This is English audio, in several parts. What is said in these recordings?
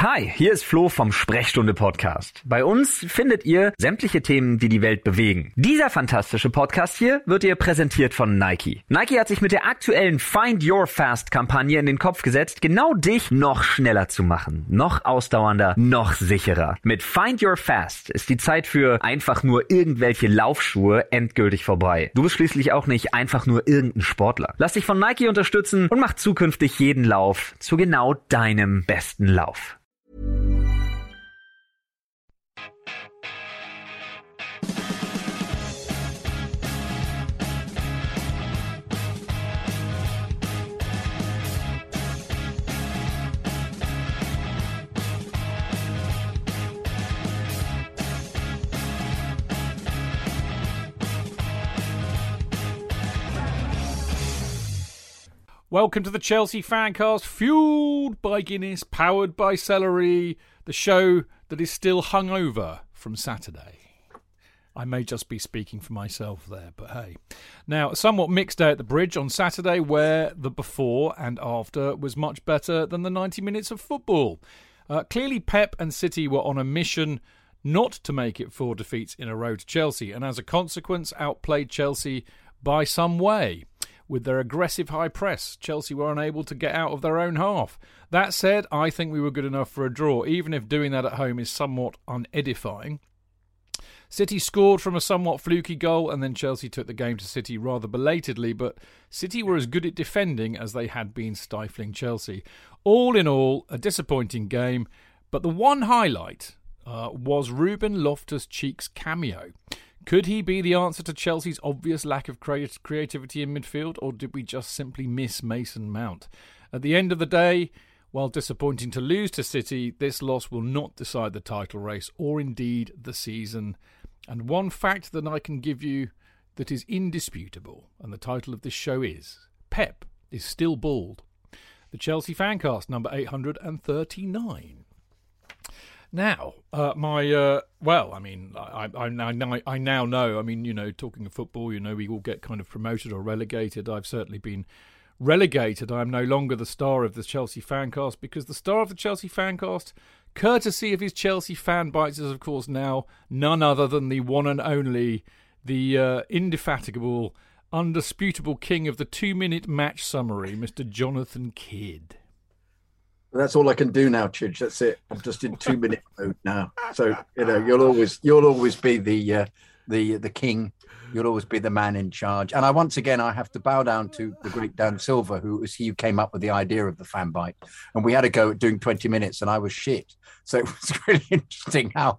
Hi, hier ist Flo vom Sprechstunde Podcast. Bei uns findet ihr sämtliche Themen, die die Welt bewegen. Dieser fantastische Podcast hier wird ihr präsentiert von Nike. Nike hat sich mit der aktuellen Find Your Fast Kampagne in den Kopf gesetzt, genau dich noch schneller zu machen, noch ausdauernder, noch sicherer. Mit Find Your Fast ist die Zeit für einfach nur irgendwelche Laufschuhe endgültig vorbei. Du bist schließlich auch nicht einfach nur irgendein Sportler. Lass dich von Nike unterstützen und mach zukünftig jeden Lauf zu genau deinem besten Lauf. Welcome to the Chelsea Fancast, fueled by Guinness, powered by celery, the show that is still hungover from Saturday. I may just be speaking for myself there, but hey. Now, somewhat mixed day at the bridge on Saturday, where the before and after was much better than the 90 minutes of football. Uh, clearly, Pep and City were on a mission not to make it four defeats in a row to Chelsea, and as a consequence, outplayed Chelsea by some way. With their aggressive high press, Chelsea were unable to get out of their own half. That said, I think we were good enough for a draw, even if doing that at home is somewhat unedifying. City scored from a somewhat fluky goal, and then Chelsea took the game to City rather belatedly, but City were as good at defending as they had been stifling Chelsea. All in all, a disappointing game, but the one highlight uh, was Ruben Loftus Cheek's cameo. Could he be the answer to Chelsea's obvious lack of creat- creativity in midfield, or did we just simply miss Mason Mount? At the end of the day, while disappointing to lose to City, this loss will not decide the title race or indeed the season. And one fact that I can give you that is indisputable, and the title of this show is Pep is still bald. The Chelsea Fancast, number 839. Now, uh, my uh, well, I mean, I, I, I, I now know. I mean, you know, talking of football, you know, we all get kind of promoted or relegated. I've certainly been relegated. I am no longer the star of the Chelsea fancast because the star of the Chelsea fancast, courtesy of his Chelsea fan bites, is of course now none other than the one and only, the uh, indefatigable, undisputable king of the two-minute match summary, Mr. Jonathan Kydd. That's all I can do now, Chidge. That's it. I'm just in two minute mode now. So you know, you'll always you'll always be the uh, the the king. You'll always be the man in charge. And I once again I have to bow down to the great Dan Silver, who was he who came up with the idea of the fan bite. And we had a go at doing 20 minutes, and I was shit. So it was really interesting how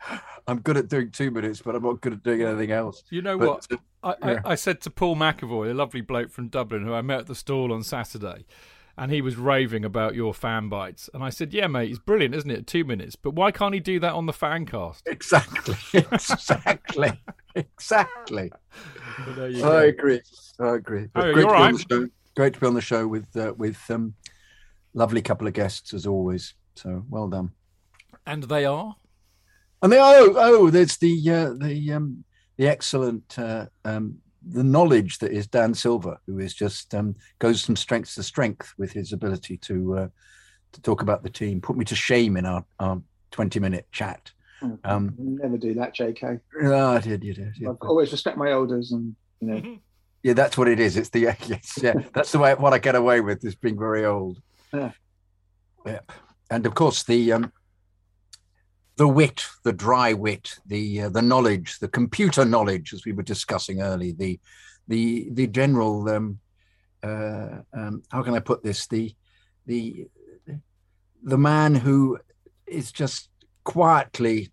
I'm good at doing two minutes, but I'm not good at doing anything else. You know But, what? uh, I, yeah. I, I said to Paul McAvoy, a lovely bloke from Dublin, who I met at the stall on Saturday, and he was raving about your fan bites. And I said, Yeah, mate, it's brilliant, isn't it? Two minutes. But why can't he do that on the fan cast? Exactly. Exactly. exactly. I go. agree. I agree. Oh, great, to be on right. the show. great to be on the show with uh, with um, lovely couple of guests as always. So well done. And they are? And they oh oh there's the uh, the um, the excellent uh, um, the knowledge that is Dan Silver, who is just um, goes from strength to strength with his ability to uh, to talk about the team. Put me to shame in our, our twenty minute chat. Um, Never do that, JK. oh, I did, you did. yeah. I've always respect my elders, and you know, Yeah, that's what it is. It's the yes, yeah. That's the way what I get away with is being very old. Yeah. Yeah. And of course the um the wit, the dry wit, the uh, the knowledge, the computer knowledge, as we were discussing early, the the the general um uh um how can I put this? The the the man who is just quietly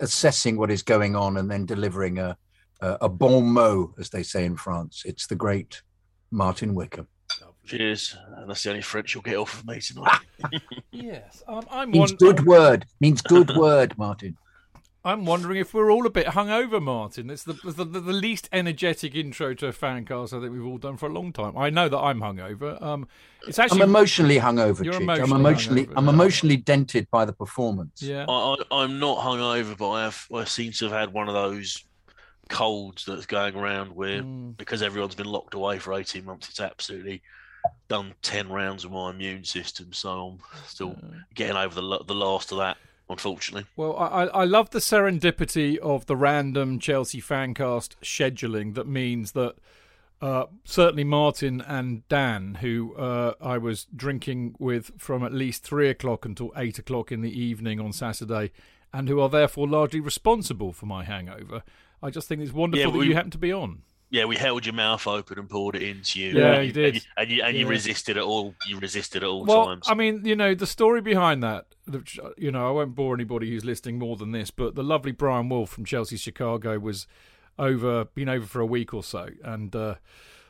assessing what is going on and then delivering a a, a bon mot, as they say in France. It's the great Martin Wickham. Cheers. And that's the only French you'll get off of me tonight. Yes. Um, I'm, Means won- good word. Means good word, Martin. I'm wondering if we're all a bit hungover, Martin. It's the, the, the, the least energetic intro to a fan cast I think we've all done for a long time. I know that I'm hungover. Um, it's actually. I'm emotionally hungover, You're emotionally I'm emotionally hungover. I'm emotionally dented by the performance. yeah. I, I, I'm not hungover, but I have. I seem to have had one of those colds that's going around where Mm. because everyone's been locked away for 18 months, it's absolutely done ten rounds of my immune system, so I'm still getting over the the last of that. Unfortunately, Well, I, I I love the serendipity of the random Chelsea fancast scheduling that means that uh, certainly Martin and Dan, who uh, I was drinking with from at least three o'clock until eight o'clock in the evening on Saturday, and who are therefore largely responsible for my hangover. I just think it's wonderful Yeah, that we- you happen to be on. Yeah, we held your mouth open and poured it into you. Yeah, and you did. and you and you, and you Yeah. resisted at all. You resisted at all Well, times. I mean, you know, the story behind that, which, uh, you know, I won't bore anybody who's listening more than this, but the lovely Brian Wolf from Chelsea Chicago was over, been over for a week or so. And uh,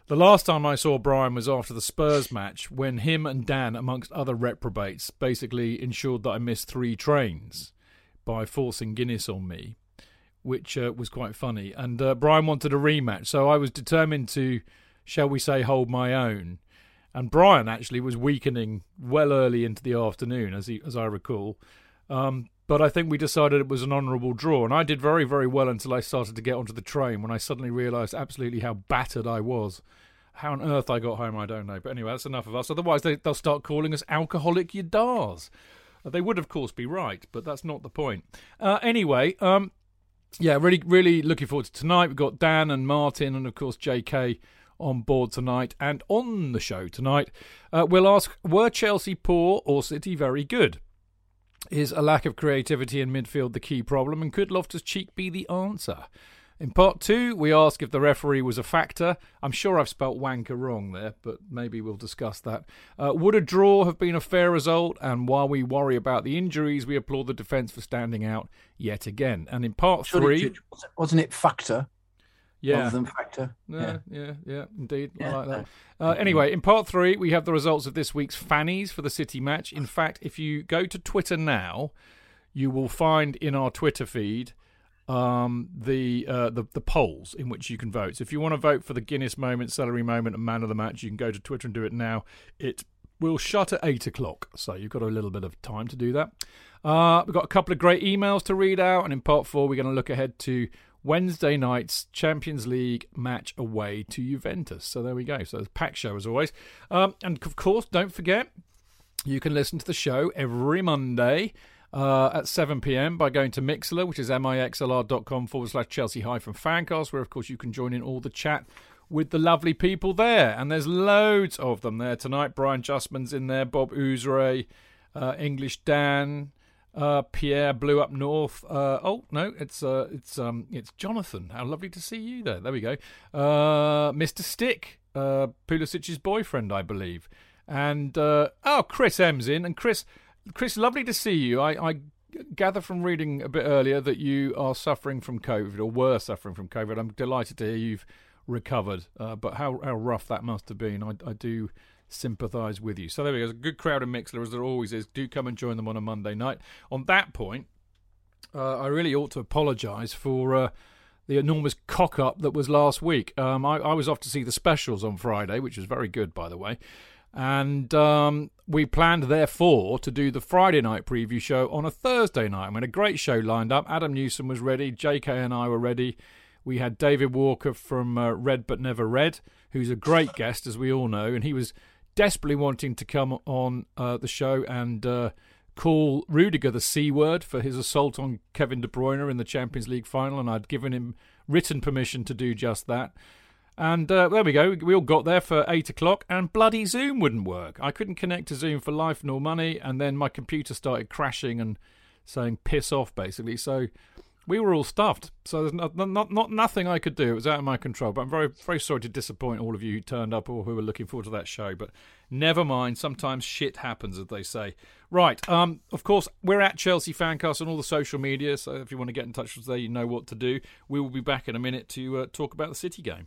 the last time I saw Brian was after the Spurs match when him and Dan, amongst other reprobates, basically ensured that I missed three trains by forcing Guinness on me. Which uh, was quite funny, and uh, Brian wanted a rematch, so I was determined to, shall we say, hold my own and Brian actually was weakening well early into the afternoon, as he, as I recall. Um, but I think we decided it was an honourable draw, and I did very very well until I started to get onto the train when I suddenly realised absolutely how battered I was. How on earth I got home, I don't know. But anyway, that's enough of us. Otherwise, they, they'll start calling us alcoholic yadars. Uh, They would, of course, be right, but that's not the point. Uh, anyway, um, yeah, really, really looking forward to tonight. We've got Dan and Martin, and of course J.K. on board tonight. And on the show tonight, uh, we'll ask: Were Chelsea poor or City very good? Is a lack of creativity in midfield the key problem, and could Loftus Cheek be the answer? In part two, we ask if the referee was a factor. I'm sure I've spelt wanker wrong there, but maybe we'll discuss that. Uh, would a draw have been a fair result? And while we worry about the injuries, we applaud the defence for standing out yet again. And in part Surely, three, wasn't- it factor yeah, rather than factor? yeah, yeah, yeah, indeed. I like that. Uh, anyway, in part three, we have the results of this week's fannies for the City match. In fact, if you go to Twitter now, you will find in our Twitter feed um, the, uh, the the polls in which you can vote. So if you want to vote for the Guinness moment, celery moment, and man of the match, you can go to Twitter and do it now. It will shut at eight o'clock, so you've got a little bit of time to do that. Uh, we've got a couple of great emails to read out, and in part four, we're going to look ahead to Wednesday night's Champions League match away to Juventus. So there we go. So it's a packed show as always. Um, and of course, don't forget, you can listen to the show every Monday uh, at 7 p.m. by going to Mixlr, which is mixlr.com forward slash Chelsea hyphen fancast, where of course you can join in all the chat with the lovely people there. And there's loads of them there tonight. Brian Justman's in there, Bob Ouzray, uh, English Dan. Uh, Pierre Blue up north. Uh, oh no, it's uh, it's um, it's Jonathan. How lovely to see you there. There we go. Uh, Mr. Stick, uh, Pulisic's boyfriend, I believe, and uh, oh, Chris M's in. And Chris, Chris, lovely to see you. I, I gather from reading a bit earlier that you are suffering from COVID or were suffering from COVID. I'm delighted to hear you've recovered, uh, but how how rough that must have been. I, I do sympathise with you. So there we go. There's a good crowd in Mixlr as there always is. Do come and join them on a Monday night. On that point, uh, I really ought to apologise for. Uh, the enormous cock up that was last week. Um, I, I was off to see the specials on Friday, which was very good, by the way. And um, we planned, therefore, to do the Friday night preview show on a Thursday night. We had a great show lined up. Adam Newsom was ready. JK and I were ready. We had David Walker from uh, Red But Never Red, who's a great guest, as we all know. And he was desperately wanting to come on uh, the show and uh, call Rudiger the C word for his assault on Kevin De Bruyne in the Champions League final. And I'd given him written permission to do just that. And uh, there we go. We all got there for eight o'clock, and bloody Zoom wouldn't work. I couldn't connect to Zoom for life nor money, and then my computer started crashing and saying "piss off," basically. So we were all stuffed. So there's not, not, not nothing I could do. It was out of my control. But I'm very very sorry to disappoint all of you who turned up or who were looking forward to that show. But never mind. Sometimes shit happens, as they say. Right. Um. Of course, we're at Chelsea Fancast on all the social media. So if you want to get in touch with us there, you know what to do. We will be back in a minute to uh, talk about the City game.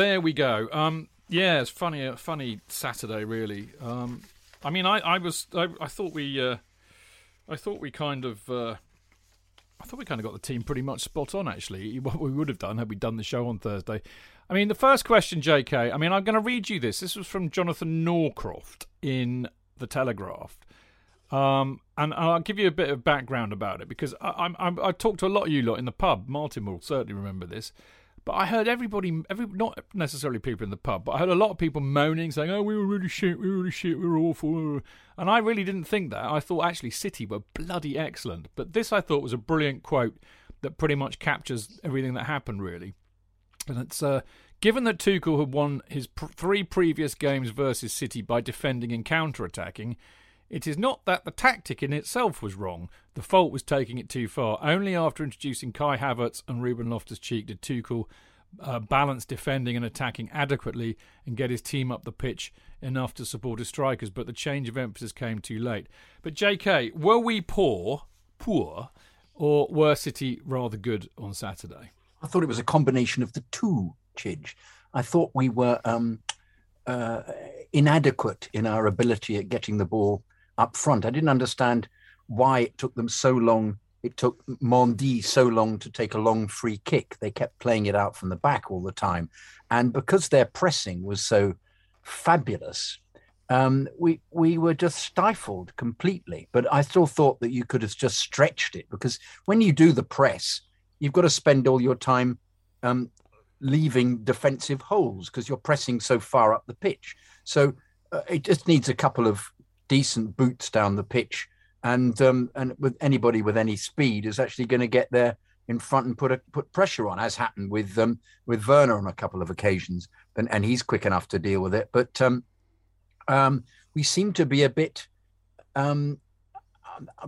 there we go. Um, yeah, it's funny, a funny Saturday, really. Um, I mean, I, I was, I, I thought we, uh, I thought we kind of, uh, I thought we kind of got the team pretty much spot on. Actually, what we would have done had we done the show on Thursday. I mean, the first question, J.K. I mean, I'm going to read you this. This was from Jonathan Norcroft in the Telegraph. Um, and I'll give you a bit of background about it because I, I, I talked to a lot of you lot in the pub. Martin will certainly remember this. But I heard everybody, every not necessarily people in the pub, but I heard a lot of people moaning, saying, "Oh, we were really shit, we were really shit, we were awful." And I really didn't think that. I thought actually City were bloody excellent. But this I thought was a brilliant quote that pretty much captures everything that happened, really. And it's uh, given that Tuchel had won his pr- three previous games versus City by defending and counter-attacking. It is not that the tactic in itself was wrong. The fault was taking it too far. Only after introducing Kai Havertz and Ruben Loftus-Cheek did Tuchel uh, balance defending and attacking adequately and get his team up the pitch enough to support his strikers. But the change of emphasis came too late. But J.K., were we poor, poor, or were City rather good on Saturday? I thought it was a combination of the two, Chidge. I thought we were um, uh, inadequate in our ability at getting the ball up front. I didn't understand why it took them so long. It took Mendy so long to take a long free kick. They kept playing it out from the back all the time. And because their pressing was so fabulous, um, we we were just stifled completely. But I still thought that you could have just stretched it because when you do the press, you've got to spend all your time um, leaving defensive holes because you're pressing so far up the pitch. So uh, it just needs a couple of decent boots down the pitch, and um, and with anybody with any speed is actually going to get there in front and put a, put pressure on, as happened with um, with Werner on a couple of occasions, and, and he's quick enough to deal with it. But um, um, we seem to be a bit um,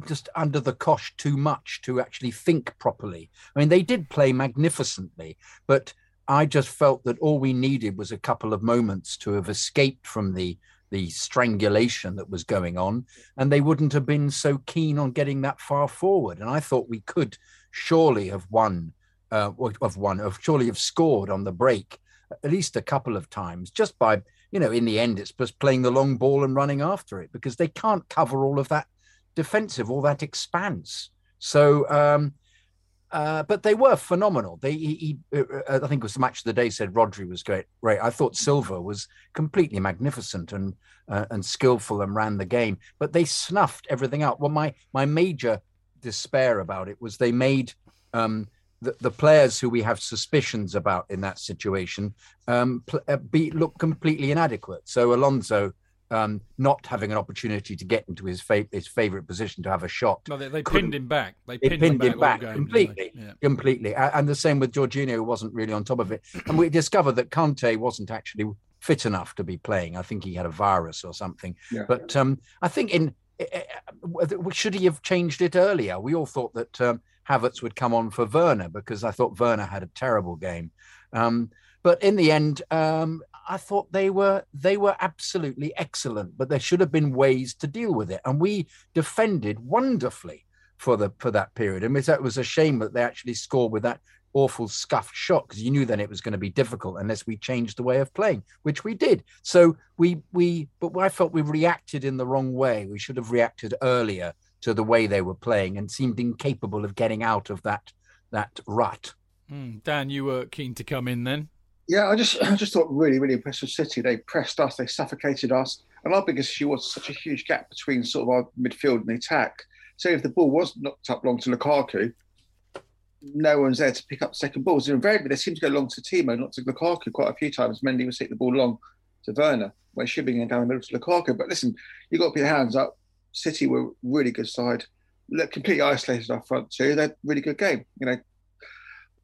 just under the cosh too much to actually think properly. I mean, they did play magnificently, but I just felt that all we needed was a couple of moments to have escaped from the the strangulation that was going on, and they wouldn't have been so keen on getting that far forward. And I thought we could surely have won, uh, of won, of surely have scored on the break at least a couple of times, just by you know, in the end, it's just playing the long ball and running after it because they can't cover all of that defensive, all that expanse. So um, uh, but they were phenomenal. They, he, he uh, uh, I think it was the match of the day said Rodri was great. Right, I thought Silva was completely magnificent and uh, and skillful and ran the game, but they snuffed everything out. Well, my my major despair about it was they made um, the, the players who we have suspicions about in that situation um, pl- uh, be look completely inadequate. So Alonso um, not having an opportunity to get into his fa- his favorite position to have a shot. No, they, they pinned him back. They pinned, pinned him back, back completely, yeah. completely. And the same with Jorginho, who wasn't really on top of it. And we discovered that Kante wasn't actually fit enough to be playing. I think he had a virus or something. Yeah. But um, I think in should he have changed it earlier? We all thought that um, Havertz would come on for Werner because I thought Werner had a terrible game. Um, but in the end, um, I thought they were they were absolutely excellent, but there should have been ways to deal with it, and we defended wonderfully for the for that period. I mean, it was a shame that they actually scored with that awful scuffed shot because you knew then it was going to be difficult unless we changed the way of playing, which we did. So we we but I felt we reacted in the wrong way. We should have reacted earlier to the way they were playing and seemed incapable of getting out of that that rut. Mm, Dan, you were keen to come in then. Yeah, I just I just thought really really impressed with City. They pressed us, they suffocated us, and our biggest issue was such a huge gap between sort of our midfield and the attack. So if the ball was knocked up long to Lukaku, no one's there to pick up second balls. Invariably, they seem to go long to Timo, not to Lukaku. Quite a few times, Mendy was hitting the ball long to Werner, when it should be going down the middle to Lukaku. But listen, you've got to put your hands up. City were really good side, completely isolated our front two. They're really good game. You know,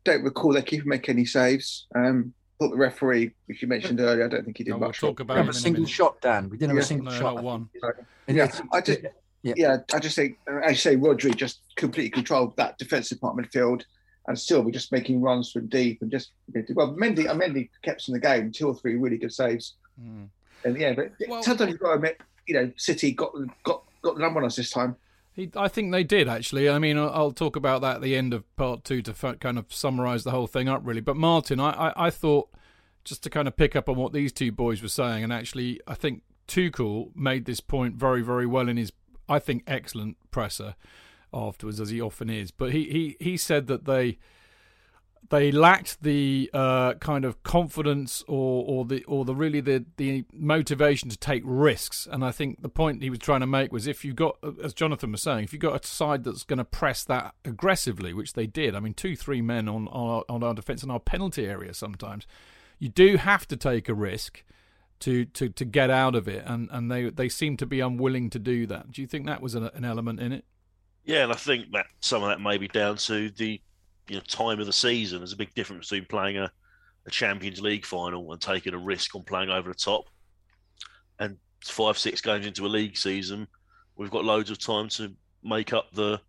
don't recall their keeper make any saves. Um, thought the referee, which you mentioned earlier, I don't think he did no, much. We'll talk about we have a single shot, Dan. We didn't have a single no, shot. Not one. Yeah, I just, yeah. yeah. I just think, as you say, Rodri just completely controlled that defensive part midfield, and still we're just making runs from deep and just well, Mendy, Mendy kept us in the game, two or three really good saves, mm. and yeah, but well, sometimes you've got to admit, you know, City got got got the number on us this time. I think they did actually. I mean, I'll talk about that at the end of part two to kind of summarise the whole thing up, really. But Martin, I, I, I thought just to kind of pick up on what these two boys were saying, and actually, I think Tuchel made this point very, very well in his, I think, excellent presser afterwards, as he often is. But he he he said that they they lacked the uh, kind of confidence or, or the or the really the, the motivation to take risks. And I think the point he was trying to make was if you got, as Jonathan was saying, if you got a side that's going to press that aggressively, which they did. I mean, two three men on on our, on our defence and our penalty area sometimes. You do have to take a risk to, to, to get out of it, and, and they they seem to be unwilling to do that. Do you think that was an, an element in it? Yeah, and I think that some of that may be down to the you know time of the season. There's a big difference between playing a, a Champions League final and taking a risk on playing over the top. And five, six games into a league season, we've got loads of time to make up the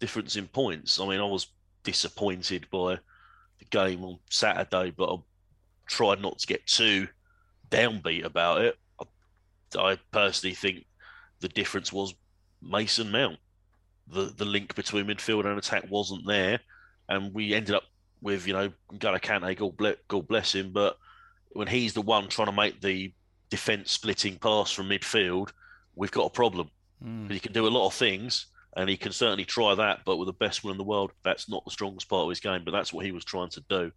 difference in points. I mean, I was disappointed by the game on Saturday, but I tried not to get too downbeat about it. I, I personally think the difference was Mason Mount. The the link between midfield and attack wasn't there and we ended up with you know N'Golo Kante, God bless, God bless him, but when he's the one trying to make the defence splitting pass from midfield, we've got a problem. Mm. He can do a lot of things, and he can certainly try that. But with the best one in the world, that's not the strongest part of his game. But that's what he was trying to do.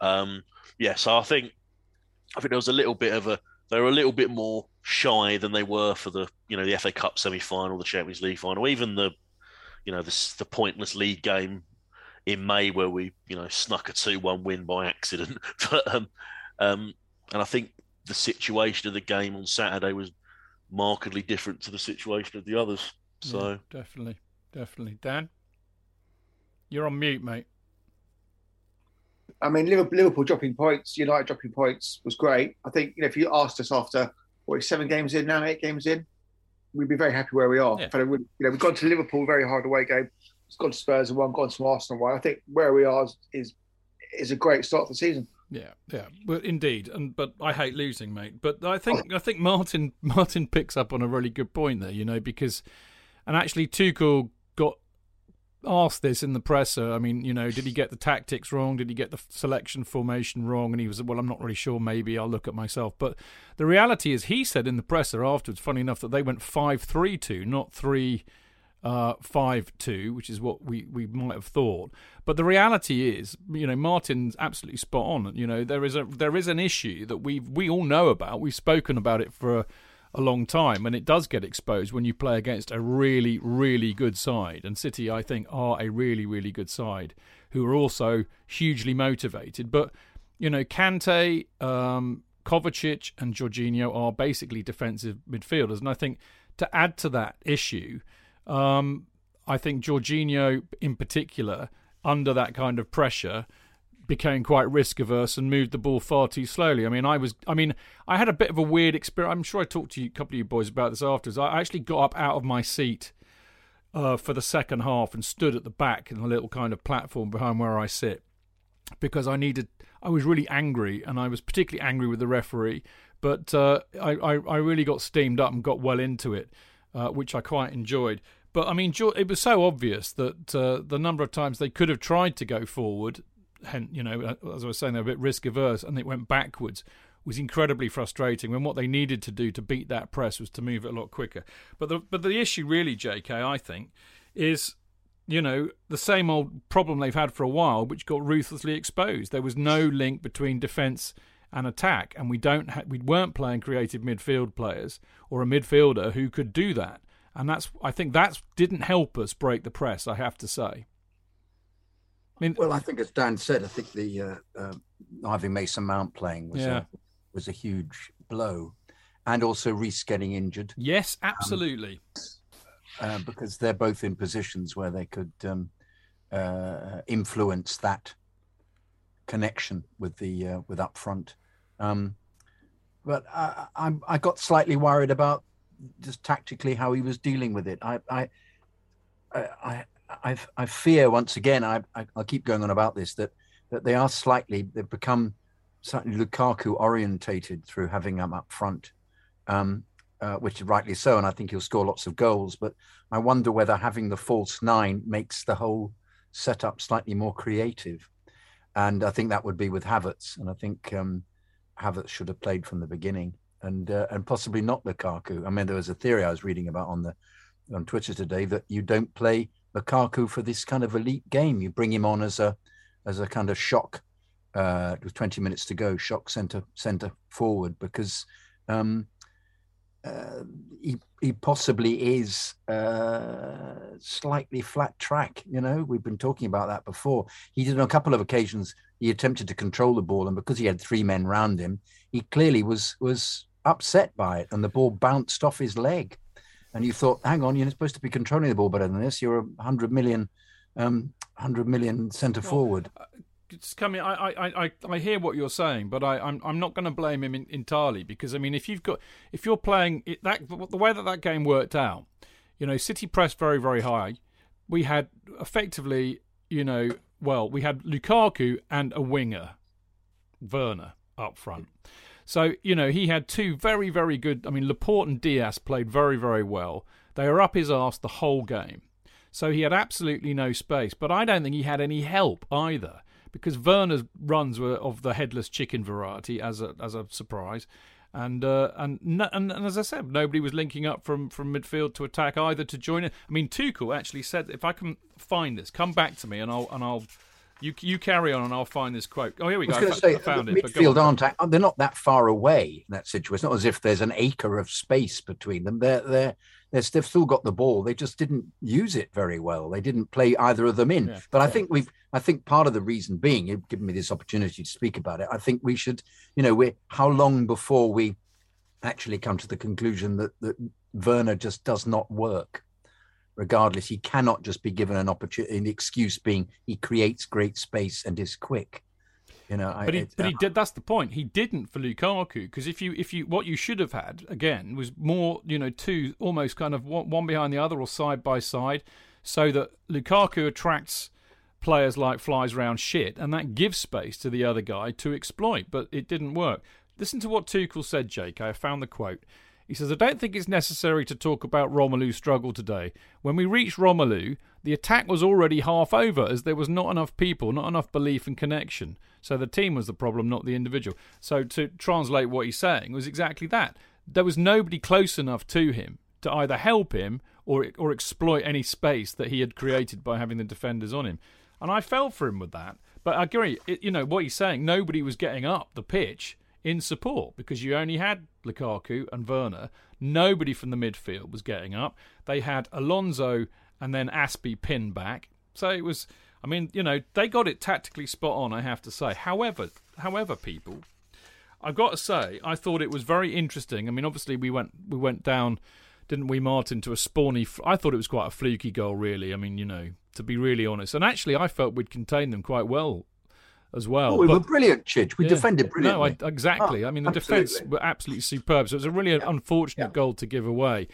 Um, yeah, so I think I think there was a little bit of a they were a little bit more shy than they were for the you know the FA Cup semi final, the Champions League final, even the you know the, the pointless league game in May where we, you know, snuck a two-one win by accident. but um, um, and I think the situation of the game on Saturday was markedly different to the situation of the others. So yeah, definitely, definitely, Dan, you're on mute, mate. I mean, Liverpool, Liverpool dropping points, United dropping points was great. I think you know if you asked us after what seven games in now, eight games in, we'd be very happy where we are. Yeah. But you know, we've gone to Liverpool, very hard away game gone to Spurs and one, gone to Arsenal. One. I think where we are is is a great start to the season. Yeah, yeah, but indeed, and but I hate losing, mate. But I think. I think Martin Martin picks up on a really good point there, you know, because and actually Tuchel got asked this in the presser. I mean, you know, did he get the tactics wrong? Did he get the selection formation wrong? And he was, well, I'm not really sure. Maybe I'll look at myself. But the reality is, he said in the presser afterwards, funny enough, that they went five three two, not three uh, five two, which is what we, we might have thought. But the reality is, you know, Martin's absolutely spot on. You know, there is a there is an issue that we we all know about. We've spoken about it for a, a long time, and it does get exposed when you play against a really really good side. And City, I think, are a really really good side who are also hugely motivated. But you know, Kante, um, Kovacic, and Jorginho are basically defensive midfielders, and I think to add to that issue um, I think Jorginho, in particular, under that kind of pressure, became quite risk averse and moved the ball far too slowly. I mean, I was, I mean, I had a bit of a weird experience. I'm sure I talked to you, a couple of you boys about this afterwards. I actually got up out of my seat uh, for the second half and stood at the back in a little kind of platform behind where I sit because I needed. I was really angry, and I was particularly angry with the referee. But uh, I, I, I really got steamed up and got well into it uh, which I quite enjoyed. But I mean, it was so obvious that uh, the number of times they could have tried to go forward, and you know, uh, as I was saying, they're a bit risk averse, and it went backwards, was incredibly frustrating. When what they needed to do to beat that press was to move it a lot quicker. But the but the issue really, J.K., I think, is you know the same old problem they've had for a while, which got ruthlessly exposed. There was no link between defence and attack, and we don't ha- we weren't playing creative midfield players or a midfielder who could do that, and that's I think that didn't help us break the press. I have to say. I mean, well, I think as Dan said, I think the uh, uh, having Mason Mount playing was yeah. a, was a huge blow, and also Reece getting injured. Yes, um, absolutely. Um, uh, because they're both in positions where they could um, uh, influence that connection with the uh, with up front. Um, but I, I, I got slightly worried about just tactically how he was dealing with it. I I I I, I fear once again. I, I will keep going on about this that that they are slightly they've become slightly Lukaku orientated through having him up front, um, uh, which is rightly so, and I think he'll score lots of goals. But I wonder whether having the false nine makes the whole setup slightly more creative, and I think that would be with Havertz, and I think. Um, Havertz should have played from the beginning, and uh, and possibly not Lukaku. I mean, there was a theory I was reading about on the on Twitter today that you don't play Lukaku for this kind of elite game. You bring him on as a as a kind of shock uh, with 20 minutes to go, shock center center forward because um, uh, he he possibly is uh, slightly flat track. You know, we've been talking about that before. He did on a couple of occasions. He attempted to control the ball, and because he had three men round him, he clearly was was upset by it, and the ball bounced off his leg. And you thought, hang on, you're supposed to be controlling the ball better than this. You're a hundred million, um, hundred million centre well, forward. Uh, it's coming. I, I, I, I hear what you're saying, but I, I'm, I'm not going to blame him in, entirely because I mean, if you've got, if you're playing it, that the way that that game worked out, you know, City pressed very, very high. We had effectively, you know, well, we had Lukaku and a winger, Werner, up front. So you know, he had two very, very good. I mean, Laporte and Diaz played very, very well. They were up his arse the whole game. So he had absolutely no space, but I don't think he had any help either because Werner's runs were of the headless chicken variety as a as a surprise. And, uh, and and and as I said, nobody was linking up from, from midfield to attack either to join it. I mean, Tuchel actually said, "If I can find this, come back to me, and I'll and I'll you you carry on, and I'll find this quote." Oh, here we go. I, was going to say, found it. Midfield aren't they're not that far away in that situation. It's not as if there's an acre of space between them. They're they're they've still got the ball. They just didn't use it very well. They didn't play either of them in. Yeah. But I think we've. I think part of the reason being, you've given me this opportunity to speak about it. I think we should, you know, we're how long before we actually come to the conclusion that that Werner just does not work. Regardless, he cannot just be given an opportunity. An excuse being he creates great space and is quick. You know, but I, he, but he uh, did. That's the point. He didn't for Lukaku because if you, if you, what you should have had again was more, you know, two almost kind of one, one behind the other or side by side, so that Lukaku attracts players like flies round shit, and that gives space to the other guy to exploit. But it didn't work. Listen to what Tuchel said, Jake. I found the quote. He says, I don't think it's necessary to talk about Romelu's struggle today. When we reached Romelu, the attack was already half over as there was not enough people, not enough belief and connection. So the team was the problem, not the individual. So to translate what he's saying was exactly that. There was nobody close enough to him to either help him or or exploit any space that he had created by having the defenders on him. And I fell for him with that. But I agree, it, you know, what he's saying, nobody was getting up the pitch in support because you only had Lukaku and Werner. Nobody from the midfield was getting up. They had Alonso and then Azpi pinned back. So it was, I mean, you know, they got it tactically spot on, I have to say. However, however, people, I've got to say, I thought it was very interesting. I mean, obviously we went we went down, didn't we, Martin, to a spawny. I thought it was quite a fluky goal, really. I mean, you know, to be really honest, and actually, I felt we'd contained them quite well as well. Oh, we but, were brilliant, Chidge. We yeah, defended brilliantly. No, I, exactly. Oh, I mean, the absolutely. defence were absolutely superb. So it was a really yeah. unfortunate yeah. goal to give away.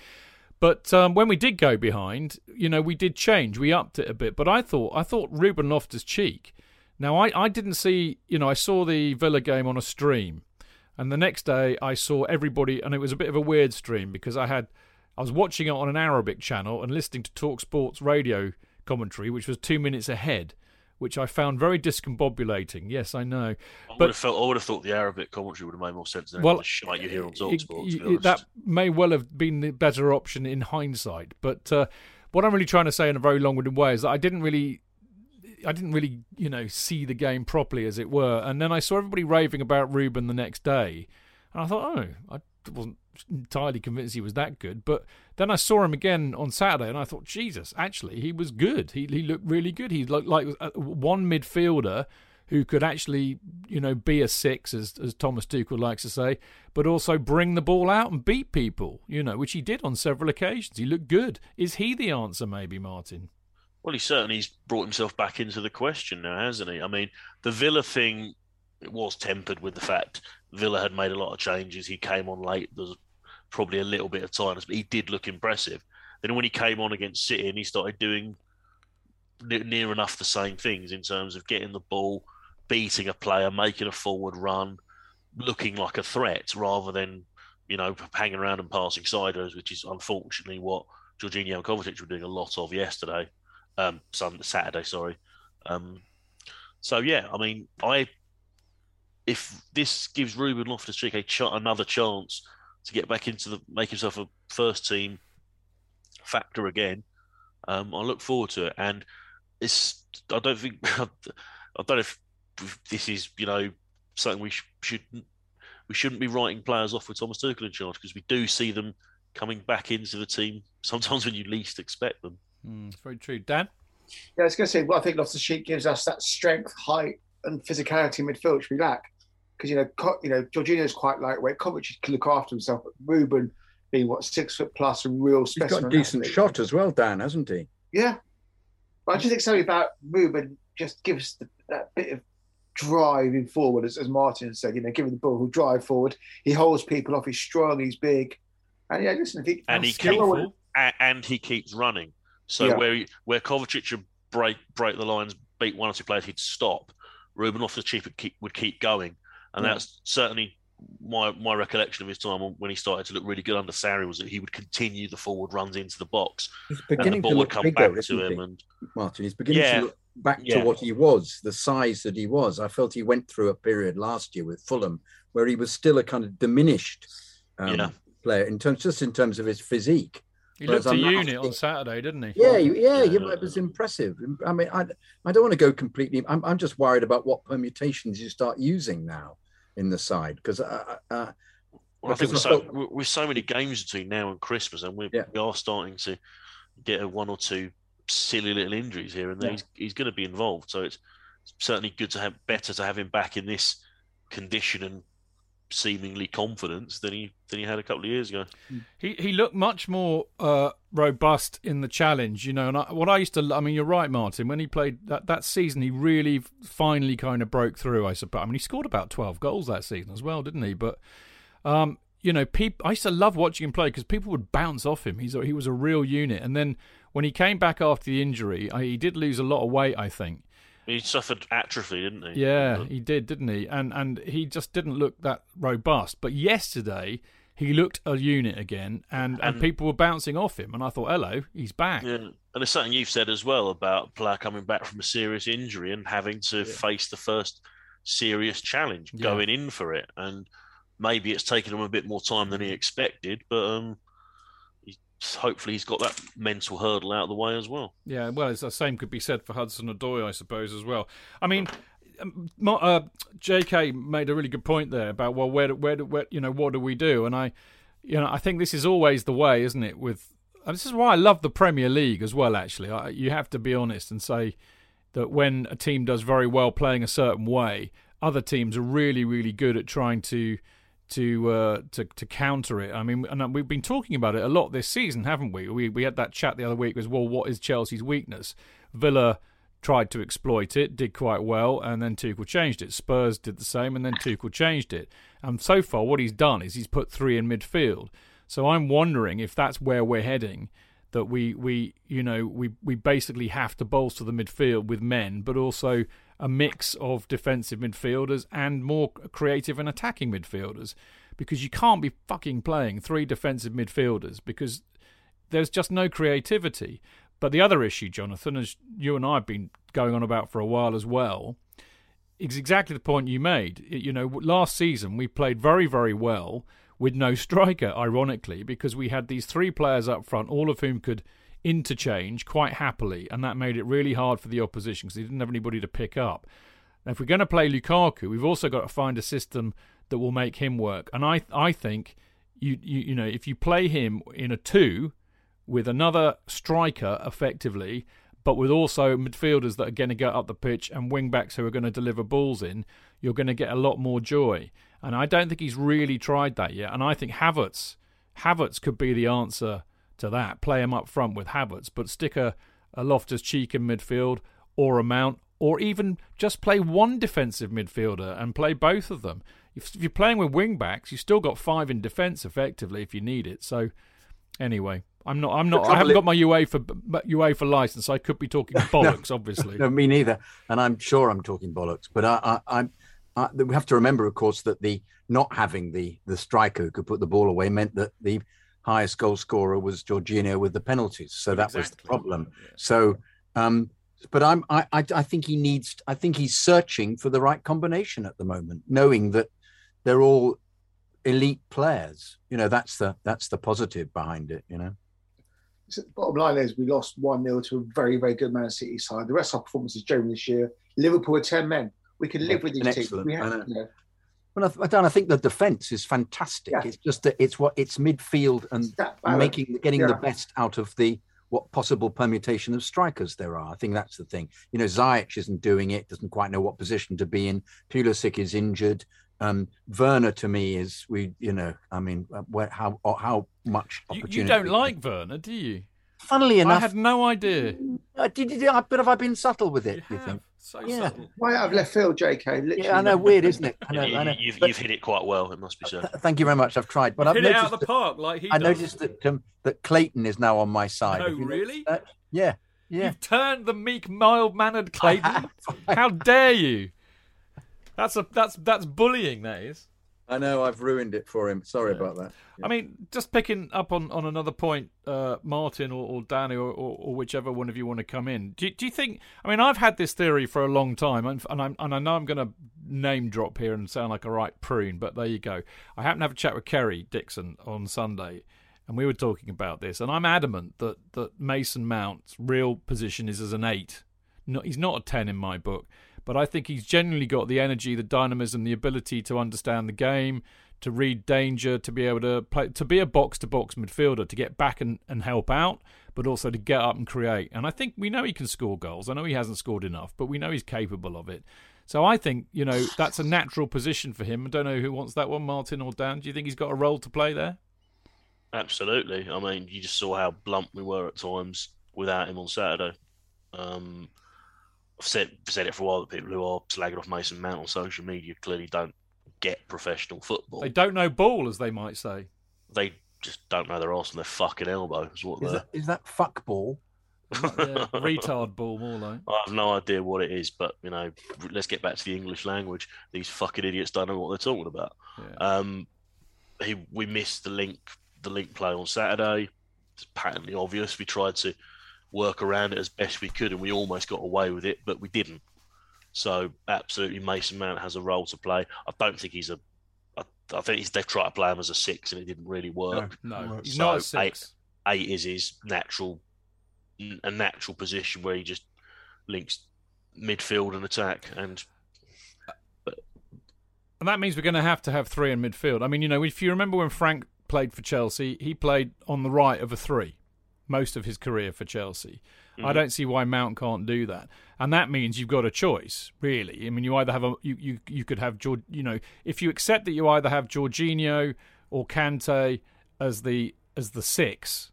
But um, when we did go behind, you know, we did change. We upped it a bit. But I thought, I thought Ruben Loftus Cheek. Now, I, I didn't see, you know, I saw the Villa game on a stream, and the next day I saw everybody, and it was a bit of a weird stream because I had, I was watching it on an Arabic channel and listening to Talk Sports radio commentary, which was two minutes ahead which I found very discombobulating. Yes, I know. I but, would have felt, I would have thought the Arabic commentary would have made more sense than well, the shite you hear on Talksport. That may well have been the better option in hindsight. But uh, what I'm really trying to say in a very long-winded way is that I didn't really. I didn't really, you know, see the game properly, as it were, and then I saw everybody raving about Ruben the next day, and I thought, oh, I wasn't entirely convinced he was that good. But then I saw him again on Saturday, and I thought, Jesus, actually, he was good. He he looked really good. He looked like one midfielder who could actually, you know, be a six, as as Thomas Tuchel likes to say, but also bring the ball out and beat people. You know, which he did on several occasions. He looked good. Is he the answer, maybe, Martin? Well, he certainly's brought himself back into the question now, hasn't he? I mean, the Villa thing it was tempered with the fact Villa had made a lot of changes. He came on late. There was probably a little bit of tiredness, but he did look impressive. Then when he came on against City and he started doing near enough the same things in terms of getting the ball, beating a player, making a forward run, looking like a threat rather than you know hanging around and passing sideways, which is unfortunately what Jorginho and Kovacic were doing a lot of yesterday, um, Sunday, Saturday, sorry. Um, so yeah, I mean, I if this gives Ruben Loftus Cheek a ch- another chance to get back into the make himself a first team factor again, um, I look forward to it. And it's I don't think I don't know if this is you know something we sh- should we shouldn't be writing players off with Thomas Tuchel in charge because we do see them coming back into the team sometimes when you least expect them. Mm, very true, Dan. Yeah, I was going to say, well, I think Loftus Cheek gives us that strength, height, and physicality in midfield which we lack. Because you know, Co- you know, Jorginho's quite lightweight. Kovacic can look after himself, but Ruben being what six foot plus and real He's specimen. got a decent athlete. shot as well, Dan, hasn't he? Yeah, but I just think something about Ruben just gives the, that bit of driving forward, as, as Martin said. You know, giving the ball, he'll drive forward. He holds people off. He's strong. He's big. And yeah, listen, if he, And he skillful- Skillful. and, and he keeps running. So Yeah. where where Kovacic would break break the lines, beat one or two players, he'd stop. Ruben Loftus Cheek would keep would keep going, and Yeah. that's certainly my my recollection of his time when he started to look really good under Sarri was that he would continue the forward runs into the box, He's and the beginning to ball would come bigger, back isn't to he, him. And Martin? He's beginning Yeah. to look back Yeah. to what he was, the size that he was. I felt he went through a period last year with Fulham where he was still a kind of diminished um, Yeah. player in terms, just in terms of his physique. He Whereas looked a I'm not- unit on Saturday, didn't he? Yeah, yeah, Yeah. yeah, it was impressive. I mean, I, I don't want to go completely. I'm, I'm just worried about what permutations you start using now in the side because uh, uh, Well, I think I so, felt- with- with so many games between now and Christmas, and we, Yeah. we are starting to get a one or two silly little injuries here and there. Yeah. He's, he's going to be involved, so it's certainly good to have better to have him back in this condition and seemingly confidence than he than he had a couple of years ago. He he looked much more uh, robust in the challenge, you know. And I, what I used to, I mean, you're right, Martin. When he played that that season, he really finally kind of broke through. I suppose. I mean, he scored about twelve goals that season as well, didn't he? But um, you know, peop, I used to love watching him play because people would bounce off him. He's a, he was a real unit. And then when he came back after the injury, I, he did lose a lot of weight. I think. He suffered atrophy, didn't he? Yeah, he did, didn't he? And and he just didn't look that robust. But yesterday he looked a unit again, and, and, And- people were bouncing off him. And I thought, hello, he's back. Yeah, and there's something you've said as well about a player coming back from a serious injury and having to face the first serious challenge, Yeah. going in for it, and maybe it's taken him a bit more time than he expected, but um, hopefully he's got that mental hurdle out of the way as well. Yeah, well, the same could be said for Hudson Odoi, I suppose, as well. I mean, um, uh, J.K. made a really good point there about well, where, where, where, you know, what do we do? And I, you know, I think this is always the way, isn't it? With this is why I love the Premier League as well. Actually, I, you have to be honest and say that when a team does very well playing a certain way, other teams are really, really good at trying to to uh, to to counter it. I mean, and we've been talking about it a lot this season, haven't we? We we had that chat the other week. Was well, what is Chelsea's weakness? Villa tried to exploit it, did quite well, and then Tuchel changed it. Spurs did the same, and then Tuchel changed it. And so far, what he's done is he's put three in midfield. So I'm wondering if that's where we're heading. That we, we you know we, we basically have to bolster the midfield with men, but also a mix of defensive midfielders and more creative and attacking midfielders, because you can't be fucking playing three defensive midfielders because there's just no creativity. But the other issue, Jonathan, as you and I have been going on about for a while as well, is exactly the point you made. You know, last season we played very, very well with no striker, ironically, because we had these three players up front, all of whom could interchange quite happily, and that made it really hard for the opposition because they didn't have anybody to pick up. Now, if we're going to play Lukaku, we've also got to find a system that will make him work. And I, I think you, you, you know, if you play him in a two with another striker, effectively, but with also midfielders that are going to go up the pitch and wing backs who are going to deliver balls in, you're going to get a lot more joy. And I don't think he's really tried that yet. And I think Havertz, Havertz could be the answer to that. Play him up front with Havertz, but stick a, a Loftus Cheek in midfield or a Mount, or even just play one defensive midfielder and play both of them. If, if you're playing with wing backs, you've still got five in defence effectively if you need it. So anyway, I'm not. I'm not. I haven't got my UEFA UEFA license. I could be talking bollocks, obviously. No, me neither. And I'm sure I'm talking bollocks. But I, I, I, I, we have to remember, of course, that the not having the the striker who could put the ball away meant that the highest goal scorer was Jorginho with the penalties. So that was the problem. Yeah. So um, but I'm I, I I think he needs I think he's searching for the right combination at the moment, knowing that they're all elite players. You know, that's the that's the positive behind it. You know. So the bottom line is we lost 1 0 to a very, very good Man City side. The rest of our performances generally this year, Liverpool are 10 men. We can live Yeah, with and these teams. We have, you know, Well, I, th- I don't. I think the defense is fantastic. Yeah. It's just that it's what it's midfield and it's that balance. making getting the best out of the what possible permutation of strikers there are. I think that's the thing. You know, Ziyech isn't doing it. Doesn't quite know what position to be in. Pulisic is injured. Um, Werner to me is we. You know, I mean, uh, where, how how much You, opportunity? you don't like Werner, do you? Funnily enough, I enough, had no idea. uh, did, did, I- but have I been subtle with it? You You, think? So Yeah. subtle. Right out of left field, JK. Literally. Yeah, I know. Weird, isn't it? I know. You, I know. have But- you've hit it quite well, it must be said. Thank you very much. I've tried, but I've Hit it noticed out of the that- park like he I does. noticed that um, that Clayton is now on my side. Oh, Have you noticed really? Yeah, yeah. You've turned the meek, mild-mannered Clayton. How dare you? That's a that's that's bullying. That is. I know I've ruined it for him. Sorry about that. I mean, just picking up on, on another point, uh, Martin or, or Danny or, or, or whichever one of you want to come in. Do, you- do you think? I mean, I've had this theory for a long time, and, and, I'm, and I know I'm going to name drop here and sound like a right prune, but there you go. I happened to have a chat with Kerry Dixon on Sunday, and we were talking about this, and I'm adamant that, that Mason Mount's real position is as an eight. No, he's not a ten in my book, but I think he's genuinely got the energy, the dynamism, the ability to understand the game, to read danger, to be able to play, to be a box to box midfielder, to get back and, and help out, but also to get up and create. And I think we know he can score goals. I know he hasn't scored enough, but we know he's capable of it. So I think you know that's a natural position for him. I don't know who wants that one, Martin or Dan. Do you think he's got a role to play there? Absolutely. I mean, you just saw how blunt we were at times without him on Saturday. Um, I've said said it for a while that people who are slagging off Mason Mount on social media clearly don't get professional football. They don't know ball, as they might say. They just don't know their arse and their fucking elbow. Is what is, that fuck ball? Yeah, retard ball, more like. I have no idea what it is, but you know, let's get back to the English language. These fucking idiots don't know what they're talking about. Yeah. Um, he we missed the link the link play on Saturday. It's patently obvious. We tried to work around it as best we could, and we almost got away with it, but we didn't. So absolutely, Mason Mount has a role to play. I don't think he's a. I, I think he's, they've tried to play him as a six, and it didn't really work. No, he's So, not a six. Eight is his natural, a natural position where he just links midfield and attack, and And that means we're going to have to have three in midfield. I mean, you know, if you remember when Frank played for Chelsea, he played on the right of a three most of his career for Chelsea. I Mhm. don't see why Mount can't do that. And that means you've got a choice, really. I mean, you either have a you you, you could have George, you know, if you accept that you either have Jorginho or Kante as the as the six,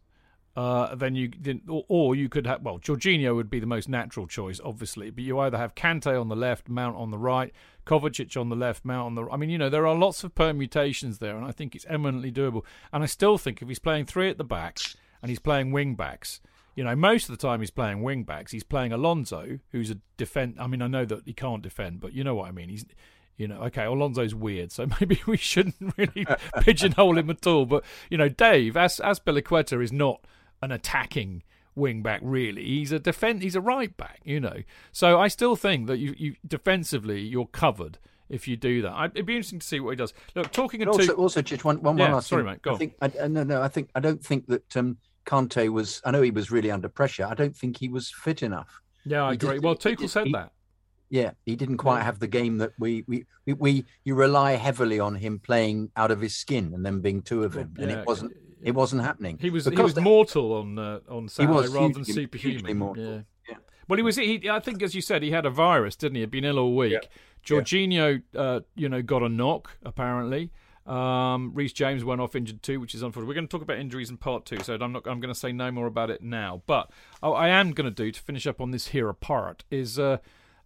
uh, then you then, or, or you could have well, Jorginho would be the most natural choice, obviously. But you either have Kante on the left, Mount on the right, Kovacic on the left, Mount on the. I mean, you know, there are lots of permutations there, and I think it's eminently doable. And I still think if he's playing three at the back and he's playing wing backs, you know, most of the time he's playing wing backs. He's playing Alonso, who's a defend. I mean, I know that he can't defend, but you know what I mean. He's you know, okay, Alonso's weird, so maybe we shouldn't really pigeonhole him at all. But you know, Dave, as as Azpilicueta is not an attacking wing back really. He's a defend. He's a right back. You know, so I still think that you you defensively you're covered if you do that. I, it'd be interesting to see what he does. Look, talking of also, two. also just one, one, Yeah, one last sorry, thing. mate, go I on. think, I, no, no, I think I don't think that um, Kante was. I know he was really under pressure. I don't think he was fit enough. Yeah, I he agree. just- Well, Tuchel just- said he- that. Yeah, he didn't quite Yeah. have the game that we, we we we you rely heavily on him playing out of his skin and then being two of him, and Yeah, it wasn't it wasn't happening. He was he was they- mortal on uh, on Saturday rather than superhuman. mortal. Yeah. Yeah. Well, he was. He, I think, as you said, he had a virus, didn't he? He'd been ill all week. Jorginho, uh, you know, got a knock apparently. Um, Reece James went off injured too, which is unfortunate. We're going to talk about injuries in part two, so I'm not. I'm going to say no more about it now. But oh, I am going to do to finish up on this here part is. Uh,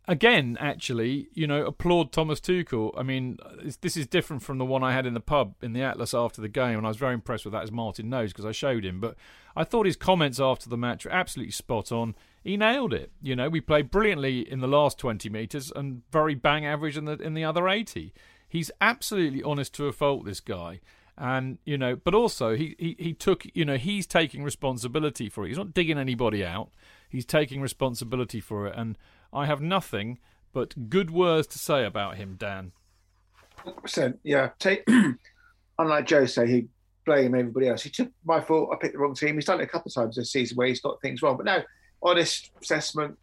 Again, actually, you know, applaud Thomas Tuchel. I mean, this is different from the one I had in the pub in the Atlas after the game, and I was very impressed with that, as Martin knows, because I showed him. But I thought his comments after the match were absolutely spot on. He nailed it. You know, we played brilliantly in the last 20 metres and very bang average in the in the other 80. He's absolutely honest to a fault, this guy. And you know, but also he, he he took you know he's taking responsibility for it. He's not digging anybody out. He's taking responsibility for it, and I have nothing but good words to say about him, Dan. percent. Yeah. Take unlike Joe, Jose, he blame everybody else. He took my fault. I picked the wrong team. He's done it a couple of times this season where he's got things wrong. But no, honest assessment,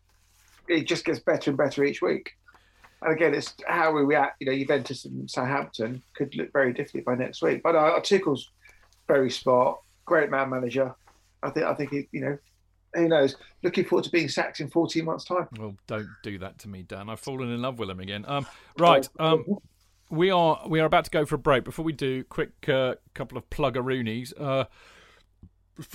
it just gets better and better each week. And again, it's how we react. You know, Juventus and Southampton could look very differently by next week. But uh, Tuchel's very smart, great man manager. I think. I think he, you know, who knows? Looking forward to being sacked in 14 months' time. Well, don't do that to me, Dan. I've fallen in love with him again. Um, right. Um, we are we are about to go for a break. Before we do, quick uh, couple of pluggeroonies. Uh,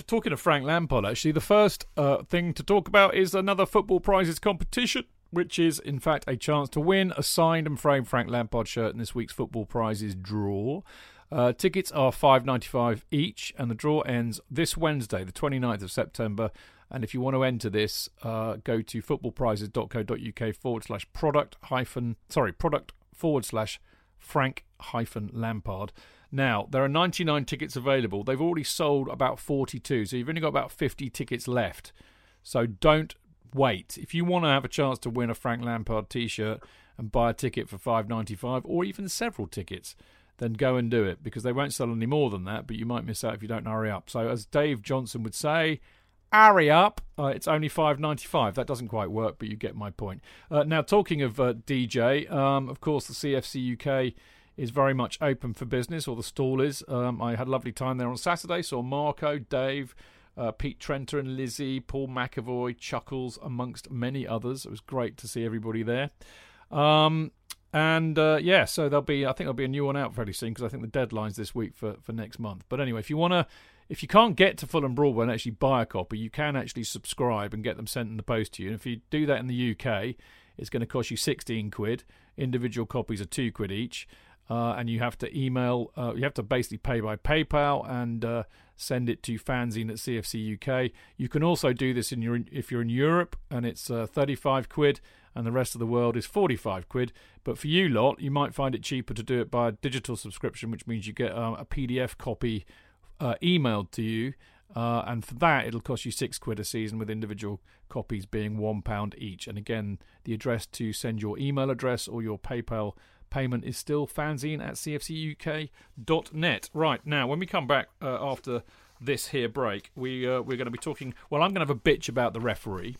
talking of Frank Lampard, actually, the first uh, thing to talk about is another football prizes competition, which is in fact a chance to win a signed and framed Frank Lampard shirt in this week's football prizes draw. Uh, tickets are five ninety five each, and the draw ends this Wednesday, the 29th of September. And if you want to enter this, uh, go to footballprizes.co.uk forward slash product hyphen sorry product forward slash Frank hyphen Lampard. Now there are 99 tickets available. They've already sold about 42, so you've only got about 50 tickets left. So don't wait. If you want to have a chance to win a Frank Lampard T-shirt and buy a ticket for 5.95 or even several tickets, then go and do it because they won't sell any more than that. But you might miss out if you don't hurry up. So as Dave Johnson would say, hurry up. Uh, it's only five ninety five. That doesn't quite work, but you get my point. Uh, now, talking of uh, DJ, um, of course, the CFC UK is very much open for business, or the stall is. Um, I had a lovely time there on Saturday. Saw Marco, Dave. Uh, Pete Trenter and Lizzie, Paul McAvoy, Chuckles, amongst many others. It was great to see everybody there. Um, and uh, yeah, so there'll be, I think there'll be a new one out fairly soon because I think the deadline's this week for, for next month. But anyway, if you want to, if you can't get to Fulham Broadway and actually buy a copy, you can actually subscribe and get them sent in the post to you. And if you do that in the UK, it's going to cost you 16 quid. Individual copies are two quid each. Uh, and you have to email, uh, you have to basically pay by PayPal and uh, send it to fanzine at CFC UK. You can also do this in your, if you're in Europe and it's uh, 35 quid and the rest of the world is 45 quid. But for you lot, you might find it cheaper to do it by a digital subscription, which means you get uh, a PDF copy uh, emailed to you. Uh, and for that, it'll cost you six quid a season, with individual copies being one pound each. And again, the address to send your email address or your PayPal payment is still fanzine at cfcuk.net. Right now, when we come back uh, after this here break, we uh, we're going to be talking. Well, I'm going to have a bitch about the referee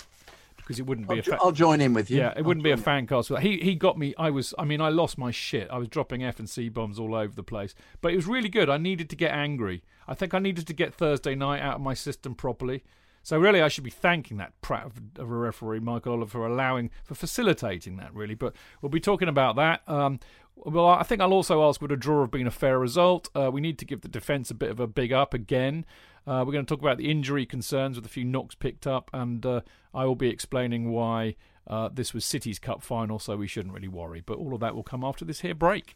because it wouldn't be I'll, a. Fa- I'll join in with you. yeah, it I'll wouldn't be a fan cast. He he got me. I was. I mean, I lost my shit. I was dropping F and C bombs all over the place. But it was really good. I needed to get angry. I think I needed to get Thursday night out of my system properly. So really, I should be thanking that prat of, a referee, Michael Oliver, for allowing, for facilitating that. Really, but we'll be talking about that. Um, well, I think I'll also ask: Would a draw have been a fair result? Uh, we need to give the defence a bit of a big up again. Uh, we're going to talk about the injury concerns with a few knocks picked up, and uh, I will be explaining why uh, this was City's cup final, so we shouldn't really worry. But all of that will come after this here break.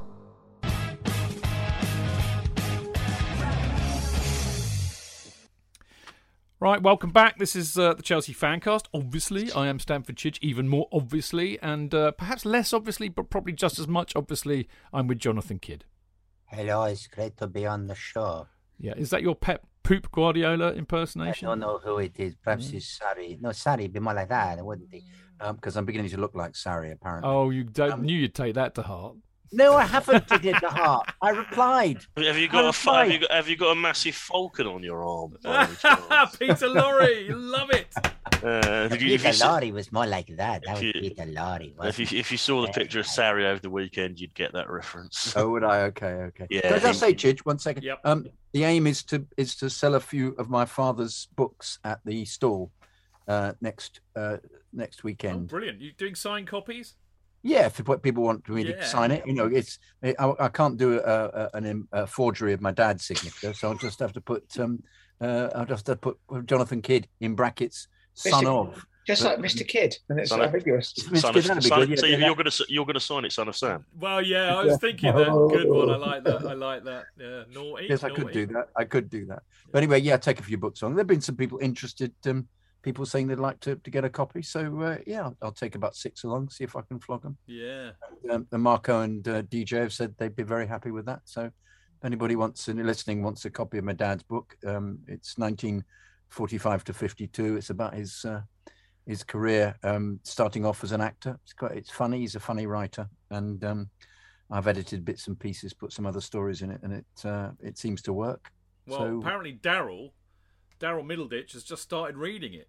Right, welcome back. This is uh, the Chelsea Fancast. Obviously, I am Stamford Chidge, even more obviously, and uh, perhaps less obviously, but probably just as much obviously, I'm with Jonathan Kydd. Hello, it's great to be on the show. Yeah, is that your pet Pep Guardiola impersonation? I don't know who it is. Perhaps Mm. it's Sarri. No, Sarri would be more like that, wouldn't he? because I'm beginning to look like Sarri, apparently. Oh, you don't, Um, knew you'd take that to heart. No, I haven't taken it to heart. I replied. Have you got a fa- have you got, have you got a massive falcon on your arm? by any chance? Peter Lorre, you love it. Uh, you, if, Peter you, Lorre was more like that. That was you- Peter Lorre. if, you, if you saw the picture of Sarri over the weekend, you'd get that reference. Oh, would I? Okay, okay. Yeah, Can I just say, he- Chidge, one second? Yep. Um, the aim is to is to sell a few of my father's books at the stall uh, next uh, next Oh, weekend. brilliant. You doing signed copies? Yeah, if what people want me Yeah. to sign it, you know, it's I, I can't do a, a, an, a forgery of my dad's signature, so I'll just have to put um, uh, I'll just have to put Jonathan Kydd in brackets, son Mr. of. Just like Mr. Kydd, and it's Son ambiguous. Mr. Son Kydd, of, son, good, yeah, so yeah, you're going to you're going to sign it, son of Sam. Well, yeah, I was thinking that. Good one. I like that. I like that. Yeah, naughty. Yes, I could do that. I could do that. But anyway, yeah, take a few books on. There've been some people interested, um, people saying they'd like to, to get a copy. So uh, yeah, I'll, I'll take about six along, see if I can flog them. Yeah. Um, and Marco and uh, DJ have said they'd be very happy with that. So if anybody wants, and listening wants a copy of my dad's book, um, it's 1945 to 52. It's about his uh, his career, um, starting off as an actor. It's quite, it's funny. He's a funny writer, and um, I've edited bits and pieces, put some other stories in it, and it uh, it seems to work. Well, So- apparently Daryl, Daryl Middleditch has just started reading it.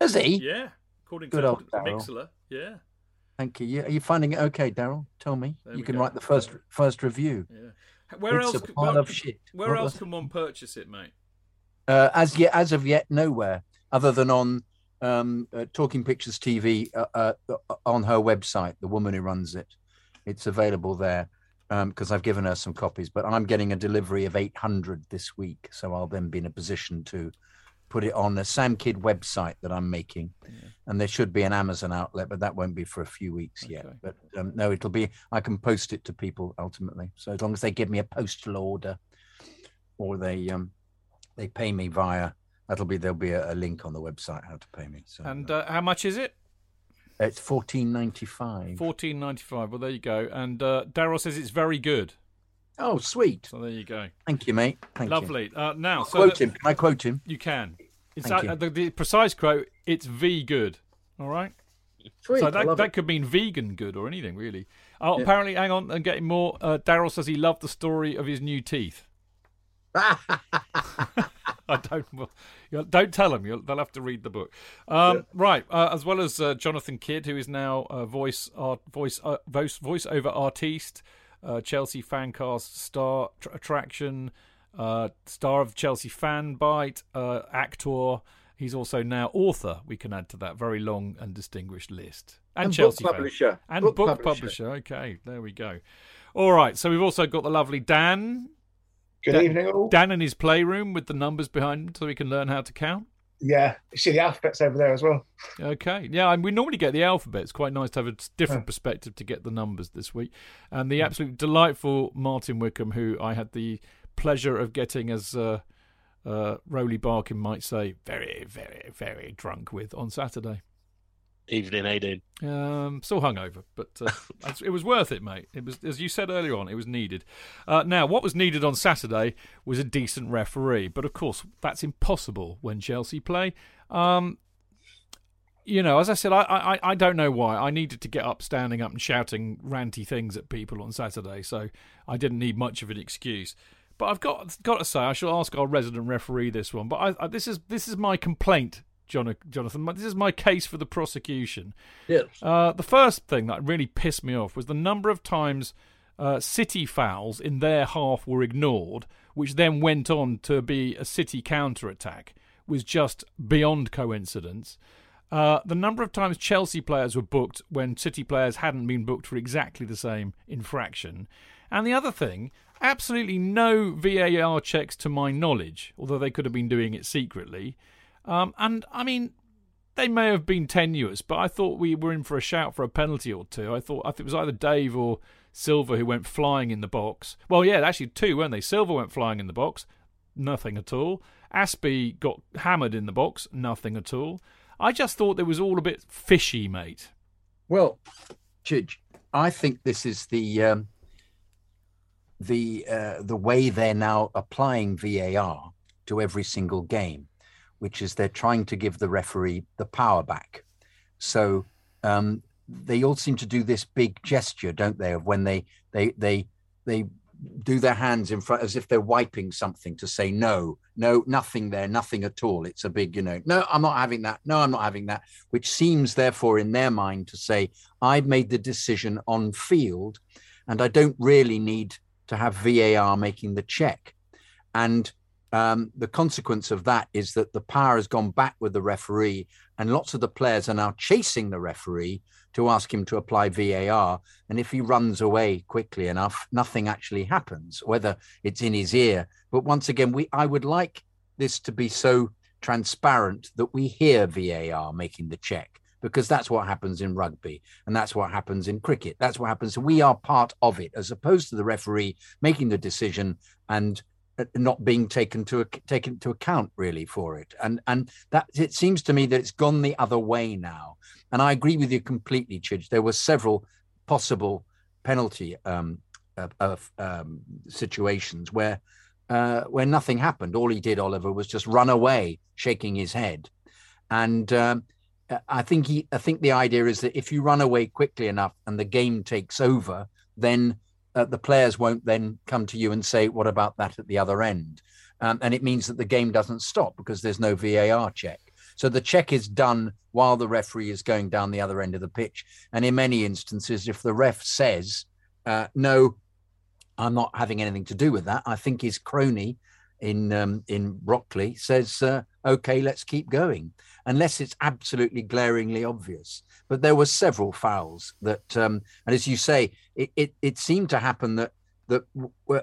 Has he? Yeah, according Good to old. Mixlr. Yeah, Thank you. Yeah, Are you finding it okay, Daryl? Tell me. There you can go. write the first first review. yeah. Where it's else? where, of shit. where What else can one purchase it, mate? Uh, as yet, as of yet, nowhere other than on um, uh, Talking Pictures TV uh, uh, on her website. The woman who runs it, it's available there because I've given her some copies. But I'm getting a delivery of 800 this week, so I'll then be in a position to put it on the Sam Kydd website that I'm making, and there should be an Amazon outlet, but that won't be for a few weeks yet. But um, no, it'll be. I can post it to people ultimately. So as long as they give me a postal order, or they um, they pay me via that'll be there'll be a, a link on the website how to pay me. So And uh, how much is it? It's fourteen ninety five. Fourteen ninety five. Well, there you go. And uh, Daryl says it's very good. Oh, sweet! So there you go. Thank you, mate. Thank you. Lovely. Uh, now, so Quote that- him. Can I quote him? You can. It's Thank you. the, the precise quote. It's V good. All right. Sweet. So that, that it. could mean vegan good or anything really. Oh, Yeah. apparently, hang on, and getting more. Uh, Daryl says he loved the story of his new teeth. I don't. Don't tell them. You'll, they'll have to read the book. Um, Right. Uh, as well as uh, Jonathan Kydd, who is now uh, voice art, voice uh, voice voiceover artiste, uh, Chelsea fancast star tr- attraction, uh, star of Chelsea fan bite, uh, actor. He's also now author. We can add to that very long and distinguished list. And, And book Chelsea fan. publisher. And Book book, publisher. publisher. Okay, there we go. All right. So we've also got the lovely Dan. Good Dan- evening, all. Dan in his playroom with the numbers behind him so he can learn how to count. Yeah, you see the alphabets over there as well. Okay. Yeah, and we normally get the alphabet. It's quite nice to have a different perspective to get the numbers this week. And the absolutely delightful Martin Wickham, who I had the pleasure of getting as uh, uh, Rowley Barkin might say, very, very, very drunk with on Saturday. Evening, Aiden. Um, still hungover, but uh, it was worth it, mate. It was, as you said earlier on, it was needed. Uh, now, what was needed on Saturday was a decent referee, but of course, that's impossible when Chelsea play. Um, you know, as I said, I, I I don't know why I needed to get up, standing up, and shouting ranty things at people on Saturday, so I didn't need much of an excuse. But I've got got to say, I shall ask our resident referee this one. But I, I, this is this is my complaint, Jonathan. This is my case for the prosecution. Yes. Uh, the first thing that really pissed me off was the number of times uh, City fouls in their half were ignored, which then went on to be a City counter attack, was just beyond coincidence. Uh, the number of times Chelsea players were booked when City players hadn't been booked for exactly the same infraction. And the other thing, absolutely no VAR checks to my knowledge, although they could have been doing it secretly. Um, and I mean, they may have been tenuous, but I thought we were in for a shout for a penalty or two. I thought I think it was either Dave or Silver who went flying in the box. Well, yeah, actually two, weren't they? Silver went flying in the box, nothing at all. Azpi got hammered in the box, nothing at all. I just thought it was all a bit fishy, mate. Well, Chidge, I think this is the um, the uh, the way they're now applying VAR to every single game, which is they're trying to give the referee the power back. So um, they all seem to do this big gesture, don't they, of when they they they they do their hands in front as if they're wiping something to say no, no, nothing there, nothing at all. It's a big, you know, no, I'm not having that. No, I'm not having that. Which seems, therefore, in their mind to say, I've made the decision on field, and I don't really need to have VAR making the check. And um, the consequence of that is that the power has gone back with the referee, and lots of the players are now chasing the referee to ask him to apply VAR. And if he runs away quickly enough, nothing actually happens, whether it's in his ear. But once again, we I would like this to be so transparent that we hear VAR making the check because that's what happens in rugby and that's what happens in cricket. That's what happens. We are part of it as opposed to the referee making the decision and not being taken to taken to account really for it. And and that it seems to me that it's gone the other way now. And i agree with you completely chidge. There were several possible penalty um, uh, um, situations where uh, where nothing happened. All he did oliver was just run away shaking his head. And um, i think he i think the idea is that if you run away quickly enough and the game takes over then uh, the players won't then come to you and say, "What about that at the other end?" Um, and it means that the game doesn't stop because there's no VAR check. So the check is done while the referee is going down the other end of the pitch. And in many instances, if the ref says, uh, "No, I'm not having anything to do with that," I think his crony in um, in Stockley says, uh, "Okay, let's keep going," unless it's absolutely glaringly obvious. But there were several fouls that, um, and as you say, it, it, it seemed to happen that that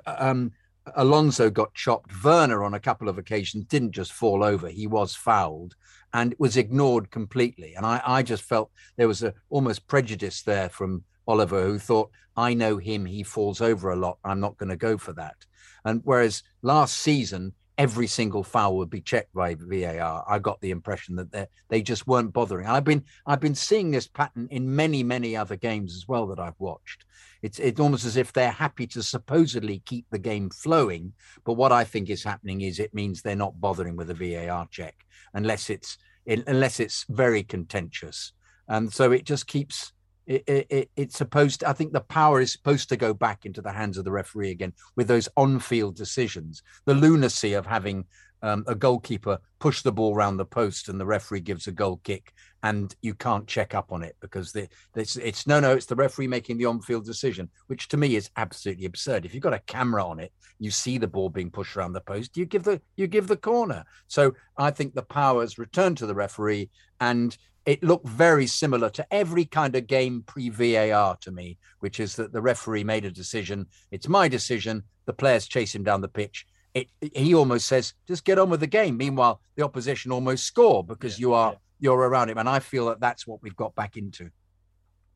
um, Alonso got chopped. Werner on a couple of occasions didn't just fall over; he was fouled and was ignored completely. And I, I just felt there was a almost prejudice there from Oliver, who thought, "I know him; he falls over a lot. I'm not going to go for that." And whereas last season, every single foul would be checked by VAR. I got the impression that they they just weren't bothering. I've been I've been seeing this pattern in many many other games as well that I've watched. It's it's almost as if they're happy to supposedly keep the game flowing, but what I think is happening is it means they're not bothering with a VAR check unless it's unless it's very contentious, and so it just keeps it, it, it's supposed to, I think the power is supposed to go back into the hands of the referee again with those on-field decisions. The lunacy of having um, a goalkeeper push the ball around the post and the referee gives a goal kick and you can't check up on it because the, it's, it's no no it's the referee making the on-field decision which to me is absolutely absurd if you've got a camera on it you see the ball being pushed around the post you give the you give the corner so i think the powers return to the referee and it looked very similar to every kind of game pre VAR to me, which is that the referee made a decision. It's my decision. The players chase him down the pitch. It, he almost says, just get on with the game. Meanwhile, the opposition almost score because yeah, you are yeah. you're around him, and I feel that that's what we've got back into.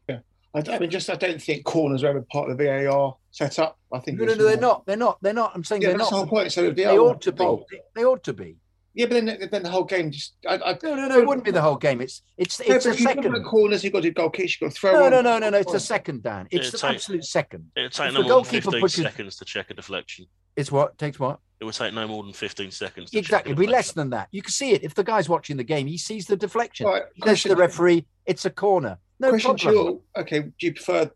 Yeah, I, I mean, just I don't think corners are ever part of the VAR setup. I think no, no, no, they're not. They're not. They're not. I'm saying yeah, they're that's not. the whole point. So they ought to be. They, they ought to be. Yeah, but then then the whole game just I, I, no no no it wouldn't be the whole game. It's it's no, it's a if you second. At corners, you've got to do goal kicks, you've got to throw. No on. no no no no. It's a second, Dan. It's It'd an take- absolute second. It would take If no the more than goalkeeper 15 pushes- seconds to check a deflection. It's what takes what It would take no more than 15 seconds. To exactly. Check a Be less than that. You can see it if the guy's watching the game. He sees the deflection. Right, He says to the referee, "It's a corner." No Question problem. you: Okay, do you prefer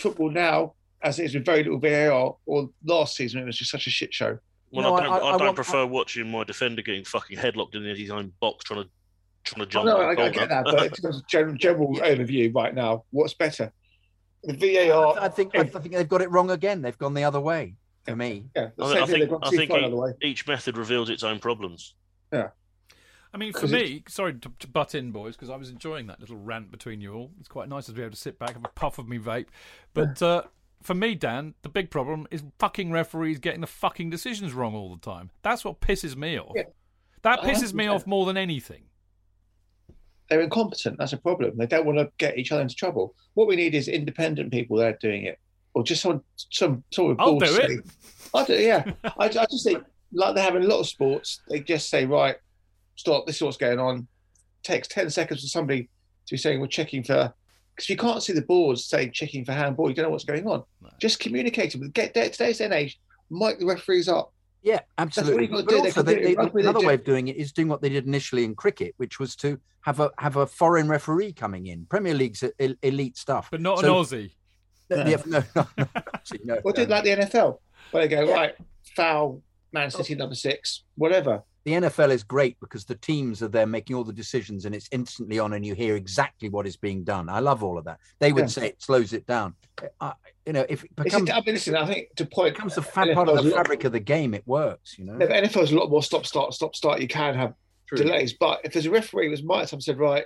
football now, as it is with very little VAR, or last season it was just such a shit show? Well, No, I don't, I- I, I don't want- prefer watching my defender getting fucking headlocked in his own box trying to trying to jump. no, I, the I get that, but in terms of general, general overview right now, what's better? The VAR. I think I think they've got it wrong again. They've gone the other way. For me, yeah, I, same I thing, think, I think far e- way. each method reveals its own problems. Yeah. I mean, for Because it's- me, sorry to, to butt in, boys, because I was enjoying that little rant between you all. It's quite nice to be able to sit back and have a puff of me vape. But uh, for me, Dan, the big problem is fucking referees getting the fucking decisions wrong all the time. That's what pisses me off. Yeah. That oh, pisses me off more than anything. They're incompetent. That's a problem. They don't want to get each other into trouble. What we need is independent people there doing it, or just some some sort of. I'll do it. I do. Yeah, I, I just think like they have in a lot of sports. They just say, right, stop. This is what's going on. takes ten seconds for somebody to be saying we're checking for. Because you can't see the boards saying checking for handball, you don't know what's going on. No. Just communicate with. Get today's day and age. Mic the referees up. yeah, what absolutely. you've got to But do. Also, they, they, in rugby, they another way of doing it is doing what they did initially in cricket, which was to have a have a foreign referee coming in. Premier League's elite stuff, But not So- an Aussie. No, No. yeah, no, no, no, actually, no, Or do like the NFL, where they go Yeah. right, foul, Man City number six, whatever. The NFL is great because the teams are there making all the decisions and it's instantly on and you hear exactly what is being done. I love all of that. They would Yeah. say it slows it down. I, you know, if it It's, becomes, I mean, listen, I think to point becomes the fat part of the fabric of the game, it works. You know, No, but NFL's a lot more stop start stop start. You can have True. delays, but if there's a referee, was my time said right,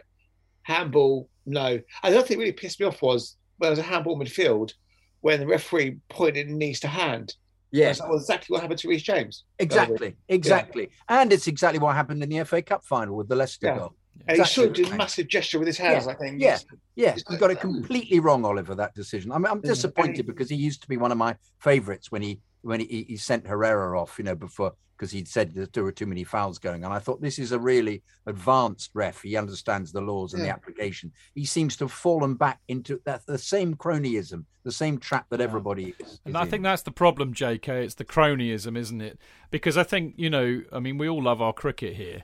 handball, no. And the other thing that really pissed me off was when there was a handball midfield when the referee pointed knees to hand. Yeah, That's well, exactly what happened to Reece James. exactly, exactly, and it's exactly what happened in the FA Cup final with the Leicester Yeah. goal. And he sort of did a massive gesture with his hands, I think. Yeah, yeah, he got it completely wrong, Oliver. That decision. I'm, I'm Mm. disappointed because he used to be one of my favourites when he when he, he sent Herrera off. You know, before because he'd said that there were too many fouls going, on. I thought this is a really advanced ref. He understands the laws and the application. He seems to have fallen back into that the same cronyism, the same trap that Yeah. everybody is. And is I in. think that's the problem, JK. It's the cronyism, isn't it? Because I think you know, I mean, we all love our cricket here,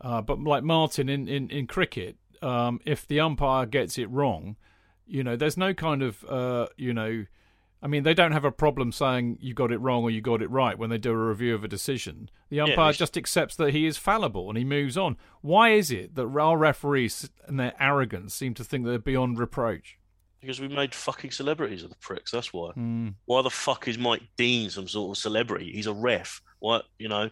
uh, but like Martin in in in cricket, um, if the umpire gets it wrong, you know, there's no kind of uh, you know. I mean, they don't have a problem saying you got it wrong or you got it right when they do a review of a decision. The umpire it's- just accepts that he is fallible and he moves on. Why is it that our referees and their arrogance seem to think they're beyond reproach? Because we made fucking celebrities of the pricks. That's why. Hmm. Why the fuck is Mike Dean some sort of celebrity? He's a ref. What you know?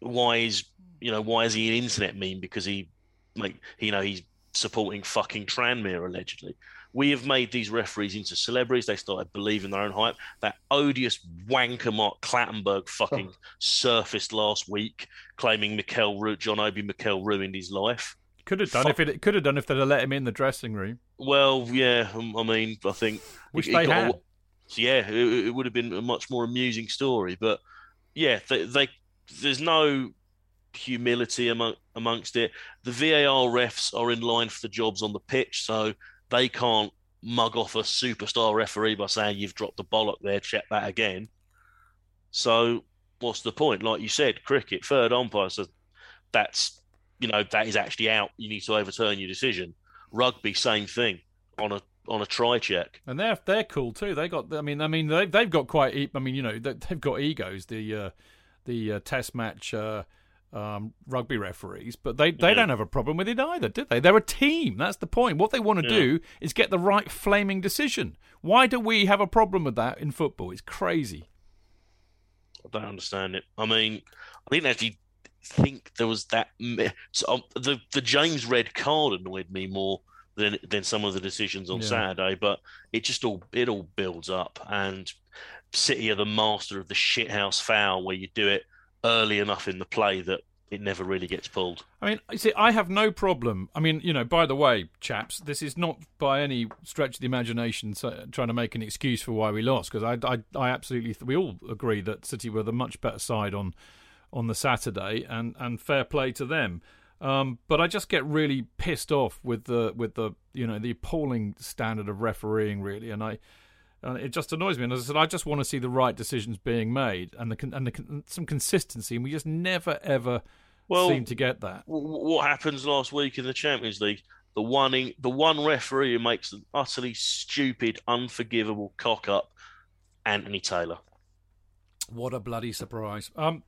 Why is you know why is he an internet meme? Because he, like you know, he's supporting fucking Tranmere allegedly. We have made these referees into celebrities. They started believing their own hype. That odious wanker Mark Clattenburg fucking surfaced last week, claiming Mikel Ru- John Obi Mikel ruined his life. Could have done if it could have done if they'd have let him in the dressing room. Well, yeah, um, I mean, I think Which it- they had. so, yeah, it, it would have been a much more amusing story. But yeah, they, they there's no humility among, amongst it. The VAR refs are in line for the jobs on the pitch, so they can't mug off a superstar referee by saying you've dropped the bollock there, check that again. So what's the point? Like you said, cricket third umpire says that's you know that is actually out. You need to overturn your decision. Rugby, same thing on a on a try check. And they're they're cool too. They got. I mean, I mean, they've they've got quite. I mean, you know, they- they've got egos. The uh, the uh, Test match uh, um, rugby referees, but they they Yeah. don't have a problem with it either, do they? They're a team. That's the point. What they want to Yeah. do is get the right flaming decision. Why do we have a problem with that in football? It's crazy. I don't understand it. I mean, I didn't actually think there was that. So, um, the the James red card annoyed me more than than some of the decisions on Yeah. Saturday, but it just all it all builds up. And City are the master of the shithouse foul, where you do it early enough in the play that it never really gets pulled. I mean, you see, I have no problem. I mean, you know, by the way, chaps, this is not by any stretch of the imagination so, trying to make an excuse for why we lost, because I, I, I absolutely, we all agree that City were the much better side on, on the Saturday, and, and fair play to them. Um, but I just get really pissed off with the, with the, you know, the appalling standard of refereeing, really, and I. And it just annoys me. And as I said, I just want to see the right decisions being made and the and the some consistency. And we just never ever Well, seem to get that. what happens last week in the Champions League? The one in, the one referee who makes an utterly stupid, unforgivable cock up, Anthony Taylor. What a bloody surprise. Um.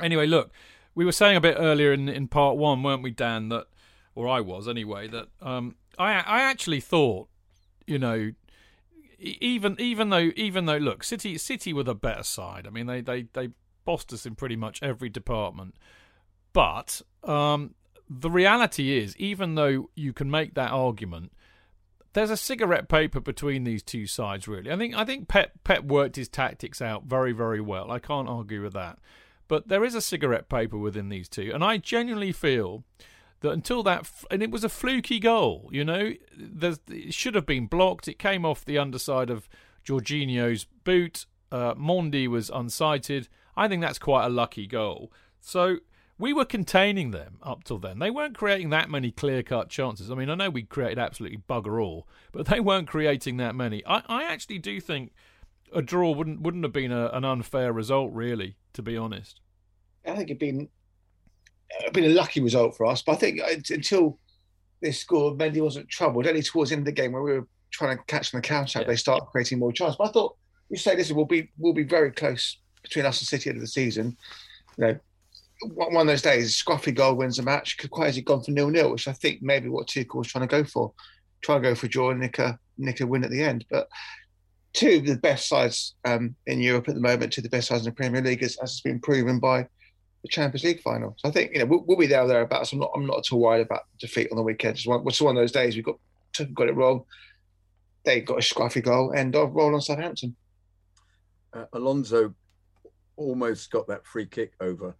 Anyway, look, we were saying a bit earlier in in part one, weren't we, Dan? That, or I was anyway. That um, I I actually thought, you know, even even though even though look, City City were the better side. I mean, they they they bossed us in pretty much every department. But um, the reality is, even though you can make that argument, there's a cigarette paper between these two sides. Really, I think I think Pep Pep worked his tactics out very very well. I can't argue with that. But there is a cigarette paper within these two, and I genuinely feel that until that, and it was a fluky goal. You know, There's, it should have been blocked. It came off the underside of Jorginho's boot. Uh, Mendy was unsighted. I think that's quite a lucky goal. So we were containing them up till then. They weren't creating that many clear cut chances. I mean, I know we created absolutely bugger all, but they weren't creating that many. I, I actually do think a draw wouldn't wouldn't have been a, an unfair result, really, to be honest. I think it'd been been a lucky result for us. But I think until they scored, Mendy wasn't troubled. Only towards the end of the game, where we were trying to catch them the counter, Yeah. they started creating more chances. But I thought you say this will be will be very close between us and City at the end of the season. You know, one of those days, scruffy goal wins a match. Could quite easily gone for nil nil, which I think maybe what Tuchel was trying to go for, try and go for draw and nick a nick a win at the end. But two of the best sides um, in Europe at the moment, two of the best sides in the Premier League, as, as has been proven by the Champions League final. So I think you know we'll, we'll be there or thereabouts. I'm not I'm not at all worried about defeat on the weekend. It's one, it's one of those days we got got it wrong. They got a scruffy goal and I'll roll on Southampton. uh, Alonso almost got that free kick over,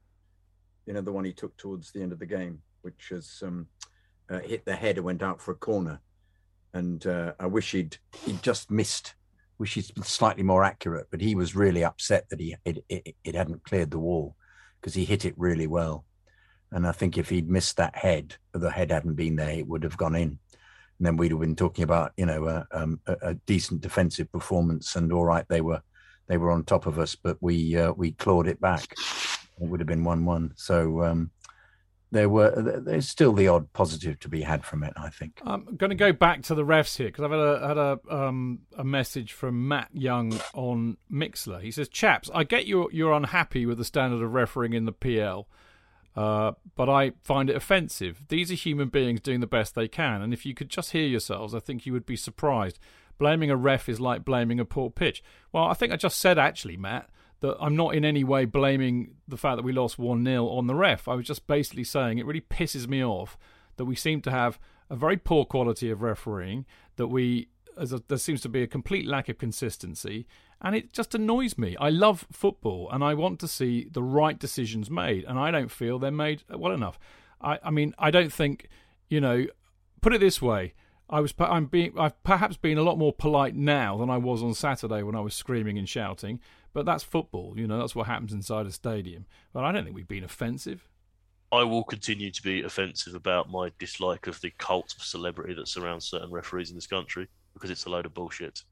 you know, the one he took towards the end of the game, which has um, uh, hit the head and went out for a corner. And uh, I wish he'd he'd just missed. Wish he'd been slightly more accurate, but he was really upset that he it, it, it hadn't cleared the wall because he hit it really well. And I think if he'd missed that head, the head hadn't been there, it would have gone in. And then we'd have been talking about, you know, a, um, a decent defensive performance. And all right, they were they were on top of us, but we uh, we clawed it back. It would have been one-one. So um, there were there's still the odd positive to be had from it. I think. I'm going to go back to the refs here because I've had a had a um, a message from Matt Young on Mixlr. He says, "Chaps, I get you're you're unhappy with the standard of refereeing in the PL." Uh, but I find it offensive. These are human beings doing the best they can, and if you could just hear yourselves, I think you would be surprised. Blaming a ref is like blaming a poor pitch. Well, I think I just said actually, Matt, that I'm not in any way blaming the fact that we lost 1 0 on the ref. I was just basically saying it really pisses me off that we seem to have a very poor quality of refereeing, that we as a, there seems to be a complete lack of consistency, and it just annoys me. I love football, and I want to see the right decisions made, and I don't feel they're made well enough. I, I mean, I don't think, you know, put it this way. I was I'm being I've perhaps been a lot more polite now than I was on Saturday when I was screaming and shouting. But that's football, you know. That's what happens inside a stadium. But I don't think we've been offensive. I will continue to be offensive about my dislike of the cult of celebrity that surrounds certain referees in this country because it's a load of bullshit,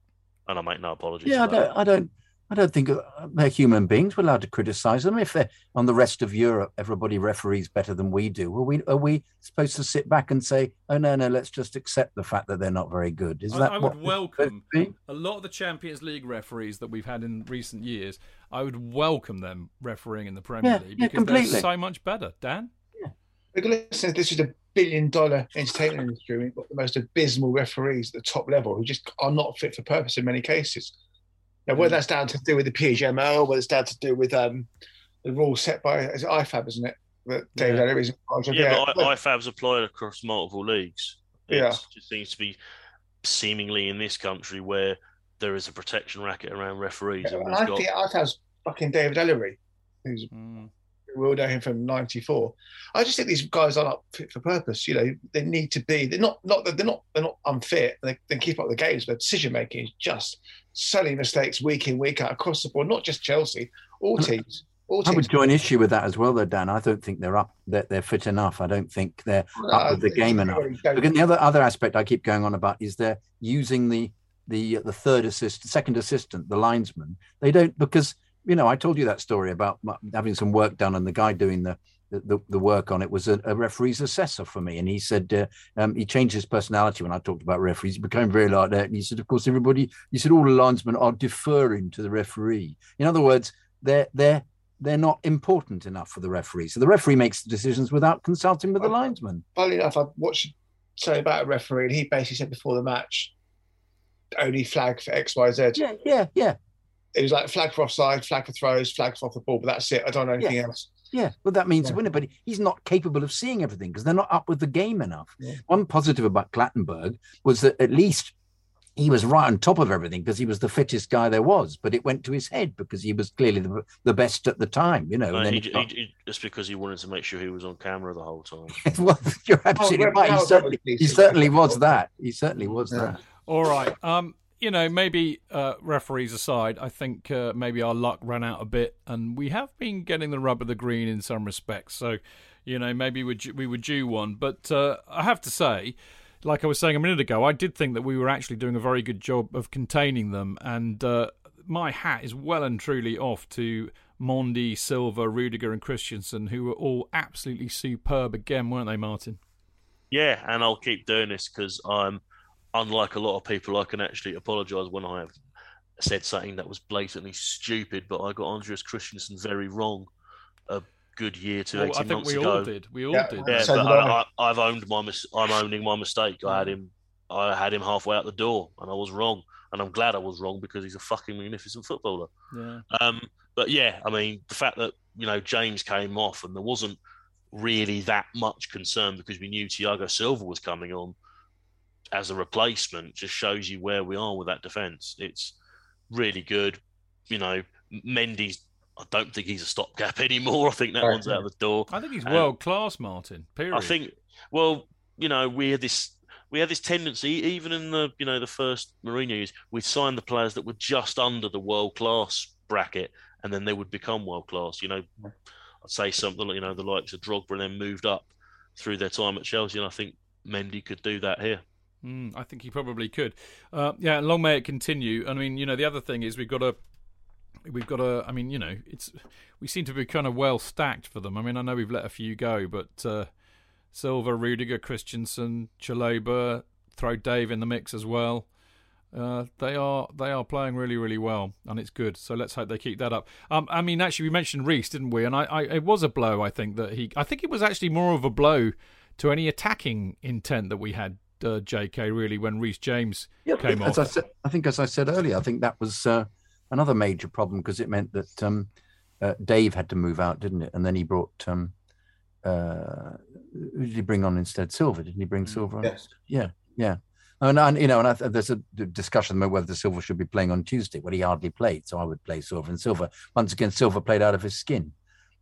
and I make no apologies. Yeah, I for that. don't, I don't, I don't think uh, they're human beings. We're allowed to criticise them. If they're on the rest of Europe, everybody referees better than we do. Are we, are we supposed to sit back and say, "Oh no, no, let's just accept the fact that they're not very good"? Is I, that I would we're welcome a lot of the Champions League referees that we've had in recent years. I would welcome them refereeing in the Premier Yeah, League yeah, because completely. they're so much better. Dan, Look, listen, this is a billion dollar entertainment industry. We've got the most abysmal referees at the top level who just are not fit for purpose in many cases. Now, whether that's down to do with the PGMO, whether it's down to do with um, the rules set by is it IFAB, isn't it? That David Yeah. Charge of. Yeah, but I, IFAB's applied across multiple leagues. It Yeah. just seems to be seemingly in this country where there is a protection racket around referees. Yeah, and I got- think IFAB's fucking David Elleray, who's Mm. we all know him from '94. I just think these guys are not fit for purpose. You know, they need to be. They're not. Not they're not. They're not unfit. They, they keep up the games, but decision making is just silly mistakes week in week out across the board. Not just Chelsea, all mm. teams. All teams. I would join issue with that as well, though, Dan. I don't think they're up. That they're fit enough. I don't think they're up with the game enough. Look, and the other other aspect I keep going on about is they're using the the the third assist, second assistant, the linesman. They don't because you know I told you that story about having some work done, and the guy doing the the, the work on it was a, a referee's assessor for me, and he said uh, um, he changed his personality when I talked about referees. He became very like that, and he said, of course, everybody. He said all the linesmen are deferring to the referee. In other words, they're they're they're not important enough for the referee. So the referee makes the decisions without consulting with the linesman. Funnily enough, I watched something about a referee, and he basically said before the match, only flag for X, Y, Z. Yeah, yeah, yeah. It was like flag for offside, flag for throws, flag for off the ball, but that's it. I don't know anything else. Yeah, well, that means Yeah. a winner, but he's not capable of seeing everything because they're not up with the game enough. Yeah. One positive about Clattenburg was that at least he was right on top of everything because he was the fittest guy there was, but it went to his head because he was clearly the, the best at the time, you know. No, and then he, he he, got- he- just because he wanted to make sure he was on camera the whole time. well, you're absolutely Red right. He certainly, was he certainly was that. He certainly was Yeah. that. All right. Um, you know, maybe uh, referees aside, I think uh, maybe our luck ran out a bit, and we have been getting the rub of the green in some respects. So, you know, maybe we we were due one. But uh, I have to say, like I was saying a minute ago, I did think that we were actually doing a very good job of containing them, and uh, my hat is well and truly off to Mendy, Silva, Rudiger, and Christensen, who were all absolutely superb again, weren't they, Martin? Yeah, and I'll keep doing this because I'm, unlike a lot of people, I can actually apologise when I have said something that was blatantly stupid. But I got Andreas Christensen very wrong a good year to Well, 18 I think months we ago. all did. We all Yeah. did. Yeah, So but I, I. I, I've owned my mis- I'm owning my mistake. I had him I had him halfway out the door, and I was wrong, and I'm glad I was wrong because he's a fucking magnificent footballer. Yeah. Um, but yeah, I mean, the fact that you know James came off and there wasn't really that much concern because we knew Thiago Silva was coming on as a replacement just shows you where we are with that defence. It's really good. You know, Mendy's. I don't think he's a stopgap anymore. I think that Right. one's out of the door. I think he's Um, world class, Martin. Period. I think. Well, you know, we had this. We had this tendency, even in the you know the first Mourinho years, we'd sign the players that were just under the world class bracket, and then they would become world class. You know, I'd say something like you know the likes of Drogba and then moved up through their time at Chelsea, and I think Mendy could do that here. Mm, I think he probably could. Uh, yeah, and long may it continue. I mean, you know, the other thing is we've got a, we've got a. I mean, you know, it's we seem to be kind of well stacked for them. I mean, I know we've let a few go, but uh, Silva, Rudiger, Christensen, Chalobah, throw Dave in the mix as well. Uh, they are they are playing really really well, and it's good. So let's hope they keep that up. Um, I mean, actually, we mentioned Reece, didn't we? And I, I, it was a blow. I think that he, I think it was actually more of a blow to any attacking intent that we had, uh, J.K. Really, when Reece James Yeah, came as off. I said, I think as I said earlier, I think that was uh, another major problem because it meant that um, uh, Dave had to move out, didn't it? And then he brought um, uh, who did he bring on instead? Silva, didn't he bring Silva on? Yes. Yeah, yeah. And, and you know, and I, th- there's a discussion about whether Silva should be playing on Tuesday. Well, he hardly played, so I would play Silva. And Silva, once again, Silva played out of his skin.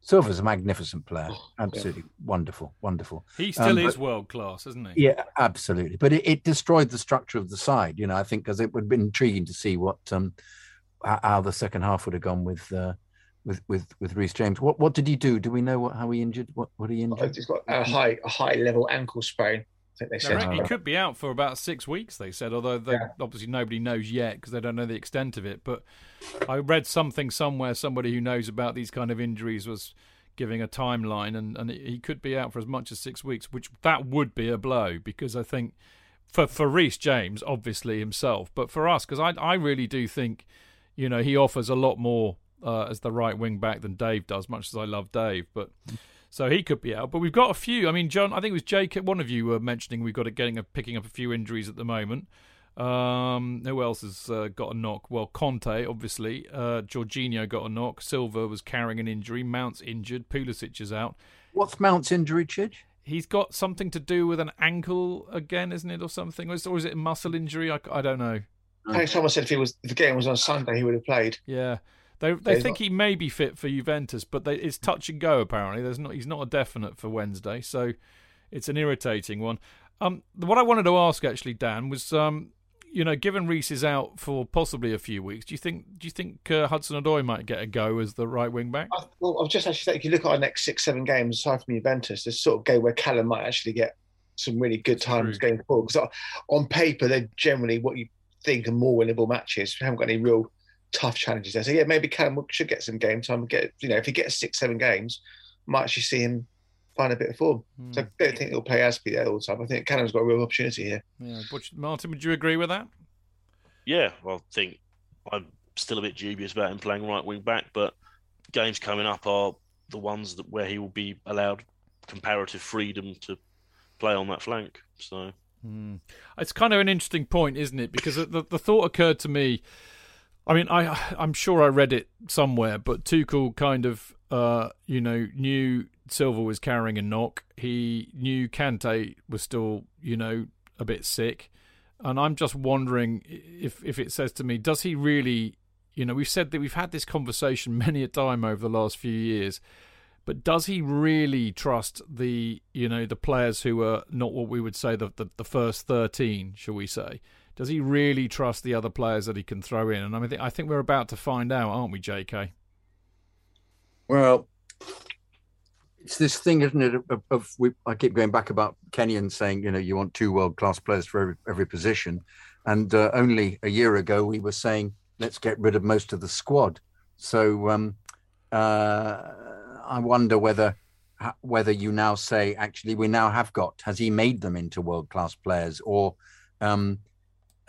Silva's a magnificent player, absolutely wonderful, wonderful. He still Um, is but- world class, isn't he? Yeah, absolutely. But it, it destroyed the structure of the side, you know. I think because it would have been intriguing to see what um how the second half would have gone with uh, with with with Reece James. What what did he do? Do we know what how he injured? What what he injured? He's got a high, a high level ankle sprain. Think they They said. he could be out for about six weeks. They said, although they, Yeah. obviously nobody knows yet because they don't know the extent of it. But I read something somewhere. Somebody who knows about these kind of injuries was giving a timeline, and and he could be out for as much as six weeks, which that would be a blow because I think for for Reece James, obviously himself, but for us, because I I really do think, you know, he offers a lot more uh, as the right wing back than Dave does. Much as I love Dave, but. So he could be out, but we've got a few. I mean, John, I think it was Jake. One of you were mentioning we've got it getting a, picking up a few injuries at the moment. Um, who else has uh, got a knock? Well, Kante, obviously. Uh, Jorginho got a knock. Silva was carrying an injury. Mount's injured. Pulisic is out. What's Mount's injury, Chidge? He's got something to do with an ankle again, isn't it, or something? Or is, or is it a muscle injury? I, I don't know. I think someone said if, he was, if the game was on Sunday, he would have played. Yeah, they they he's think not- he may be fit for Juventus, but they, it's touch and go. Apparently, there's not he's not a definite for Wednesday, so it's an irritating one. Um, what I wanted to ask actually, Dan, was um, you know, given Reece is out for possibly a few weeks, do you think do you think uh, Hudson Odoi might get a go as the right wing back? I, well, I was just actually if you look at our next six, seven games, aside from Juventus, there's sort of game where Callum might actually get some really good times True. going forward. Because on paper, they're generally what you think are more winnable matches. We haven't got any real tough challenges there. So yeah, maybe Callum should get some game time. and Get you know, if he gets six, seven games, might actually see him find a bit of form. Hmm. So I don't think he'll play Azpi there all the time. I think Callum's got a real opportunity here. Yeah, Butch, Martin, would you agree with that? Yeah, well, I think I'm still a bit dubious about him playing right wing back, but games coming up are the ones that where he will be allowed comparative freedom to play on that flank. So Hmm. It's kind of an interesting point, isn't it? Because the the thought occurred to me. I mean, I I'm sure I read it somewhere, but Tuchel kind of uh you know knew Silva was carrying a knock. He knew Kante was still you know a bit sick, and I'm just wondering if if it says to me, does he really? You know, we've said that we've had this conversation many a time over the last few years. But does he really trust the you know the players who are not what we would say the, the the first thirteen, shall we say? Does he really trust the other players that he can throw in? And I mean, I think we're about to find out, aren't we, J.K.? Well, it's this thing, isn't it? Of, of we, I keep going back about Kenyon saying, you know, you want two world class players for every, every position, and uh, only a year ago we were saying let's get rid of most of the squad. So um, uh, I wonder whether whether you now say actually we now have got has he made them into world class players or um,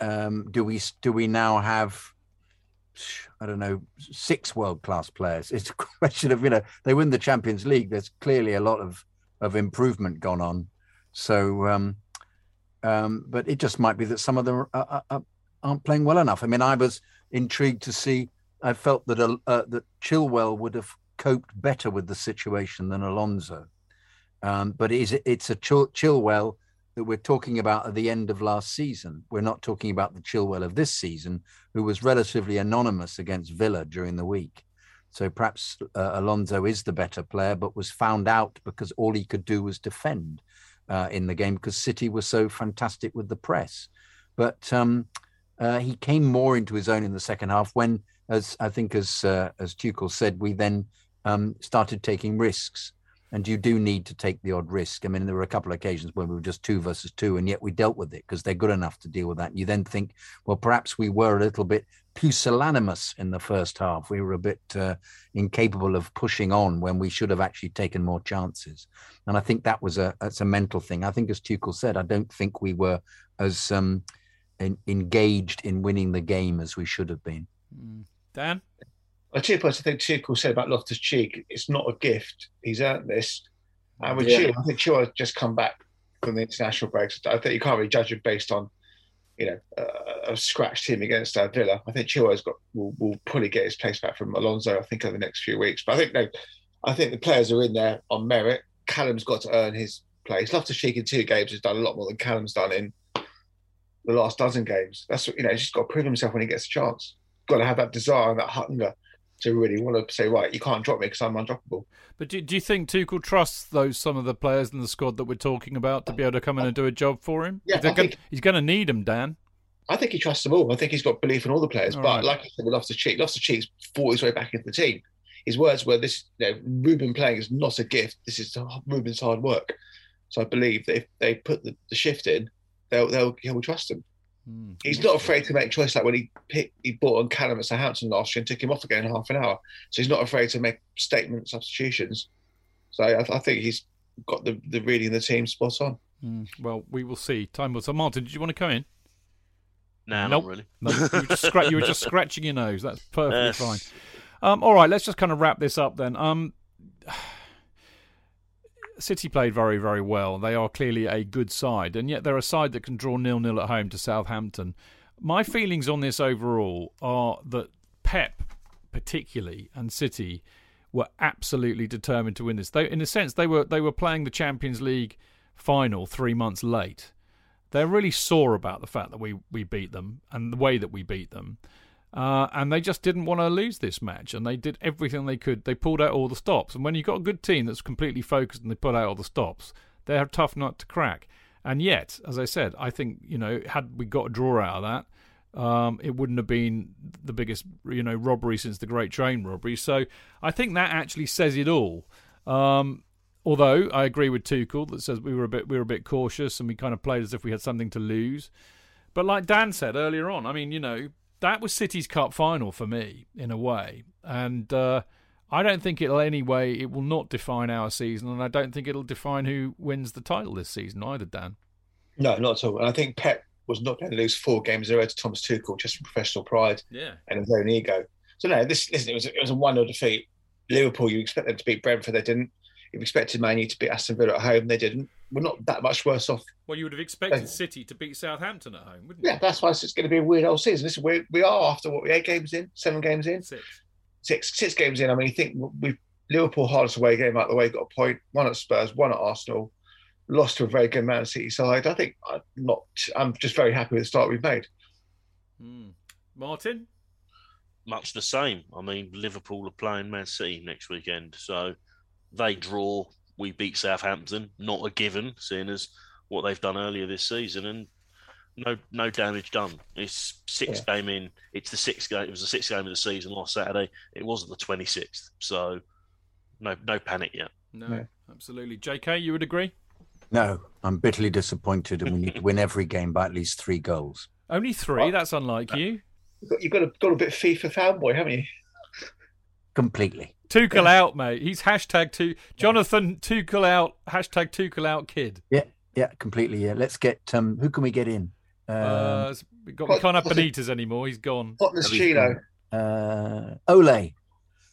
um, do we do we now have I don't know, six world class players. It's a question of, you know, they win the Champions League. There's clearly a lot of, of improvement gone on. So, um, um, but it just might be that some of them are, are, aren't playing well enough. I mean, I was intrigued to see. I felt that uh, uh, that Chilwell would have coped better with the situation than Alonso. Um, but it's, it's a Chil- Chilwell that we're talking about at the end of last season. We're not talking about the Chilwell of this season, who was relatively anonymous against Villa during the week. So perhaps uh, Alonso is the better player, but was found out because all he could do was defend uh, in the game because City was so fantastic with the press. But um, uh, he came more into his own in the second half when, as I think, as uh, as Tuchel said, we then um, started taking risks. And you do need to take the odd risk. I mean, there were a couple of occasions when we were just two versus two, and yet we dealt with it because they're good enough to deal with that. And you then think, well, perhaps we were a little bit pusillanimous in the first half. We were a bit uh, incapable of pushing on when we should have actually taken more chances. And I think that was a that's a mental thing. I think, as Tuchel said, I don't think we were as um, in, engaged in winning the game as we should have been. Dan? Two points I think Tuchel said about Loftus Cheek, it's not a gift. He's earned this. And with Yeah. I think Chilwell has just come back from the international breaks. I think you can't really judge him based on, you know, a, a scratch team against uh, Villa. I think Chilwell's got will, will probably get his place back from Alonso. I think over the next few weeks. But I think no, I think the players are in there on merit. Callum's got to earn his place. Loftus Cheek in two games has done a lot more than Callum's done in the last dozen games. That's you know, he's just got to prove himself when he gets a chance. Got to have that desire and that hunger to really want to say, right, you can't drop me because I'm undroppable. But do, do you think Tuchel trusts those some of the players in the squad that we're talking about to be able to come in and do a job for him? Yeah, gonna- he's going to need them, Dan. I think he trusts them all. I think he's got belief in all the players. All but right. like I said, with Loftus Cheek, Loftus Cheek's fought his way back into the team. His words were, "This, you know, Ruben playing is not a gift. This is Ruben's hard work." So I believe that if they put the, the shift in, they'll they'll he'll trust him. Hmm. He's not afraid to make a choice like when he picked, he bought on Callum at Southampton last year and took him off again in half an hour. So he's not afraid to make statement substitutions. So I, I think he's got the, the reading of the team spot on. Hmm. Well, we will see. Time will tell. Martin, did you want to come in? Nah, Nope. not really. No, you were just, scra- you were just scratching your nose. That's perfectly Yes. fine. Um, all right, let's just kind of wrap this up then. Um, City played very, very well. They are clearly a good side, and yet they're a side that can draw nil-nil at home to Southampton. My feelings on this overall are that Pep, particularly, and City were absolutely determined to win this. They, in a sense, they were they were playing the Champions League final three months late. They're really sore about the fact that we, we beat them and the way that we beat them. Uh, and they just didn't want to lose this match, and they did everything they could. They pulled out all the stops, and when you've got a good team that's completely focused and they pull out all the stops, they're tough nut to crack. And yet, as I said, I think you know, had we got a draw out of that, um, it wouldn't have been the biggest you know robbery since the Great Train robbery. So I think that actually says it all. Um, although I agree with Tuchel that says we were a bit we were a bit cautious and we kind of played as if we had something to lose. But like Dan said earlier on, I mean, you know, that was City's cup final for me in a way, and uh, I don't think it'll anyway. It will not define our season, and I don't think it'll define who wins the title this season either. Dan, No, not at all. And I think Pep was not going to lose four games in a row to Thomas Tuchel just from professional pride yeah, and his own ego. So no, this listen, it was it was a one 0 defeat. Liverpool, you expect them to beat Brentford, they didn't. You expected Man U to beat Aston Villa at home, they didn't. We're not that much worse off. well, you would have expected City to beat Southampton at home, wouldn't you? Yeah, that's why it's going to be a weird old season. Listen, we we are after what we eight games in, seven games in, Six. six six games in. I mean, you think we've Liverpool hardest away game out the way, got a point, one at Spurs, one at Arsenal, lost to a very good Man City side. I think I'm not. I'm just very happy with the start we've made. Hmm. Martin, much the same. I mean, Liverpool are playing Man City next weekend, so they draw. We beat Southampton, not a given, seeing as what they've done earlier this season, and no no damage done. It's six game in. It's the sixth game. It was the sixth game of the season last Saturday. It wasn't the twenty sixth, so no no panic yet. no, No. absolutely. J.K., you would agree? No, I'm bitterly disappointed, and we need to win every game by at least three goals. Only three. That's unlike you. You've you've got a got a bit FIFA fanboy, haven't you? Completely. Tuchel out, mate. He's hashtag two. Jonathan Tuchel out. Hashtag Tuchel out, kid. Yeah, yeah, completely. Yeah. Let's get um. Who can we get in? Um, Uh, we, got, we can't have Benitez anymore. He's gone. Tottenham's At Chino. uh, Ole. Ole,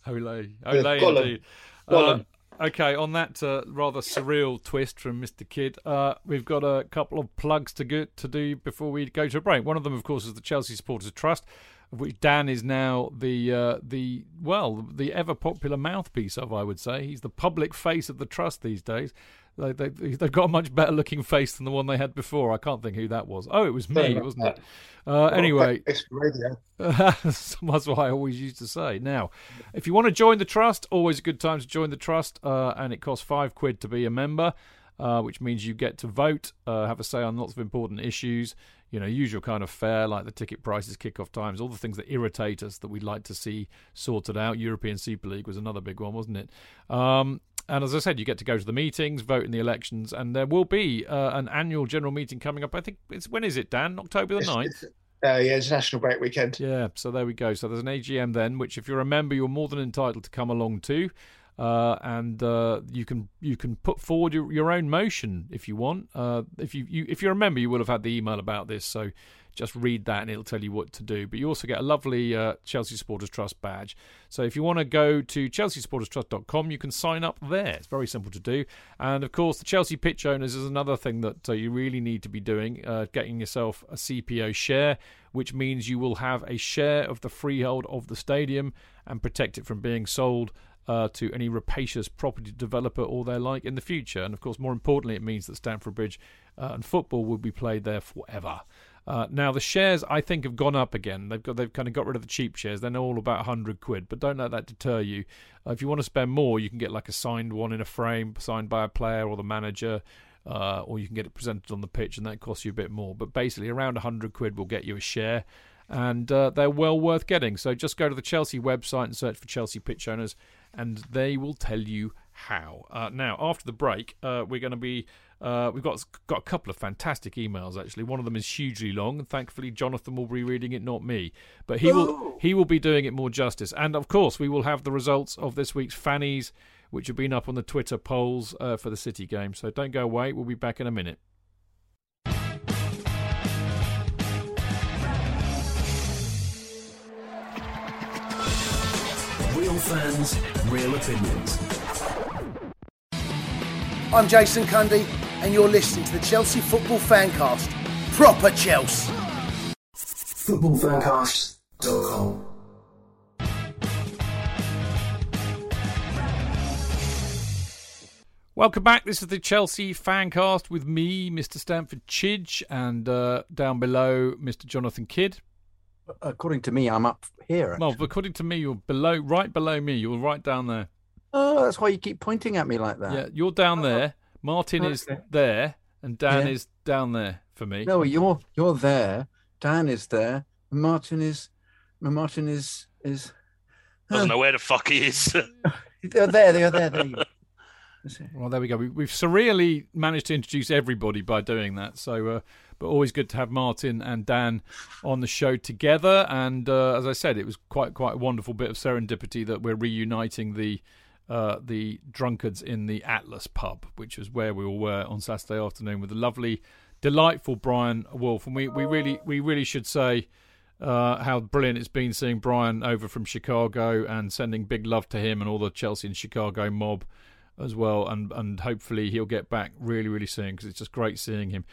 Yeah, Ole, Gollum. indeed. Uh, okay, on that uh, rather surreal twist from Mr. Kydd, uh, we've got a couple of plugs to go, to do before we go to a break. One of them, of course, is the Chelsea Supporters Trust, of which Dan is now the uh, the well the ever popular mouthpiece of. I would say he's the public face of the trust these days. They, they, they've got a much better looking face than the one they had before. I can't think who that was. Oh, it was me, wasn't it? Uh, anyway, it's radio. that's what I always used to say. Now, if you want to join the trust, always a good time to join the trust, uh, and it costs five quid to be a member, uh, which means you get to vote, uh, have a say on lots of important issues. You know, usual kind of fare like the ticket prices, kick-off times, all the things that irritate us that we'd like to see sorted out. European Super League was another big one, wasn't it? Um, and as I said, you get to go to the meetings, vote in the elections, and there will be uh, an annual general meeting coming up. I think it's when is it, Dan? October the It's- 9th? it's- Uh, yeah, it's National Break Weekend. Yeah, so there we go. So there's an AGM then, which if you're a member, you're more than entitled to come along to, uh, and uh, you can you can put forward your, your own motion if you want. Uh, if you, you if you're a member, you will have had the email about this, so just read that and it'll tell you what to do. But you also get a lovely uh, Chelsea Supporters Trust badge. So if you want to go to chelseasupporterstrust.com, you can sign up there. It's very simple to do. And of course, the Chelsea pitch owners is another thing that uh, you really need to be doing, uh, getting yourself a CPO share, which means you will have a share of the freehold of the stadium and protect it from being sold. Uh, to any rapacious property developer or their like in the future. And of course, more importantly, it means that Stamford Bridge uh, and football will be played there forever. Uh, now the shares I think have gone up again. They've got they've kind of got rid of the cheap shares. They're all about hundred quid. But don't let that deter you. Uh, if you want to spend more, you can get like a signed one in a frame, signed by a player or the manager, uh, or you can get it presented on the pitch, and that costs you a bit more. But basically, around hundred quid will get you a share, and uh, they're well worth getting. So just go to the Chelsea website and search for Chelsea pitch owners, and they will tell you how. Uh, now, after the break, uh, we're going to be. Uh, we've got got a couple of fantastic emails actually. One of them is hugely long, and thankfully Jonathan will be reading it, not me. But he will he will be doing it more justice. And of course, we will have the results of this week's fannies, which have been up on the Twitter polls uh, for the City game. So don't go away. We'll be back in a minute. Real fans, real opinions. I'm Jason Cundy, and you're listening to the Chelsea Football Fancast. Proper Chelsea. Footballfancast.com. Welcome back. This is the Chelsea Fancast with me, Mr. Stamford Chidge, and uh, down below, Mr. Jonathan Kydd. According to me, I'm up here. Well, according to me, you're below, right below me. You're right down there. Oh, that's why you keep pointing at me like that. Yeah, you're down there. Martin is there, and Dan Yeah. is down there for me. No, you're you're there. Dan is there. Martin is. and Martin is is. Doesn't know where the fuck he is. They're there. They're there. They're there you go. That's it. Well, there we go. We, we've surreally managed to introduce everybody by doing that. So, uh, but always good to have Martin and Dan on the show together. And uh, as I said, it was quite quite a wonderful bit of serendipity that we're reuniting the uh, the drunkards in the Atlas pub, which was where we all were on Saturday afternoon with the lovely, delightful Brian Wolf. And we, we really we really should say. Uh, how brilliant it's been seeing Brian over from Chicago and sending big love to him and all the Chelsea and Chicago mob as well, and and hopefully he'll get back really really soon because it's just great seeing him.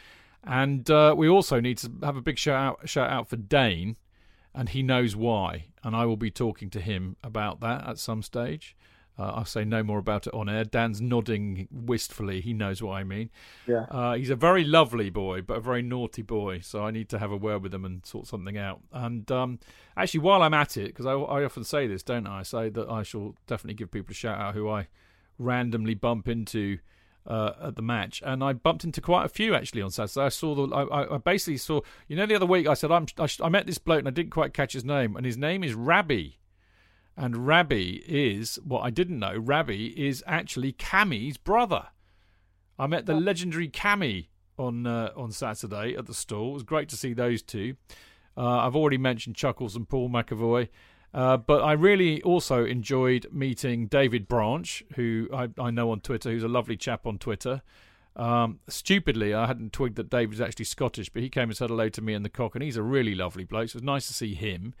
And uh, we also need to have a big shout out shout out for Dane, and he knows why, and I will be talking to him about that at some stage. Uh, I'll say no more about it on air. Dan's nodding wistfully. He knows what I mean. Yeah. Uh, he's a very lovely boy, but a very naughty boy. So I need to have a word with him and sort something out. And um, actually, while I'm at it, because I, I often say this, don't I? I say that I shall definitely give people a shout out who I randomly bump into uh, at the match, and I bumped into quite a few actually on Saturday. I saw the, I, I- basically saw, you know, the other week I said I'm, I, I met this bloke and I didn't quite catch his name, and his name is Rabbi, and Rabbi is what I didn't know. Rabbi is actually Cammy's brother. I met the legendary Cammy on uh, on Saturday at the stall. It was great to see those two. Uh, I've already mentioned Chuckles and Paul McAvoy. Uh, but I really also enjoyed meeting David Branch, who I, I know on Twitter, who's a lovely chap on Twitter. Um, stupidly, I hadn't twigged that David's actually Scottish, but he came and said hello to me in the cock, and he's a really lovely bloke. So it was nice to see him.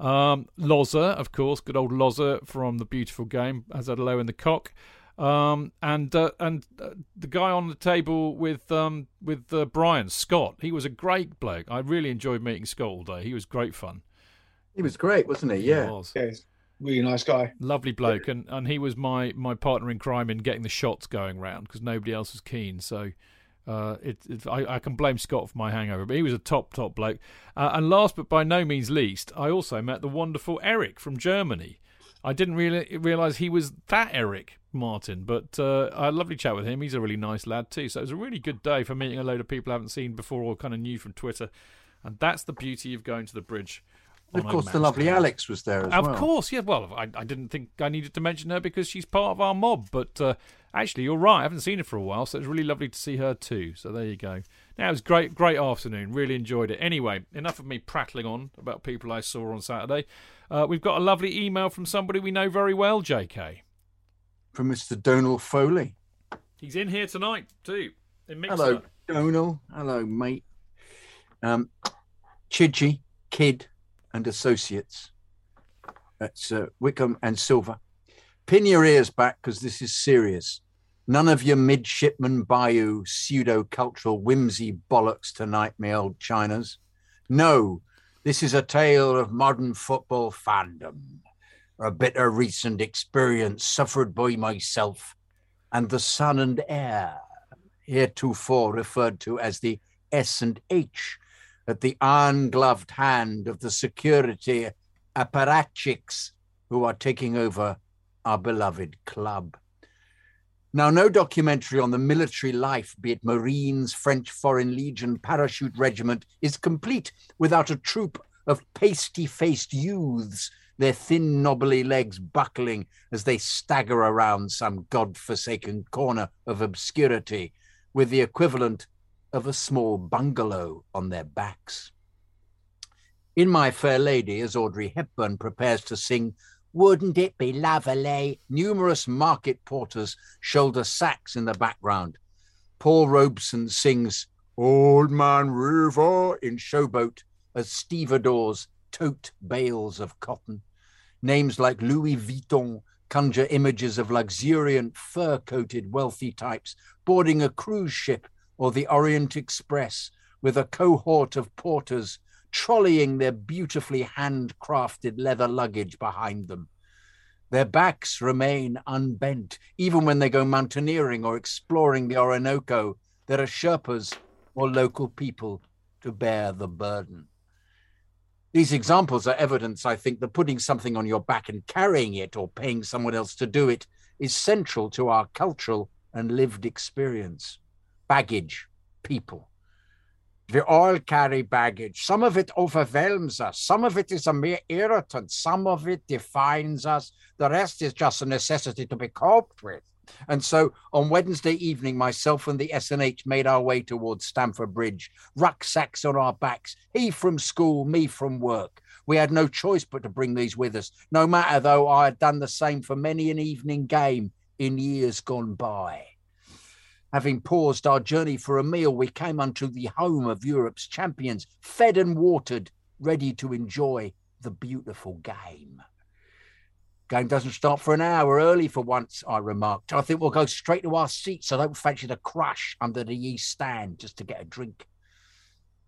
Um, Loza, of course, good old Loza from the beautiful game, has had low in the cock. Um, and uh, and uh, the guy on the table with um, with uh, Brian Scott, he was a great bloke. I really enjoyed meeting Scott all day. He was great fun. He was great, wasn't he? Yeah. He Yeah. was. Yeah, he's a really nice guy. lovely bloke, and, and he was my, my partner in crime in getting the shots going round because nobody else was keen. So uh, it, it I, I can blame Scott for my hangover, but he was a top top bloke. Uh, and last but by no means least, I also met the wonderful Eric from Germany. I didn't really realize he was that Eric Martin, but uh, I had a lovely chat with him. He's a really nice lad too. So it was a really good day for meeting a load of people I haven't seen before or kind of knew from Twitter. And that's the beauty of going to the bridge. Of course, the lovely. Alex was there as Of well. Of course, yeah. Well, I, I didn't think I needed to mention her because she's part of our mob. But uh, actually, you're right. I haven't seen her for a while, so it's really lovely to see her too. So there you go. Now it was great, great afternoon. Really enjoyed it. Anyway, enough of me prattling on about people I saw on Saturday. Uh, we've got a lovely email from somebody we know very well, J.K. From Mr. Donal Foley. He's in here tonight too. Hello, Donal. Hello, mate. Um, Chidgey, Kydd, and Associates. That's uh, Wickham and Silver. Pin your ears back because this is serious. None of your midshipman bayou pseudo cultural whimsy bollocks tonight, me old Chinas. No, this is a tale of modern football fandom, a bitter recent experience suffered by myself and the son and heir heretofore referred to as the S and H, at the iron-gloved hand of the security apparatchiks who are taking over our beloved club. Now, no documentary on the military life, be it Marines, French Foreign Legion, Parachute Regiment, is complete without a troop of pasty-faced youths, their thin, knobbly legs buckling as they stagger around some god-forsaken corner of obscurity, with the equivalent of a small bungalow on their backs. In My Fair Lady, as Audrey Hepburn prepares to sing, Wouldn't it be lovely? Numerous market porters shoulder sacks in the background. Paul Robeson sings Old Man River in Showboat as stevedores tote bales of cotton. Names like Louis Vuitton conjure images of luxuriant, fur coated, wealthy types boarding a cruise ship or the Orient Express with a cohort of porters trolleying their beautifully handcrafted leather luggage behind them. Their backs remain unbent, even when they go mountaineering or exploring the Orinoco. There are Sherpas or local people to bear the burden. These examples are evidence, I think, that putting something on your back and carrying it or paying someone else to do it is central to our cultural and lived experience. Baggage, people. We all carry baggage. Some of it overwhelms us. Some of it is a mere irritant. Some of it defines us. The rest is just a necessity to be coped with. And so on Wednesday evening, myself and the SNH made our way towards Stamford Bridge, rucksacks on our backs, he from school, me from work. We had no choice but to bring these with us, no matter though I had done the same for many an evening game in years gone by. Having paused our journey for a meal, we came unto the home of Europe's champions, fed and watered, ready to enjoy the beautiful game. Game doesn't start for an hour early for once, I remarked. I think we'll go straight to our seats. I don't fancy the crush under the east stand just to get a drink.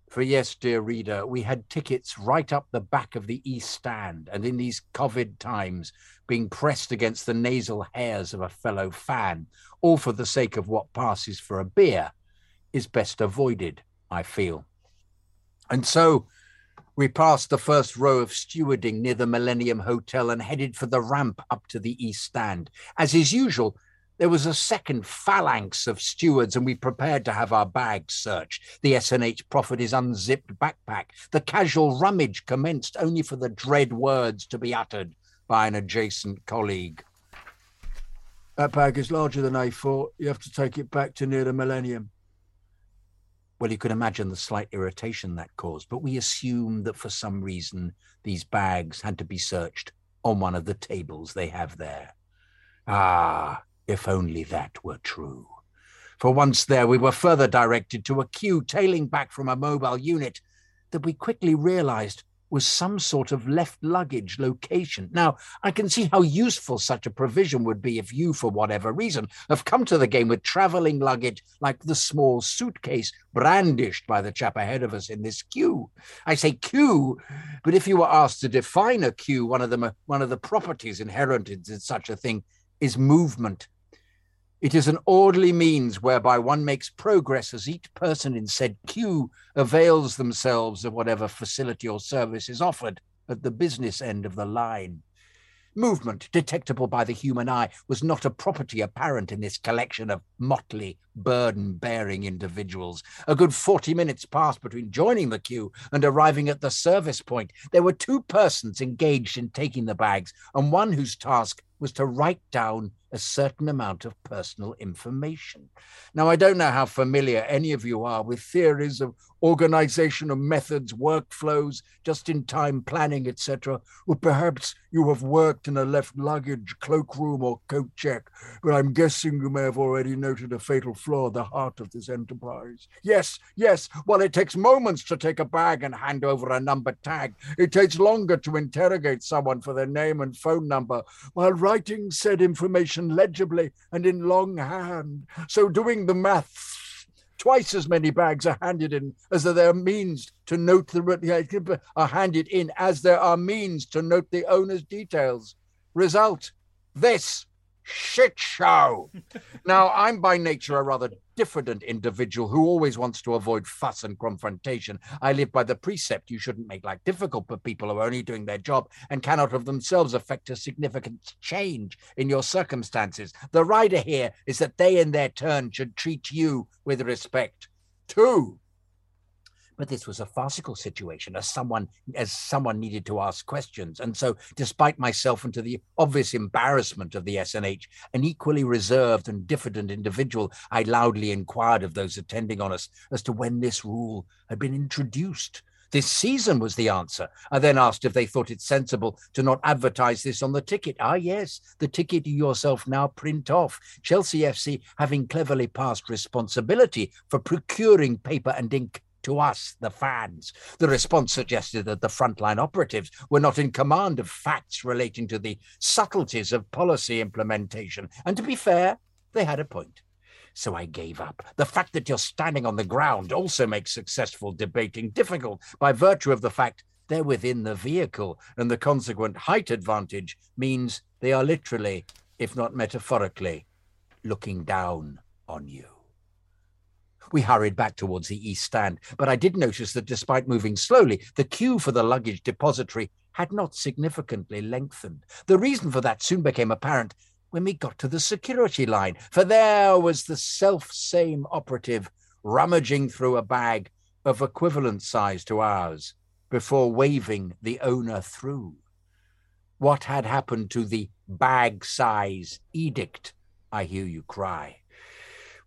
For yes, dear reader, we had tickets right up the back of the east stand, and in these COVID times, being pressed against the nasal hairs of a fellow fan, all for the sake of what passes for a beer, is best avoided, I feel. And so we passed the first row of stewarding near the Millennium Hotel and headed for the ramp up to the east stand. As is usual, there was a second phalanx of stewards, and we prepared to have our bags searched. The SNH proffered his unzipped backpack. The casual rummage commenced only for the dread words to be uttered by an adjacent colleague. That bag is larger than I thought. You have to take it back to near the Millennium. Well, you can imagine the slight irritation that caused, but we assumed that for some reason these bags had to be searched on one of the tables they have there. Ah, if only that were true. For once there, we were further directed to a queue tailing back from a mobile unit that we quickly realized was some sort of left luggage location. Now, I can see how useful such a provision would be if you, for whatever reason, have come to the game with traveling luggage like the small suitcase brandished by the chap ahead of us in this queue. I say queue, but if you were asked to define a queue, one of them, one of the properties inherent in such a thing is movement. It is an orderly means whereby one makes progress as each person in said queue avails themselves of whatever facility or service is offered at the business end of the line. Movement, detectable by the human eye, was not a property apparent in this collection of motley, burden bearing individuals. A good 40 minutes passed between joining the queue and arriving at the service point. There were two persons engaged in taking the bags, and one whose task was to write down a certain amount of personal information. Now, I don't know how familiar any of you are with theories of organizational methods, workflows, just in time planning, etc. Or perhaps you have worked in a left luggage, cloakroom, or coat check, but I'm guessing you may have already noted a fatal flaw at the heart of this enterprise. Yes, yes, well, it takes moments to take a bag and hand over a number tag. It takes longer to interrogate someone for their name and phone number while writing said information legibly and in long hand. So doing the maths twice as many bags are handed in as there are means to note the are handed in as there are means to note the owner's details. Result: this shit show. now, I'm by nature a rather diffident individual who always wants to avoid fuss and confrontation. I live by the precept you shouldn't make life difficult for people who are only doing their job and cannot of themselves affect a significant change in your circumstances. The rider here is that they in their turn should treat you with respect. Two, but this was a farcical situation as someone as someone needed to ask questions and so despite myself and to the obvious embarrassment of the SNH an equally reserved and diffident individual I loudly inquired of those attending on us as to when this rule had been introduced this season was the answer. I then asked if they thought it sensible to not advertise this on the ticket. Ah, yes, the ticket you yourself now print off. Chelsea FC having cleverly passed responsibility for procuring paper and ink to us, the fans. The response suggested that the frontline operatives were not in command of facts relating to the subtleties of policy implementation. And to be fair, they had a point. So I gave up. The fact that you're standing on the ground also makes successful debating difficult by virtue of the fact they're within the vehicle, and the consequent height advantage means they are literally, if not metaphorically, looking down on you. We hurried back towards the east stand, but I did notice that despite moving slowly, the queue for the luggage depository had not significantly lengthened. The reason for that soon became apparent when we got to the security line, for there was the self same operative rummaging through a bag of equivalent size to ours before waving the owner through. What had happened to the bag size edict? I hear you cry.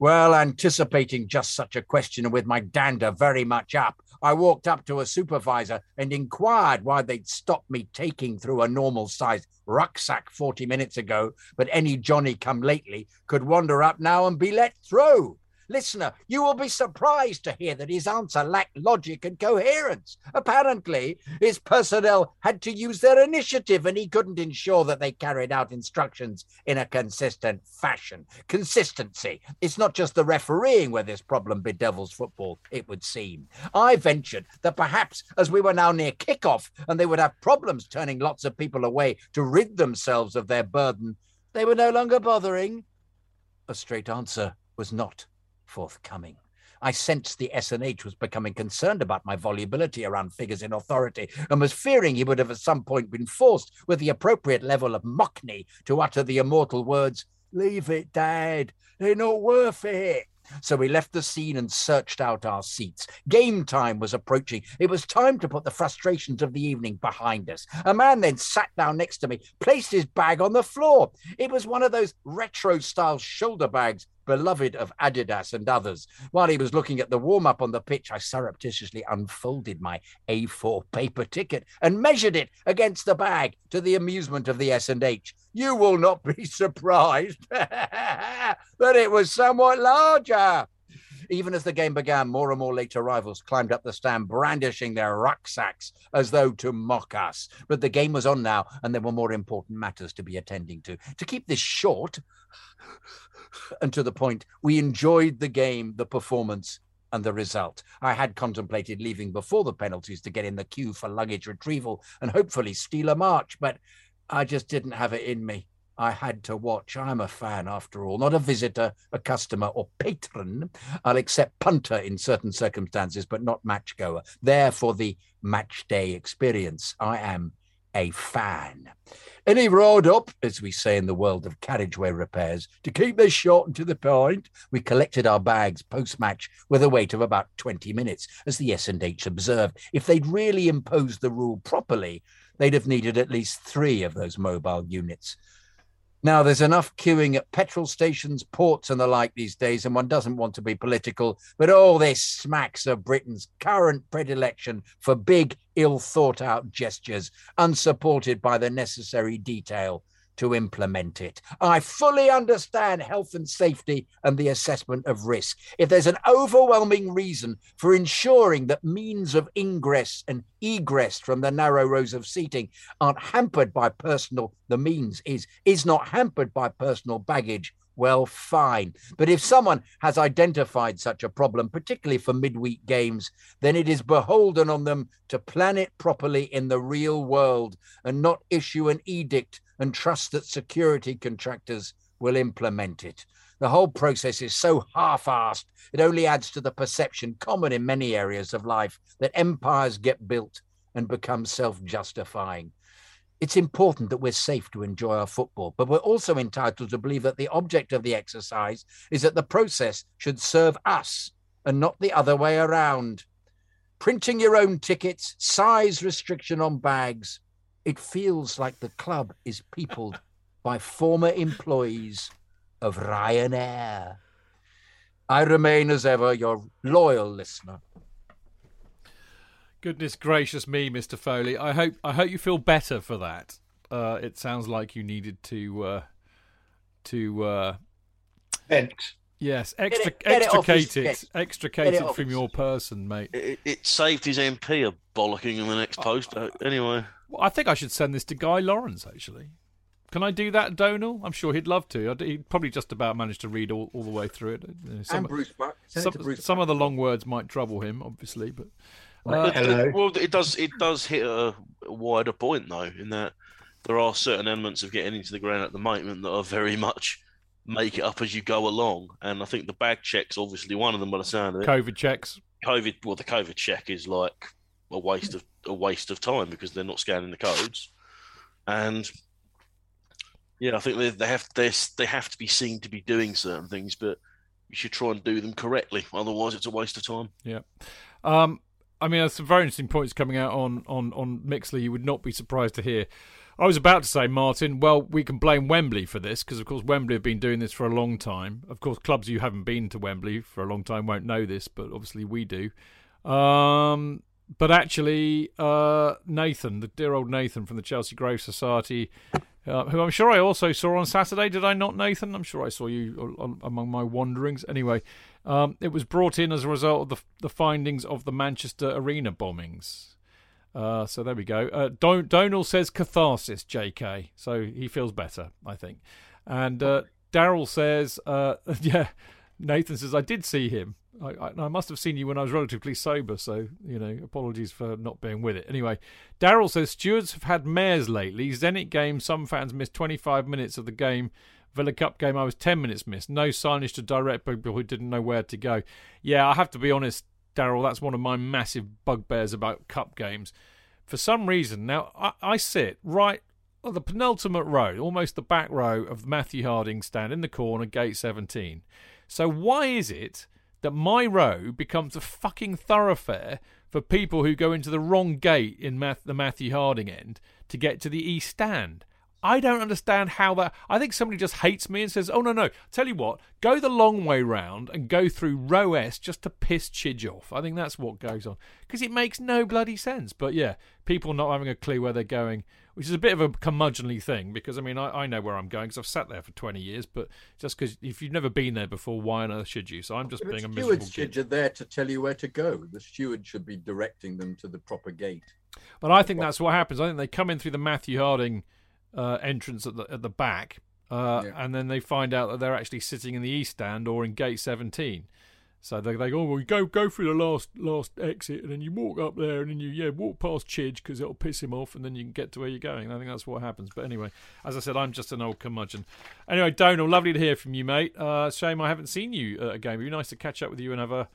Well, anticipating just such a question and with my dander very much up, I walked up to a supervisor and inquired why they'd stopped me taking through a normal sized rucksack 40 minutes ago, but any Johnny come lately could wander up now and be let through. Listener, you will be surprised to hear that his answer lacked logic and coherence. Apparently, his personnel had to use their initiative and he couldn't ensure that they carried out instructions in a consistent fashion. Consistency. It's not just the refereeing where this problem bedevils football, it would seem. I ventured that perhaps as we were now near kickoff and they would have problems turning lots of people away to rid themselves of their burden, they were no longer bothering. A straight answer was not forthcoming. I sensed the SNH was becoming concerned about my volubility around figures in authority and was fearing he would have at some point been forced, with the appropriate level of mockney, to utter the immortal words, Leave it, Dad. They're not worth it. So we left the scene and searched out our seats. Game time was approaching. It was time to put the frustrations of the evening behind us. A man then sat down next to me, placed his bag on the floor. It was one of those retro style shoulder bags beloved of Adidas and others. While he was looking at the warm up on the pitch, I surreptitiously unfolded my A4 paper ticket and measured it against the bag to the amusement of the S&H. You will not be surprised that it was somewhat larger. Even as the game began, more and more late arrivals climbed up the stand, brandishing their rucksacks as though to mock us. But the game was on now, and there were more important matters to be attending to. To keep this short and to the point, we enjoyed the game, the performance, and the result. I had contemplated leaving before the penalties to get in the queue for luggage retrieval and hopefully steal a march, but I just didn't have it in me. I had to watch. I'm a fan after all, not a visitor, a customer, or patron. I'll accept punter in certain circumstances, but not match goer. There for the match day experience. I am a fan. And he rode up, as we say in the world of carriageway repairs, to keep this short and to the point. We collected our bags post-match with a wait of about 20 minutes, as the S&H observed. If they'd really imposed the rule properly, they'd have needed at least three of those mobile units. Now, there's enough queuing at petrol stations, ports, and the like these days, and one doesn't want to be political, but all this smacks of Britain's current predilection for big, ill thought out gestures, unsupported by the necessary detail to implement it. I fully understand health and safety and the assessment of risk. If there's an overwhelming reason for ensuring that means of ingress and egress from the narrow rows of seating aren't hampered by personal, the means is, is not hampered by personal baggage, well, fine. But if someone has identified such a problem, particularly for midweek games, then it is beholden on them to plan it properly in the real world and not issue an edict and trust that security contractors will implement it. The whole process is so half assed, it only adds to the perception, common in many areas of life, that empires get built and become self justifying. It's important that we're safe to enjoy our football, but we're also entitled to believe that the object of the exercise is that the process should serve us and not the other way around. Printing your own tickets, size restriction on bags, it feels like the club is peopled by former employees of Ryanair. I remain as ever your loyal listener. Goodness gracious me, Mr. Foley. I hope I hope you feel better for that. Uh, it sounds like you needed to uh, to uh, Vent. yes extra, it- get it off his extricate it, chest. extricate it it from your person, mate. It, it saved his MP a bollocking in the next post. Uh, Anyway, Well, I think I should send this to Guy Laurence. Actually, can I do that, Donal? I'm sure he'd love to. He'd probably just about managed to read all, all the way through it. Some, and Bruce Buck. Some, Bruce some Buck. of the long words might trouble him, obviously, but uh, But- Hello. well, it does it does hit a, a wider point though, in that there are certain elements of getting into the ground at the moment that are very much make it up as you go along, and I think the bag check's obviously one of them by the sound of it. COVID checks. COVID, well, the COVID check is like a waste of a waste of time because they're not scanning the codes, and yeah, I think they, they have they they have to be seen to be doing certain things, but you should try and do them correctly. Otherwise, it's a waste of time. Yeah. Um, I mean, there's some very interesting points coming out on, on, on Mixlr. You would not be surprised to hear. I was about to say, Martin, well, we can blame Wembley for this because, of course, Wembley have been doing this for a long time. Of course, clubs who haven't been to Wembley for a long time won't know this, but obviously we do. Um, but actually, uh, Nathan, the dear old Nathan from the Chelsea Grove Society, uh, who I'm sure I also saw on Saturday. Did I not, Nathan? I'm sure I saw you on, among my wanderings. Anyway, um, it was brought in as a result of the, the findings of the Manchester Arena bombings. Uh, so there we go. Uh, Don- Donal says catharsis, JK. So he feels better, I think. And uh, Daryl says, uh, yeah, Nathan says, I did see him. I, I, must have seen you when I was relatively sober, so, you know, apologies for not being with it. Anyway, Daryl says, stewards have had mares lately. Zenit game, some fans missed 25 minutes of the game. Villa Cup game, I was 10 minutes missed. No signage to direct people who didn't know where to go. Yeah, I have to be honest, Daryl, that's one of my massive bugbears about cup games. For some reason, now I, I sit right at the penultimate row, almost the back row of Matthew Harding stand in the corner, gate 17. So why is it that my row becomes a fucking thoroughfare for people who go into the wrong gate in Math- the Matthew Harding end to get to the east stand? I don't understand how that. I think somebody just hates me and says, "Oh no, no." Tell you what, go the long way round and go through row S just to piss Chidge off. I think that's what goes on because it makes no bloody sense. But yeah, people not having a clue where they're going, which is a bit of a curmudgeonly thing because I mean I, I know where I'm going because I've sat there for 20 years. But just because if you've never been there before, why on earth should you? So I'm just But being a miserable stewards are there to tell you where to go. The steward should be directing them to the proper gate. But I think that's what happens. I think they come in through the Matthew Harding uh, entrance at the at the back, uh, Yeah. and then they find out that they're actually sitting in the east stand or in gate seventeen. So they, they go, oh, well, you go go through the last last exit, and then you walk up there, and then you yeah walk past Chidge because it'll piss him off, and then you can get to where you're going. I think that's what happens. But anyway, as I said, I'm just an old curmudgeon. Anyway, Donal, lovely to hear from you, mate. Uh, shame I haven't seen you at a game. It'd be nice to catch up with you and have a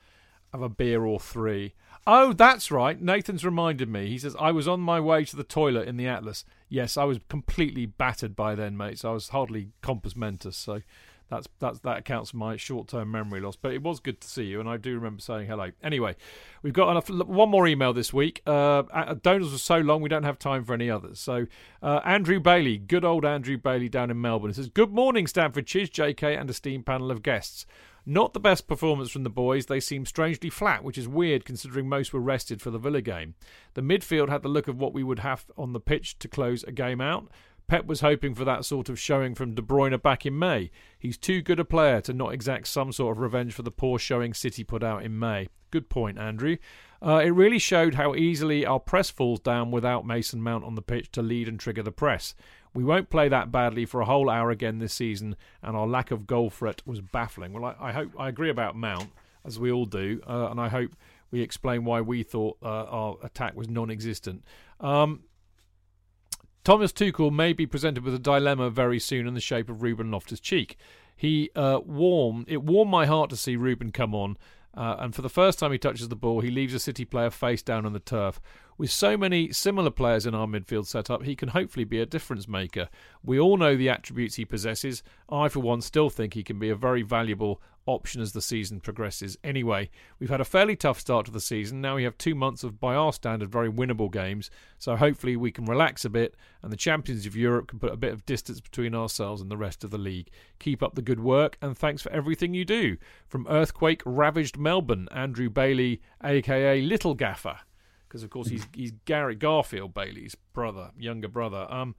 have a beer or three. Oh, that's right. Nathan's reminded me. He says, I was on my way to the toilet in the Atlas. Yes, I was completely battered by then, mate. So I was hardly compos mentis. So that's, that's that accounts for my short term memory loss. But it was good to see you, and I do remember saying hello. Anyway, we've got enough, one more email this week. Uh, Donal's was so long, we don't have time for any others. So uh, Andrew Bailey, good old Andrew Bailey down in Melbourne, says, Good morning, Stamford Chiz, JK, and esteemed panel of guests. Not the best performance from the boys. They seem strangely flat, which is weird considering most were rested for the Villa game. The midfield had the look of what we would have on the pitch to close a game out. Pep was hoping for that sort of showing from De Bruyne back in May. He's too good a player to not exact some sort of revenge for the poor showing City put out in May. Good point, Andrew. Uh, it really showed how easily our press falls down without Mason Mount on the pitch to lead and trigger the press. We won't play that badly for a whole hour again this season, and our lack of goal threat was baffling. Well, I, I hope I agree about Mount, as we all do, uh, and I hope we explain why we thought uh, our attack was non-existent. Um, Thomas Tuchel may be presented with a dilemma very soon in the shape of Ruben Loftus-Cheek. He uh, it warmed my heart to see Ruben come on, uh, and for the first time he touches the ball, he leaves a City player face down on the turf. With so many similar players in our midfield setup, he can hopefully be a difference maker. We all know the attributes he possesses. I, for one, still think he can be a very valuable option as the season progresses. Anyway, we've had a fairly tough start to the season. Now we have two months of, by our standard, very winnable games. So hopefully we can relax a bit and the champions of Europe can put a bit of distance between ourselves and the rest of the league. Keep up the good work and thanks for everything you do. From earthquake ravaged Melbourne, Andrew Bailey, aka Little Gaffer. Because of course he's he's Gary Garfield Bailey's brother, younger brother. Um,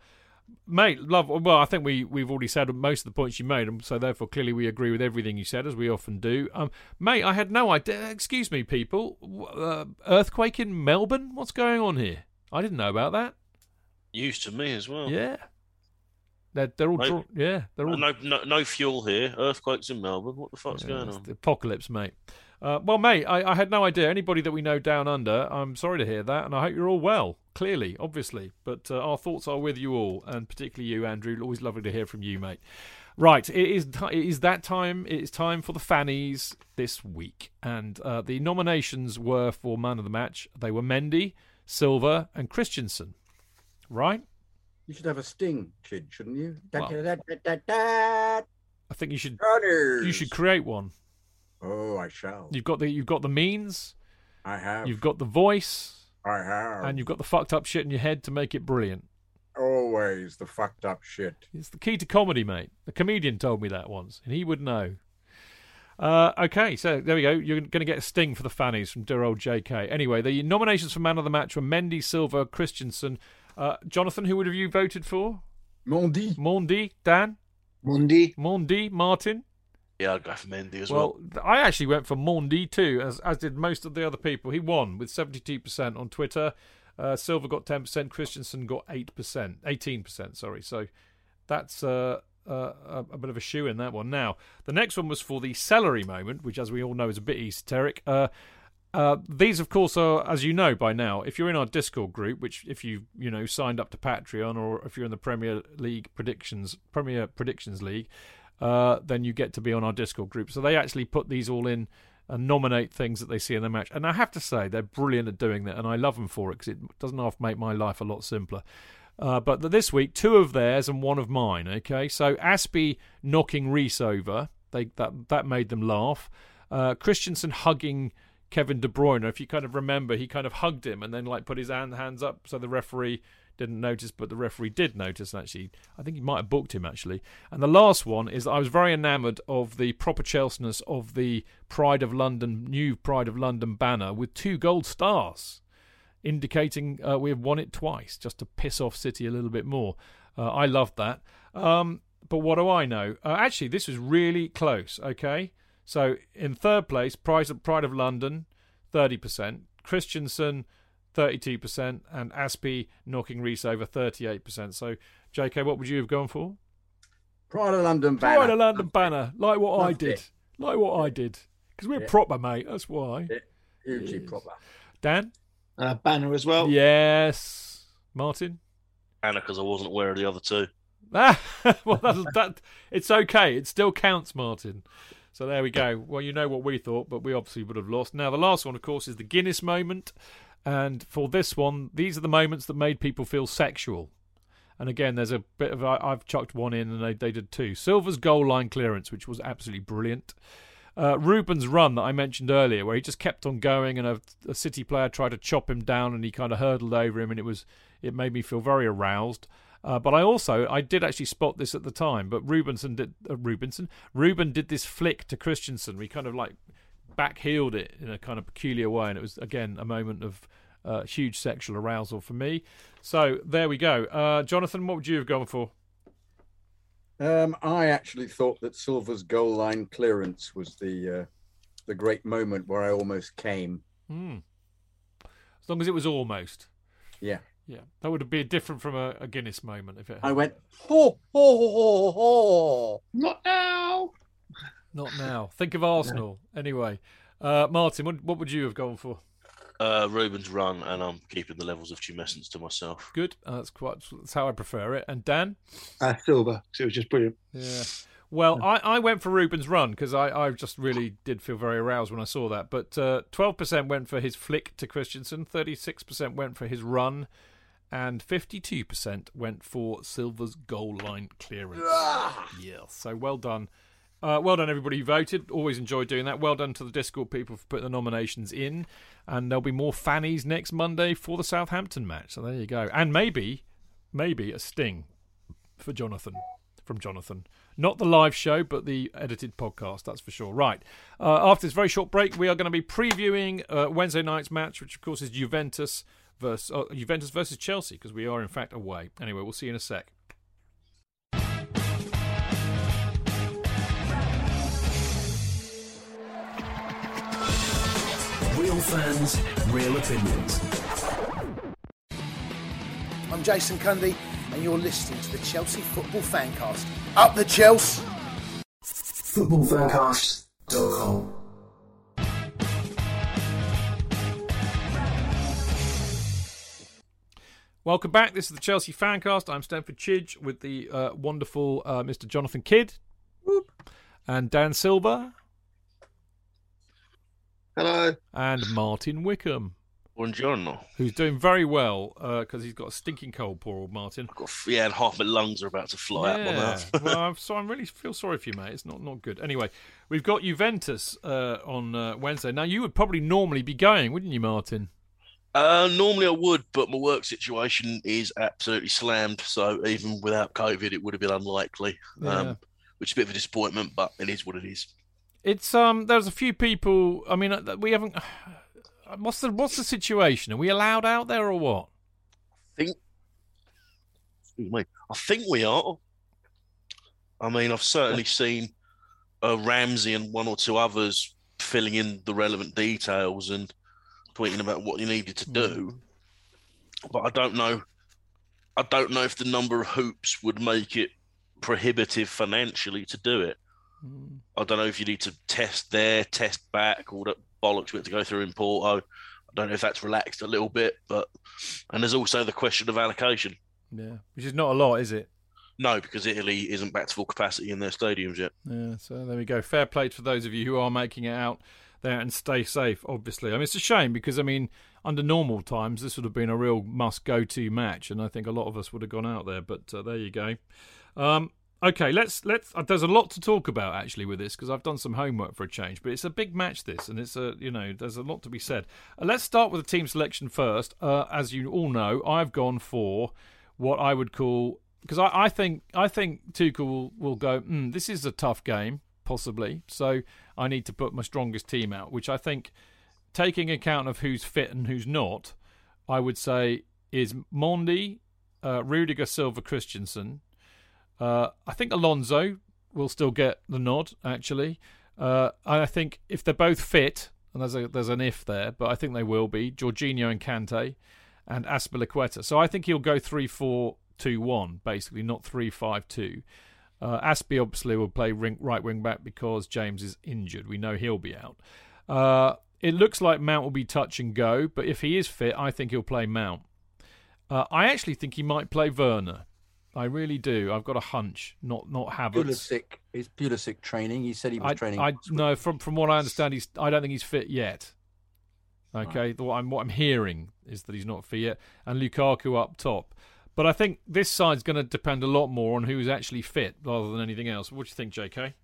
mate, love. Well, I think we we've already said most of the points you made, and so therefore clearly we agree with everything you said, as we often do. Um, mate, I had no idea. Excuse me, people. Uh, earthquake in Melbourne. What's going on here? I didn't know about that. News to me as well. Yeah, they're they're all Mate, draw- yeah they're all No, no, no fuel here. Earthquakes in Melbourne. What the fuck's Yeah, going on? the apocalypse, mate. Uh, well, mate, I, I had no idea. Anybody that we know down under, I'm sorry to hear that, and I hope you're all well. Clearly, obviously, but uh, our thoughts are with you all, and particularly you, Andrew. Always lovely to hear from you, mate. Right, it is it is that time. It is time for the fannies this week, and uh, the nominations were for man of the match. They were Mendy, Silva, and Christensen. Right? You should have a sting, kid, shouldn't you? Well-. I think you should Runners. you should create one. Oh, I shall. You've got the you've got the means, I have. you've got the voice, I have. and you've got the fucked up shit in your head to make it brilliant. always the fucked up shit. It's the key to comedy, mate. The comedian told me that once, and he would know. Uh, okay, so there we go. You're going to get a sting for the fannies from dear old JK. Anyway, the nominations for Man of the Match were Mendy, Silva, Christensen. Uh, Jonathan, who would have you voted for? Mendy. Mendy, Dan, Mendy. Mendy, Martin. Yeah, I'd go for Mendy as well. Well, I actually went for Mendy too, as as did most of the other people. He won with seventy two percent on Twitter. Uh, Silva got ten percent. Christensen got eight percent, eighteen percent. Sorry, so that's uh, uh, a, bit of a shoe in that one. Now, the next one was for the celery moment, which, as we all know, is a bit esoteric. Uh, uh, these, of course, are as you know by now. If you're in our Discord group, which if you you know signed up to Patreon, or if you're in the Premier League predictions Premier Predictions League, uh, then you get to be on our Discord group. So they actually put these all in and nominate things that they see in the match. And I have to say, they're brilliant at doing that, and I love them for it because it doesn't half make my life a lot simpler. Uh, but this week, two of theirs and one of mine. Okay, so Azpi knocking Reece over, they that that made them laugh. Uh, Christensen hugging Kevin De Bruyne. If you kind of remember, he kind of hugged him and then like put his hand, hands up so the referee didn't notice, but the referee did notice. And actually, I think he might have booked him actually. And the last one is that I was very enamoured of the proper Chelseness of the Pride of London new Pride of London banner with two gold stars, indicating uh, we have won it twice, just to piss off City a little bit more. Uh, I loved that. Um, but what do I know? Uh, actually, this was really close. Okay, so in third place, Pride of, Pride of London, thirty percent. Christensen, thirty-two percent, and Azpi knocking Reece over thirty-eight percent. So, J.K., what would you have gone for? Pride of London banner. Pride of London banner, like what I did, it. like what I did, because we're Yeah. proper, mate. That's why. Yeah. Hugely Yes. proper. Dan, Uh, banner as well. yes. Martin. Anna, because I wasn't aware of the other two. Ah, well, that's, that it's okay. It still counts, Martin. So there we go. Well, you know what we thought, but we obviously would have lost. Now, the last one, of course, is the Guinness moment. And for this one, these are the moments that made people feel sexual. And again, there's a bit of I, I've chucked one in, and they, they did two. Silva's goal line clearance, which was absolutely brilliant. Uh, Ruben's run that I mentioned earlier, where he just kept on going, and a, a City player tried to chop him down, and he kind of hurdled over him, and it was it made me feel very aroused. Uh, but I also I did actually spot this at the time, but Rubenson did uh, Rubenson Ruben did this flick to Christensen. We kind of like backheeled it in a kind of peculiar way, and it was again a moment of uh, huge sexual arousal for me. So there we go. Uh, Jonathan, what would you have gone for? Um, I actually thought that Silva's goal line clearance was the uh, the great moment where I almost came. Hmm. As long as it was almost. Yeah. Yeah, that would be different from a, a Guinness moment if it. I went ho ho ho ho. Not now. Not now. Think of Arsenal. Anyway, uh, Martin, what, what would you have gone for? Uh, Ruben's run, and I'm keeping the levels of tumescence to myself. Good. Uh, that's quite. That's how I prefer it. And Dan. Uh, Silva. 'cause it was just brilliant. Yeah. Well, I, I went for Ruben's run because I, I just really did feel very aroused when I saw that. But uh, 12% went for his flick to Christensen, 36% went for his run, and 52% went for Silva's goal line clearance. yeah, so well done. Uh, well done, everybody who voted. Always enjoyed doing that. Well done to the Discord people for putting the nominations in. And there'll be more fannies next Monday for the Southampton match. So there you go. And maybe, maybe a sting for Jonathan. From Jonathan. Not the live show, but the edited podcast, that's for sure. Right. Uh, after this very short break, we are going to be previewing uh, Wednesday night's match, which, of course, is Juventus versus, uh, Juventus versus Chelsea, because we are, in fact, away. Anyway, we'll see you in a sec. Real fans, real opinions. I'm Jason Cundy, and you're listening to the Chelsea Football Fancast. Up the Chelsea! Footballfancast.com. Welcome back. This is the Chelsea Fancast. I'm Stamford Chidge with the uh, wonderful uh, Mr. Jonathan Kydd and Dan Silver Hello. and Martin Wickham, Buongiorno. who's doing very well because he's got a stinking cold. Poor old Martin. Got, yeah, and half my lungs are about to fly out my Yeah. mouth. well, I'm, so I really feel sorry for you, mate. It's not not good. Anyway, we've got Juventus uh, on uh, Wednesday. Now, you would probably normally be going, wouldn't you, Martin? Uh, normally I would, but my work situation is absolutely slammed. So even without COVID, it would have been unlikely. Yeah. Um, which is a bit of a disappointment, but it is what it is. It's um. There's a few people. I mean, uh, we haven't. What's the what's the situation? Are we allowed out there or what? think excuse me, I think we are. I mean, I've certainly seen uh, Ramsey and one or two others filling in the relevant details and tweeting about what you needed to do. But I don't know. I don't know if the number of hoops would make it prohibitive financially to do it. I don't know if you need to test there, test back, all that bollocks we had to go through in Porto. I don't know if that's relaxed a little bit, but and there's also the question of allocation. Yeah, which is not a lot, is it? No, because Italy isn't back to full capacity in their stadiums yet. Yeah, so there we go. Fair play for those of you who are making it out there and stay safe, obviously. I mean, it's a shame because, I mean, under normal times, this would have been a real must go to match, and I think a lot of us would have gone out there, but uh, there you go. Um, okay, let's let's. Uh, there's a lot to talk about actually with this because I've done some homework for a change. But it's a big match this, and it's a you know there's a lot to be said. Uh, let's start with the team selection first. Uh, as you all know, I've gone for what I would call because I, I think I think Tuchel will, will go. Mm, this is a tough game, possibly. So I need to put my strongest team out, which I think, taking account of who's fit and who's not, I would say is Mendy, uh, Rudiger, Silva, Christensen. Uh, I think Alonso will still get the nod. Actually, uh, I think if they're both fit, and there's a there's an if there, but I think they will be Jorginho and Kante, and Azpilicueta. So I think he'll go three four two one, basically not three five two. Uh, Azpi obviously will play right wing back because James is injured. We know he'll be out. Uh, it looks like Mount will be touch and go, but if he is fit, I think he'll play Mount. Uh, I actually think he might play Werner. I really do. I've got a hunch, not not Havertz. Pulisic is Pulisic training. He said he was I, training. I no, from from what I understand, he's. I don't think he's fit yet. Okay, what I'm what I'm hearing is that he's not fit yet, and Lukaku up top. But I think this side's going to depend a lot more on who's actually fit rather than anything else. What do you think, J.K.?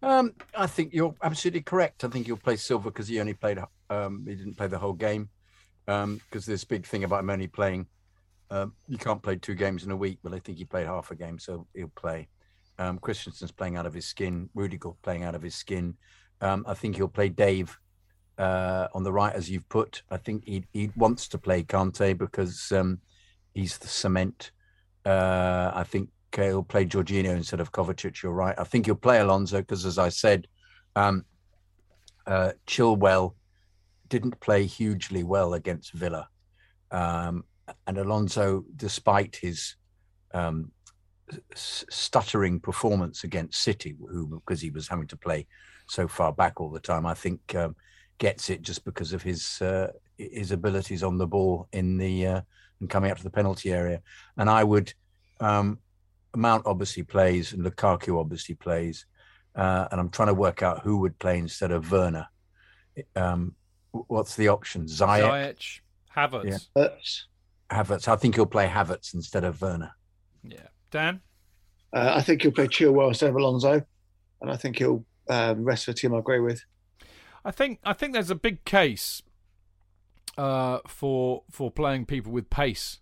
Um, I think you're absolutely correct. I think you'll play Silva because he only played. Um, he didn't play the whole game because um, this big thing about him only playing. Um, you can't play two games in a week, but I think he played half a game, so he'll play. Um, Christensen's playing out of his skin. Rudiger playing out of his skin. Um, I think he'll play Dave uh, on the right, as you've put. I think he he wants to play Kante because um, he's the cement. Uh, I think he'll play Jorginho instead of Kovacic. You're right. I think he'll play Alonso because, as I said, um, uh, Chilwell didn't play hugely well against Villa, um, and Alonso, despite his um, stuttering performance against City, who because he was having to play so far back all the time, I think um, gets it just because of his uh, his abilities on the ball in the uh, and coming up to the penalty area. And I would um, Mount obviously plays and Lukaku obviously plays, uh, and I'm trying to work out who would play instead of Werner. Um, what's the option? Ziyech, Ziyech Havertz. Yeah. Havertz. I think he'll play Havertz instead of Werner. Yeah, Dan. Uh, I think he'll play Chilwell instead of Alonso, and I think he'll um, rest of the team. I agree with. I think I think there's a big case uh, for for playing people with pace,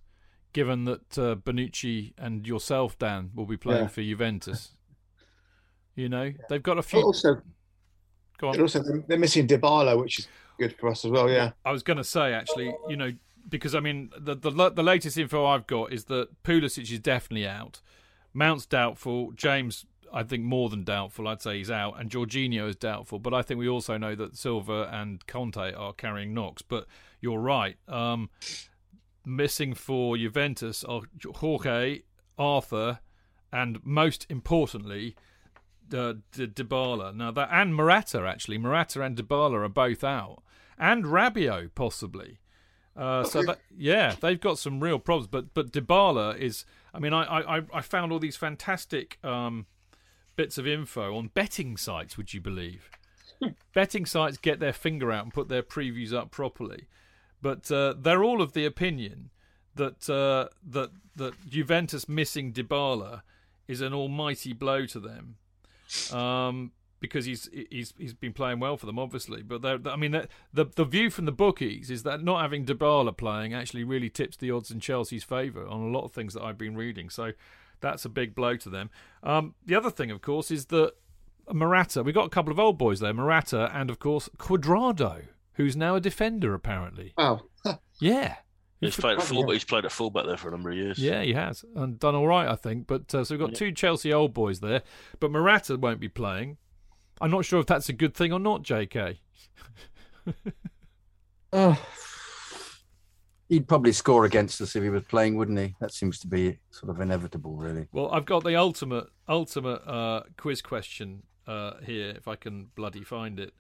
given that uh, Bonucci and yourself, Dan, will be playing Yeah. for Juventus. You know, they've got a few. Also, Go on. and also they're- they're missing Dybala, which is good for us as well. Yeah. I was going to say actually, you know, because I mean the the the latest info I've got is that Pulisic is definitely out, Mount's doubtful, James I think more than doubtful. I'd say he's out, and Jorginho is doubtful. But I think we also know that Silva and Kante are carrying knocks. But you're right. Um, missing for Juventus are Jorge, Arthur, and most importantly, uh, Dybala. Now that and Morata actually, Morata and Dybala are both out, and Rabiot possibly. Uh, so that yeah, they've got some real problems. But but Dybala is. I mean, I I, I found all these fantastic um, bits of info on betting sites. Would you believe? betting sites get their finger out and put their previews up properly, but uh, they're all of the opinion that uh, that that Juventus missing Dybala is an almighty blow to them. Um, because he's he's he's been playing well for them, obviously. But they're, I mean, the, the the view from the bookies is that not having Dybala playing actually really tips the odds in Chelsea's favour on a lot of things that I've been reading. So that's a big blow to them. Um, the other thing, of course, is that Morata. We got a couple of old boys there, Morata, and of course Cuadrado, who's now a defender apparently. Wow. Yeah. He's played at fullback. He's played at fullback there for a number of years. Yeah, he has, and done all right, I think. But uh, so we've got two Chelsea old boys there, but Morata won't be playing. I'm not sure if that's a good thing or not, J.K. Oh, he'd probably score against us if he was playing, wouldn't he? That seems to be sort of inevitable, really. Well, I've got the ultimate ultimate uh, quiz question uh, here, if I can bloody find it,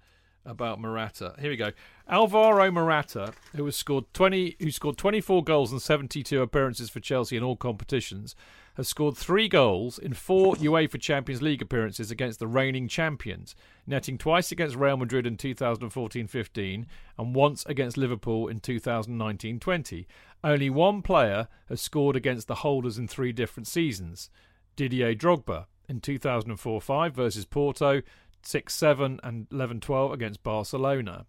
about Morata. Here we go. Alvaro Morata, who has scored twenty, who scored twenty four goals and seventy two appearances for Chelsea in all competitions, has scored three goals in four UEFA Champions League appearances against the reigning champions, netting twice against Real Madrid in 2014-15 and once against Liverpool in 2019-20. Only one player has scored against the holders in three different seasons. Didier Drogba in 2004-5 versus Porto, 6-7 and 11-12 against Barcelona.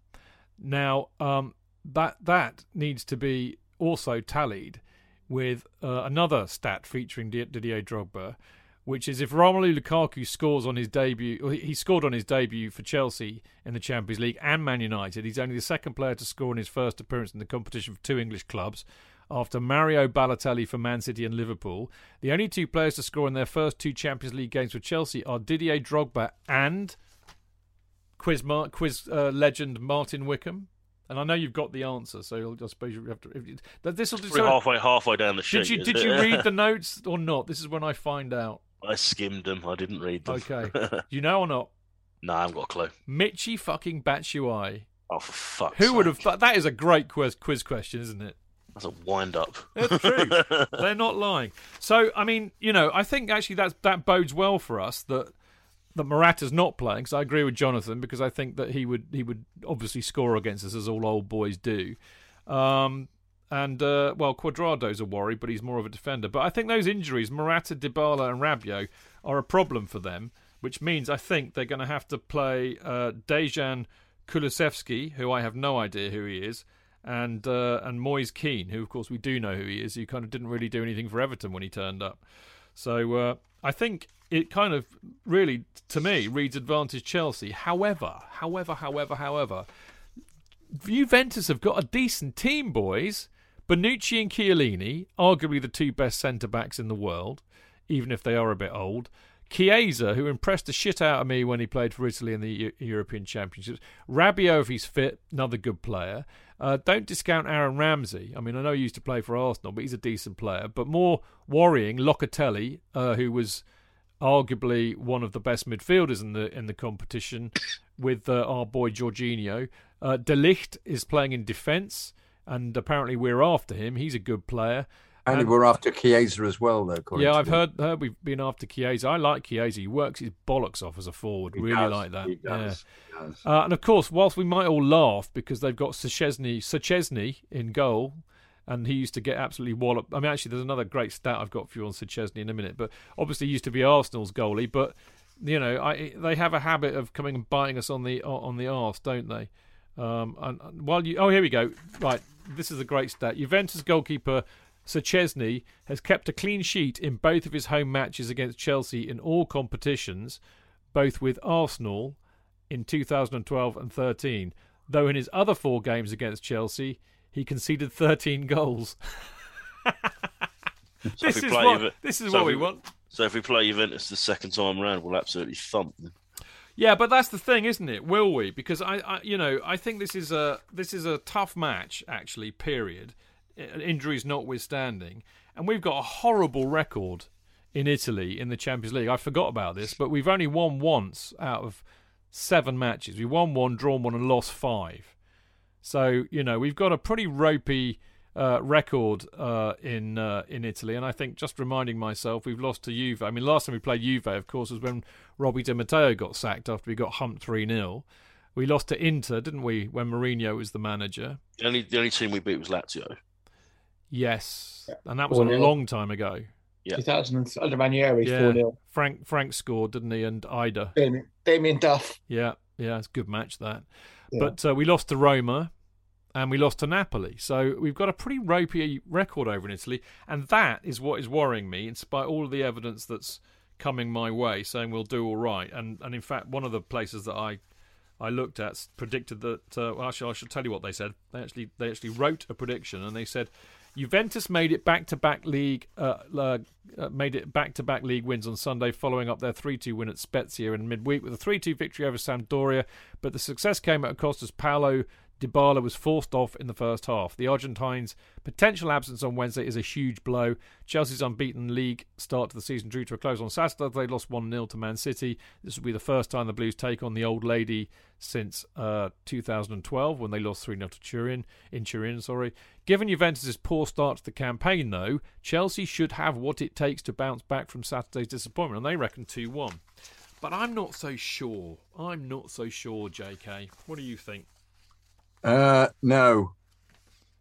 Now, um, that that needs to be also tallied with uh, another stat featuring Didier Drogba, which is if Romelu Lukaku scores on his debut, he scored on his debut for Chelsea in the Champions League and Man United. He's only the second player to score in his first appearance in the competition for two English clubs. After Mario Balotelli for Man City and Liverpool, the only two players to score in their first two Champions League games for Chelsea are Didier Drogba and quiz Mar- quiz uh, legend Martin Wickham. And I know you've got the answer, so I suppose you have to. If you, this will Probably halfway halfway down the sheet. Did you did you read the notes or not? This is when I find out. I skimmed them. I didn't read them. Okay, you know or not? no, I haven't got a clue. Michi fucking Batshuayi. Oh, for fuck's Who would have thought? That is a great quiz quiz question, isn't it? That's a wind up. That's true. They're not lying. So, I mean, you know, I think actually that that bodes well for us that that Morata's not playing. Because I agree with Jonathan because I think that he would he would obviously score against us as all old boys do. Um, and uh, well, Cuadrado's a worry, but he's more of a defender. But I think those injuries, Morata, Dybala, and Rabiot, are a problem for them. Which means I think they're going to have to play uh, Dejan Kulusevski, who I have no idea who he is, and uh, and Moise Kean, who of course we do know who he is. Who kind of didn't really do anything for Everton when he turned up. So uh, I think it kind of really, to me, reads advantage Chelsea. However, however, however, however, Juventus have got a decent team, boys. Bonucci and Chiellini, arguably the two best centre backs in the world, even if they are a bit old. Chiesa, who impressed the shit out of me when he played for Italy in the Eu- European Championships. Rabiot, if he's fit, another good player. Uh, don't discount Aaron Ramsey. I mean, I know he used to play for Arsenal, but he's a decent player. But more worrying, Locatelli, uh, who was arguably one of the best midfielders in the in the competition, with uh, our boy Jorginho. Uh, De Ligt is playing in defence, and apparently we're after him. He's a good player. And, we're after Chiesa as well, though. Yeah, I've heard, heard we've been after Chiesa. I like Chiesa. He works his bollocks off as a forward. He really does, like that. he does, Yeah. he does. Uh, and of course, whilst we might all laugh because they've got Szczesny, Szczesny in goal, and he used to get absolutely walloped. I mean, actually, there's another great stat I've got for you on Szczesny in a minute. But obviously, he used to be Arsenal's goalie. But you know, I, they have a habit of coming and biting us on the on the arse, don't they? Um, and, while you, oh, here we go. Right, this is a great stat. Juventus goalkeeper Szczesny has kept a clean sheet in both of his home matches against Chelsea in all competitions, both with Arsenal in 2012 and 13. Though in his other four games against Chelsea, he conceded 13 goals. So this, is what, Juve- this is so what we we- want. So if we play Juventus the second time round, we'll absolutely thump them. Yeah, but that's the thing, isn't it? Will we? Because I, I, you know, I think this is a this is a tough match, actually. Period. Injuries notwithstanding, and we've got a horrible record in Italy in the Champions League. I forgot about this, but we've only won once out of seven matches. We won one, drawn one, and lost five. So you know we've got a pretty ropey uh, record uh, in uh, in Italy, and I think just reminding myself we've lost to Juve. I mean, last time we played Juve, of course, was when Robbie Di Matteo got sacked after we got humped three 0 We lost to Inter, didn't we, when Mourinho was the manager? The only the only team we beat was Lazio. Yes, and that was a 4-0. long time ago. Yeah. 2000 under Ranieri, Yeah, 4 0. Frank Frank scored, didn't he? And Eidur. Damien, Damien Duff. Yeah, yeah, it's a good match that. But uh, we lost to Roma and we lost to Napoli. So we've got a pretty ropey record over in Italy. And that is what is worrying me, in spite of all of the evidence that's coming my way saying we'll do all right. And, and in fact, one of the places that I I looked at predicted that. Uh, well, actually, I should tell you what they said. They actually they actually wrote a prediction and they said Juventus made it back to back league uh, uh, uh, made it back to back league wins on Sunday, following up their three two win at Spezia in midweek with a three two victory over Sampdoria. But the success came at a cost as Paolo Dybala was forced off in the first half. The Argentine's potential absence on Wednesday is a huge blow. Chelsea's unbeaten league start to the season drew to a close on Saturday. They lost 1 0 to Man City. This will be the first time the Blues take on the old lady since uh, 2012 when they lost 3 0 to Turin, in Turin. Sorry. Given Juventus' poor start to the campaign, though, Chelsea should have what it takes to bounce back from Saturday's disappointment, and they reckon 2 1. But I'm not so sure. I'm not so sure, JK. What do you think? Uh, no,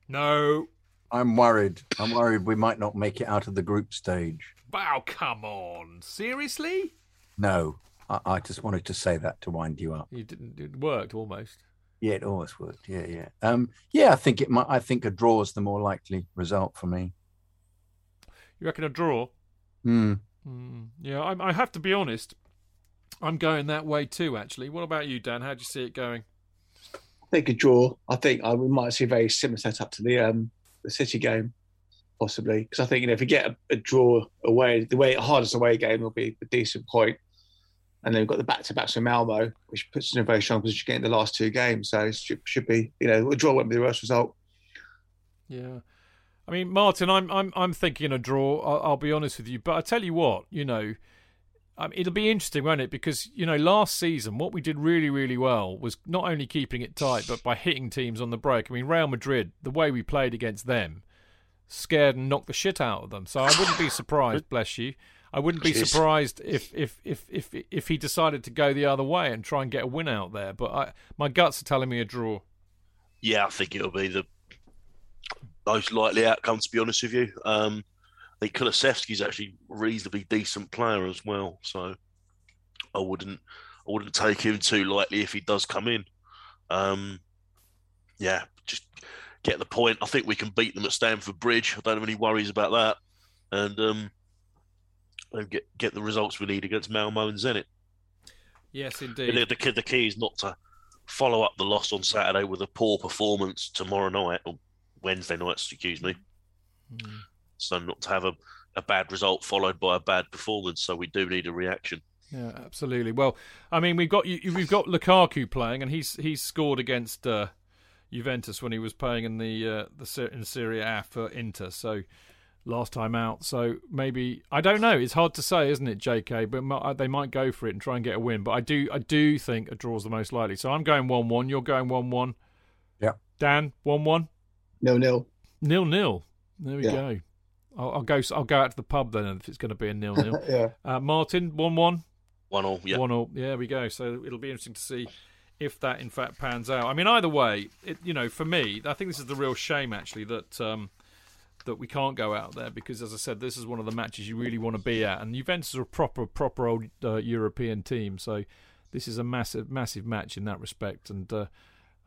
No. I'm worried. I'm worried we might not make it out of the group stage. Wow, come on. Seriously? No, I, I just wanted to say that to wind you up. You didn't. It worked almost. Yeah, it always worked. Yeah, yeah. Um, yeah, I think it might. I think a draw is the more likely result for me. You reckon a draw? Hmm. Mm, yeah, I, I have to be honest. I'm going that way too. Actually, what about you, Dan? How do you see it going? Think a draw. I think I, we might see a very similar setup to the um, the City game, possibly. Because I think you know if you get a, a draw away, the way hardest away game will be a decent point, and then we've got the back to backs with Malmo, which puts us in a very strong position getting the last two games. So it should, should be you know a draw won't be the worst result. Yeah. I mean, Martin, I'm I'm I'm thinking a draw. I'll, I'll be honest with you, but I tell you what, you know, um, it'll be interesting, won't it? Because you know, last season, what we did really, really well was not only keeping it tight, but by hitting teams on the break. I mean, Real Madrid, the way we played against them, scared and knocked the shit out of them. So I wouldn't be surprised, bless you. I wouldn't be Jeez. surprised if, if if if if he decided to go the other way and try and get a win out there. But I, my guts are telling me a draw. Yeah, I think it'll be the most likely outcome. To be honest with you, um, think Kulusevski's actually a reasonably decent player as well, so I wouldn't I wouldn't take him too lightly if he does come in. Um, yeah, just get the point. I think we can beat them at Stamford Bridge. I don't have any worries about that, and um, and get get the results we need against Malmo and Zenit. Yes, The, indeed. the, key- the key is not to follow up the loss on Saturday with a poor performance tomorrow night or Wednesday night, excuse me. Mm. So not to have a, a bad result followed by a bad performance. So we do need a reaction. Yeah, absolutely. Well, I mean, we've got we've got Lukaku playing, and he's he's scored against uh, Juventus when he was playing in the uh, the in Serie A for Inter. So last time out. So maybe I don't know. It's hard to say, isn't it, J.K. But they might go for it and try and get a win. But I do I do think a draw's the most likely. So I'm going one one. You're going one one. Yeah. Dan one one. Nil nil. Nil nil. There we Yeah. go. I'll, I'll go. I'll go out to the pub then if it's going to be a nil nil. yeah. uh, Martin one one. One all, yeah. One all. Yeah, we go. So it'll be interesting to see if that in fact pans out. I mean, either way, it, you know, for me, I think this is the real shame actually that um, that we can't go out there because, as I said, this is one of the matches you really want to be at, and Juventus are a proper, proper old uh, European team, so this is a massive, massive match in that respect, and. Uh,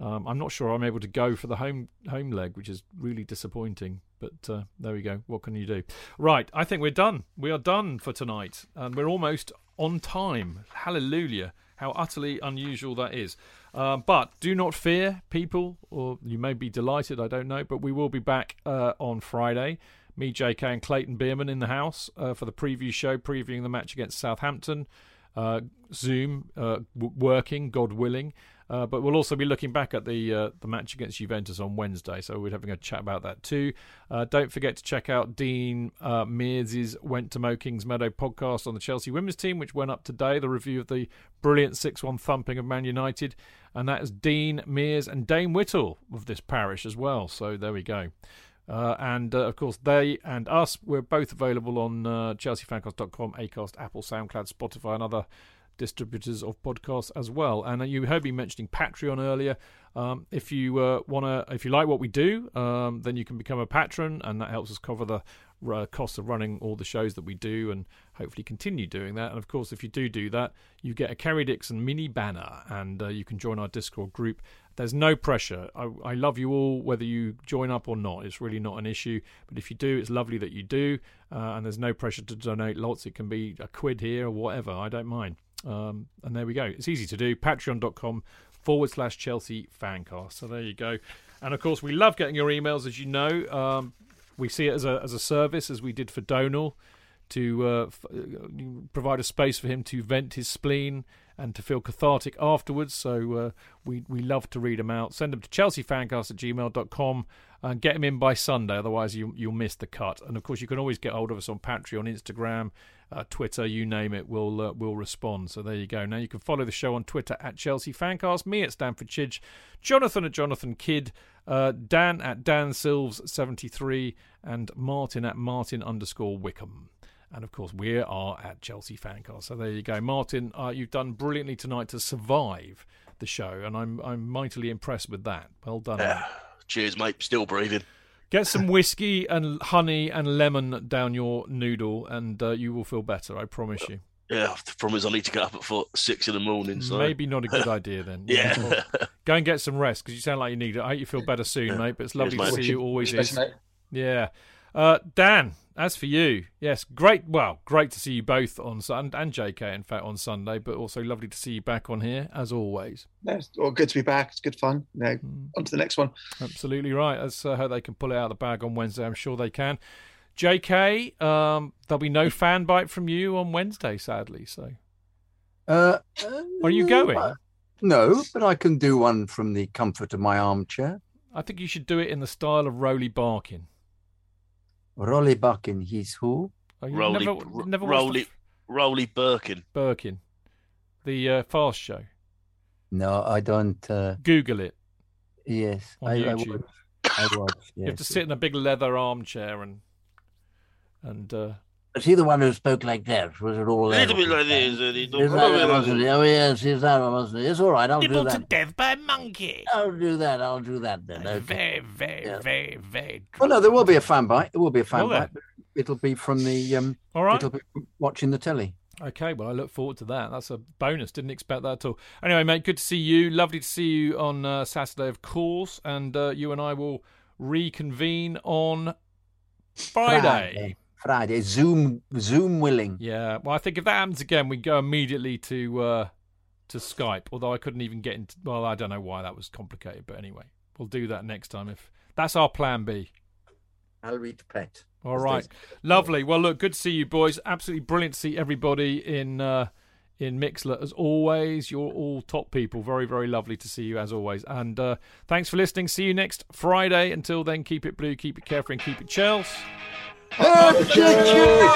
um, I'm not sure I'm able to go for the home home leg, which is really disappointing. But uh, there we go. What can you do? Right, I think we're done. We are done for tonight, and we're almost on time. Hallelujah! How utterly unusual that is. Uh, but do not fear, people, or you may be delighted. I don't know, but we will be back uh, on Friday. Me, J.K. and Clayton Bierman in the house uh, for the preview show, previewing the match against Southampton. Uh, Zoom uh, working, God willing. Uh, but we'll also be looking back at the uh, the match against Juventus on Wednesday, so we're having a chat about that too. Uh, don't forget to check out Dean uh, Mears' Went to Mo Kings Meadow podcast on the Chelsea women's team, which went up today. The review of the brilliant six-one thumping of Man United, and that is Dean Mears and Dane Whittle of this parish as well. So there we go. Uh, and uh, of course, they and us, we're both available on uh, chelseafancast.com, Acast, Apple, SoundCloud, Spotify, and other distributors of podcasts as well. And you heard me mentioning Patreon earlier. Um, if you uh, want to, if you like what we do, um, then you can become a patron, and that helps us cover the uh, cost of running all the shows that we do, and hopefully continue doing that. And of course, if you do do that, you get a Kerry Dixon mini banner, and uh, you can join our Discord group. There's no pressure. I, I love you all, whether you join up or not. It's really not an issue. But if you do, it's lovely that you do. Uh, and there's no pressure to donate lots. It can be a quid here or whatever. I don't mind. Um, and there we go. It's easy to do. Patreon.com forward slash Chelsea fancast. So there you go. And of course, we love getting your emails, as you know. Um, we see it as a as a service, as we did for Donal, to uh, f- uh, provide a space for him to vent his spleen and to feel cathartic afterwards. So uh, we we love to read them out. Send them to chelseafancast at gmail.com and get them in by Sunday. Otherwise, you, you'll miss the cut. And of course, you can always get hold of us on Patreon, Instagram, uh, Twitter, you name it. We'll uh, we'll respond. So there you go. Now you can follow the show on Twitter at Chelsea Fancast, me at Stamford Chidge, Jonathan at Jonathan Kydd, uh, Dan at Dan Silves seventy three, and Martin at Martin underscore Wickham. And of course, we are at Chelsea Fancast. So there you go, Martin. Uh, you've done brilliantly tonight to survive the show, and I'm I'm mightily impressed with that. Well done. Yeah. Cheers, mate. Still breathing. Get some whiskey and honey and lemon down your noodle, and uh, you will feel better. I promise you. Yeah, the problem is I need to get up at four, six in the morning. So Maybe not a good idea then. Yeah. well, go and get some rest because you sound like you need it. I hope you feel better soon, Yeah. mate. But it's lovely Cheers, to see you. Always Wish is. best, mate. Yeah. Uh, Dan, as for you, yes, great. Well, great to see you both on Sun and JK, in fact, on Sunday. But also lovely to see you back on here as always. No, it's well, good to be back. It's good fun. You know, Mm. on to the next one. Absolutely right. As uh, how they can pull it out of the bag on Wednesday, I'm sure they can. JK, um, there'll be no fan bite from you on Wednesday, sadly. So, Uh, are you going? uh, No, but I can do one from the comfort of my armchair. I think you should do it in the style of Roly Barkin. Rolly Buckin, he's who? Oh, you've Rolly, never, R- never Rolly, the Rowley Birkin. Birkin, the uh, fast show. No, I don't. Uh, Google it. yes, On I, I YouTube. watch. I watch. You have to sit in a big leather armchair and and uh, Was he the one who spoke like that? Was it all A little bit like this. Is that it, wasn't it? Oh, yes, is that it, wasn't it? It's all right, I'll do Nibbled to that. death by a monkey. I'll do that, I'll do that then. Okay. Very, very, Yeah. very, very. Well, no, there will be a fan bite. It will be a fan Will bite. It'll be from the. Um, all right. It'll be from watching the telly. Okay, well, I look forward to that. That's a bonus. Didn't expect that at all. Anyway, mate, good to see you. Lovely to see you on uh, Saturday, of course. And uh, you and I will reconvene on Friday. Friday. Zoom. Zoom willing. Yeah. Well, I think if that happens again, we go immediately to uh, to Skype. Although I couldn't even get into. Well, I don't know why that was complicated, but anyway, we'll do that next time. If that's our plan B. I'll read pet. All As right, they say. lovely. Well, look, good to see you boys. Absolutely brilliant to see everybody in uh, in Mixlr as always. You're all top people. Very, very lovely to see you as always. And uh, thanks for listening. See you next Friday. Until then, keep it blue, keep it carefree, and keep it Chels. Antitilha!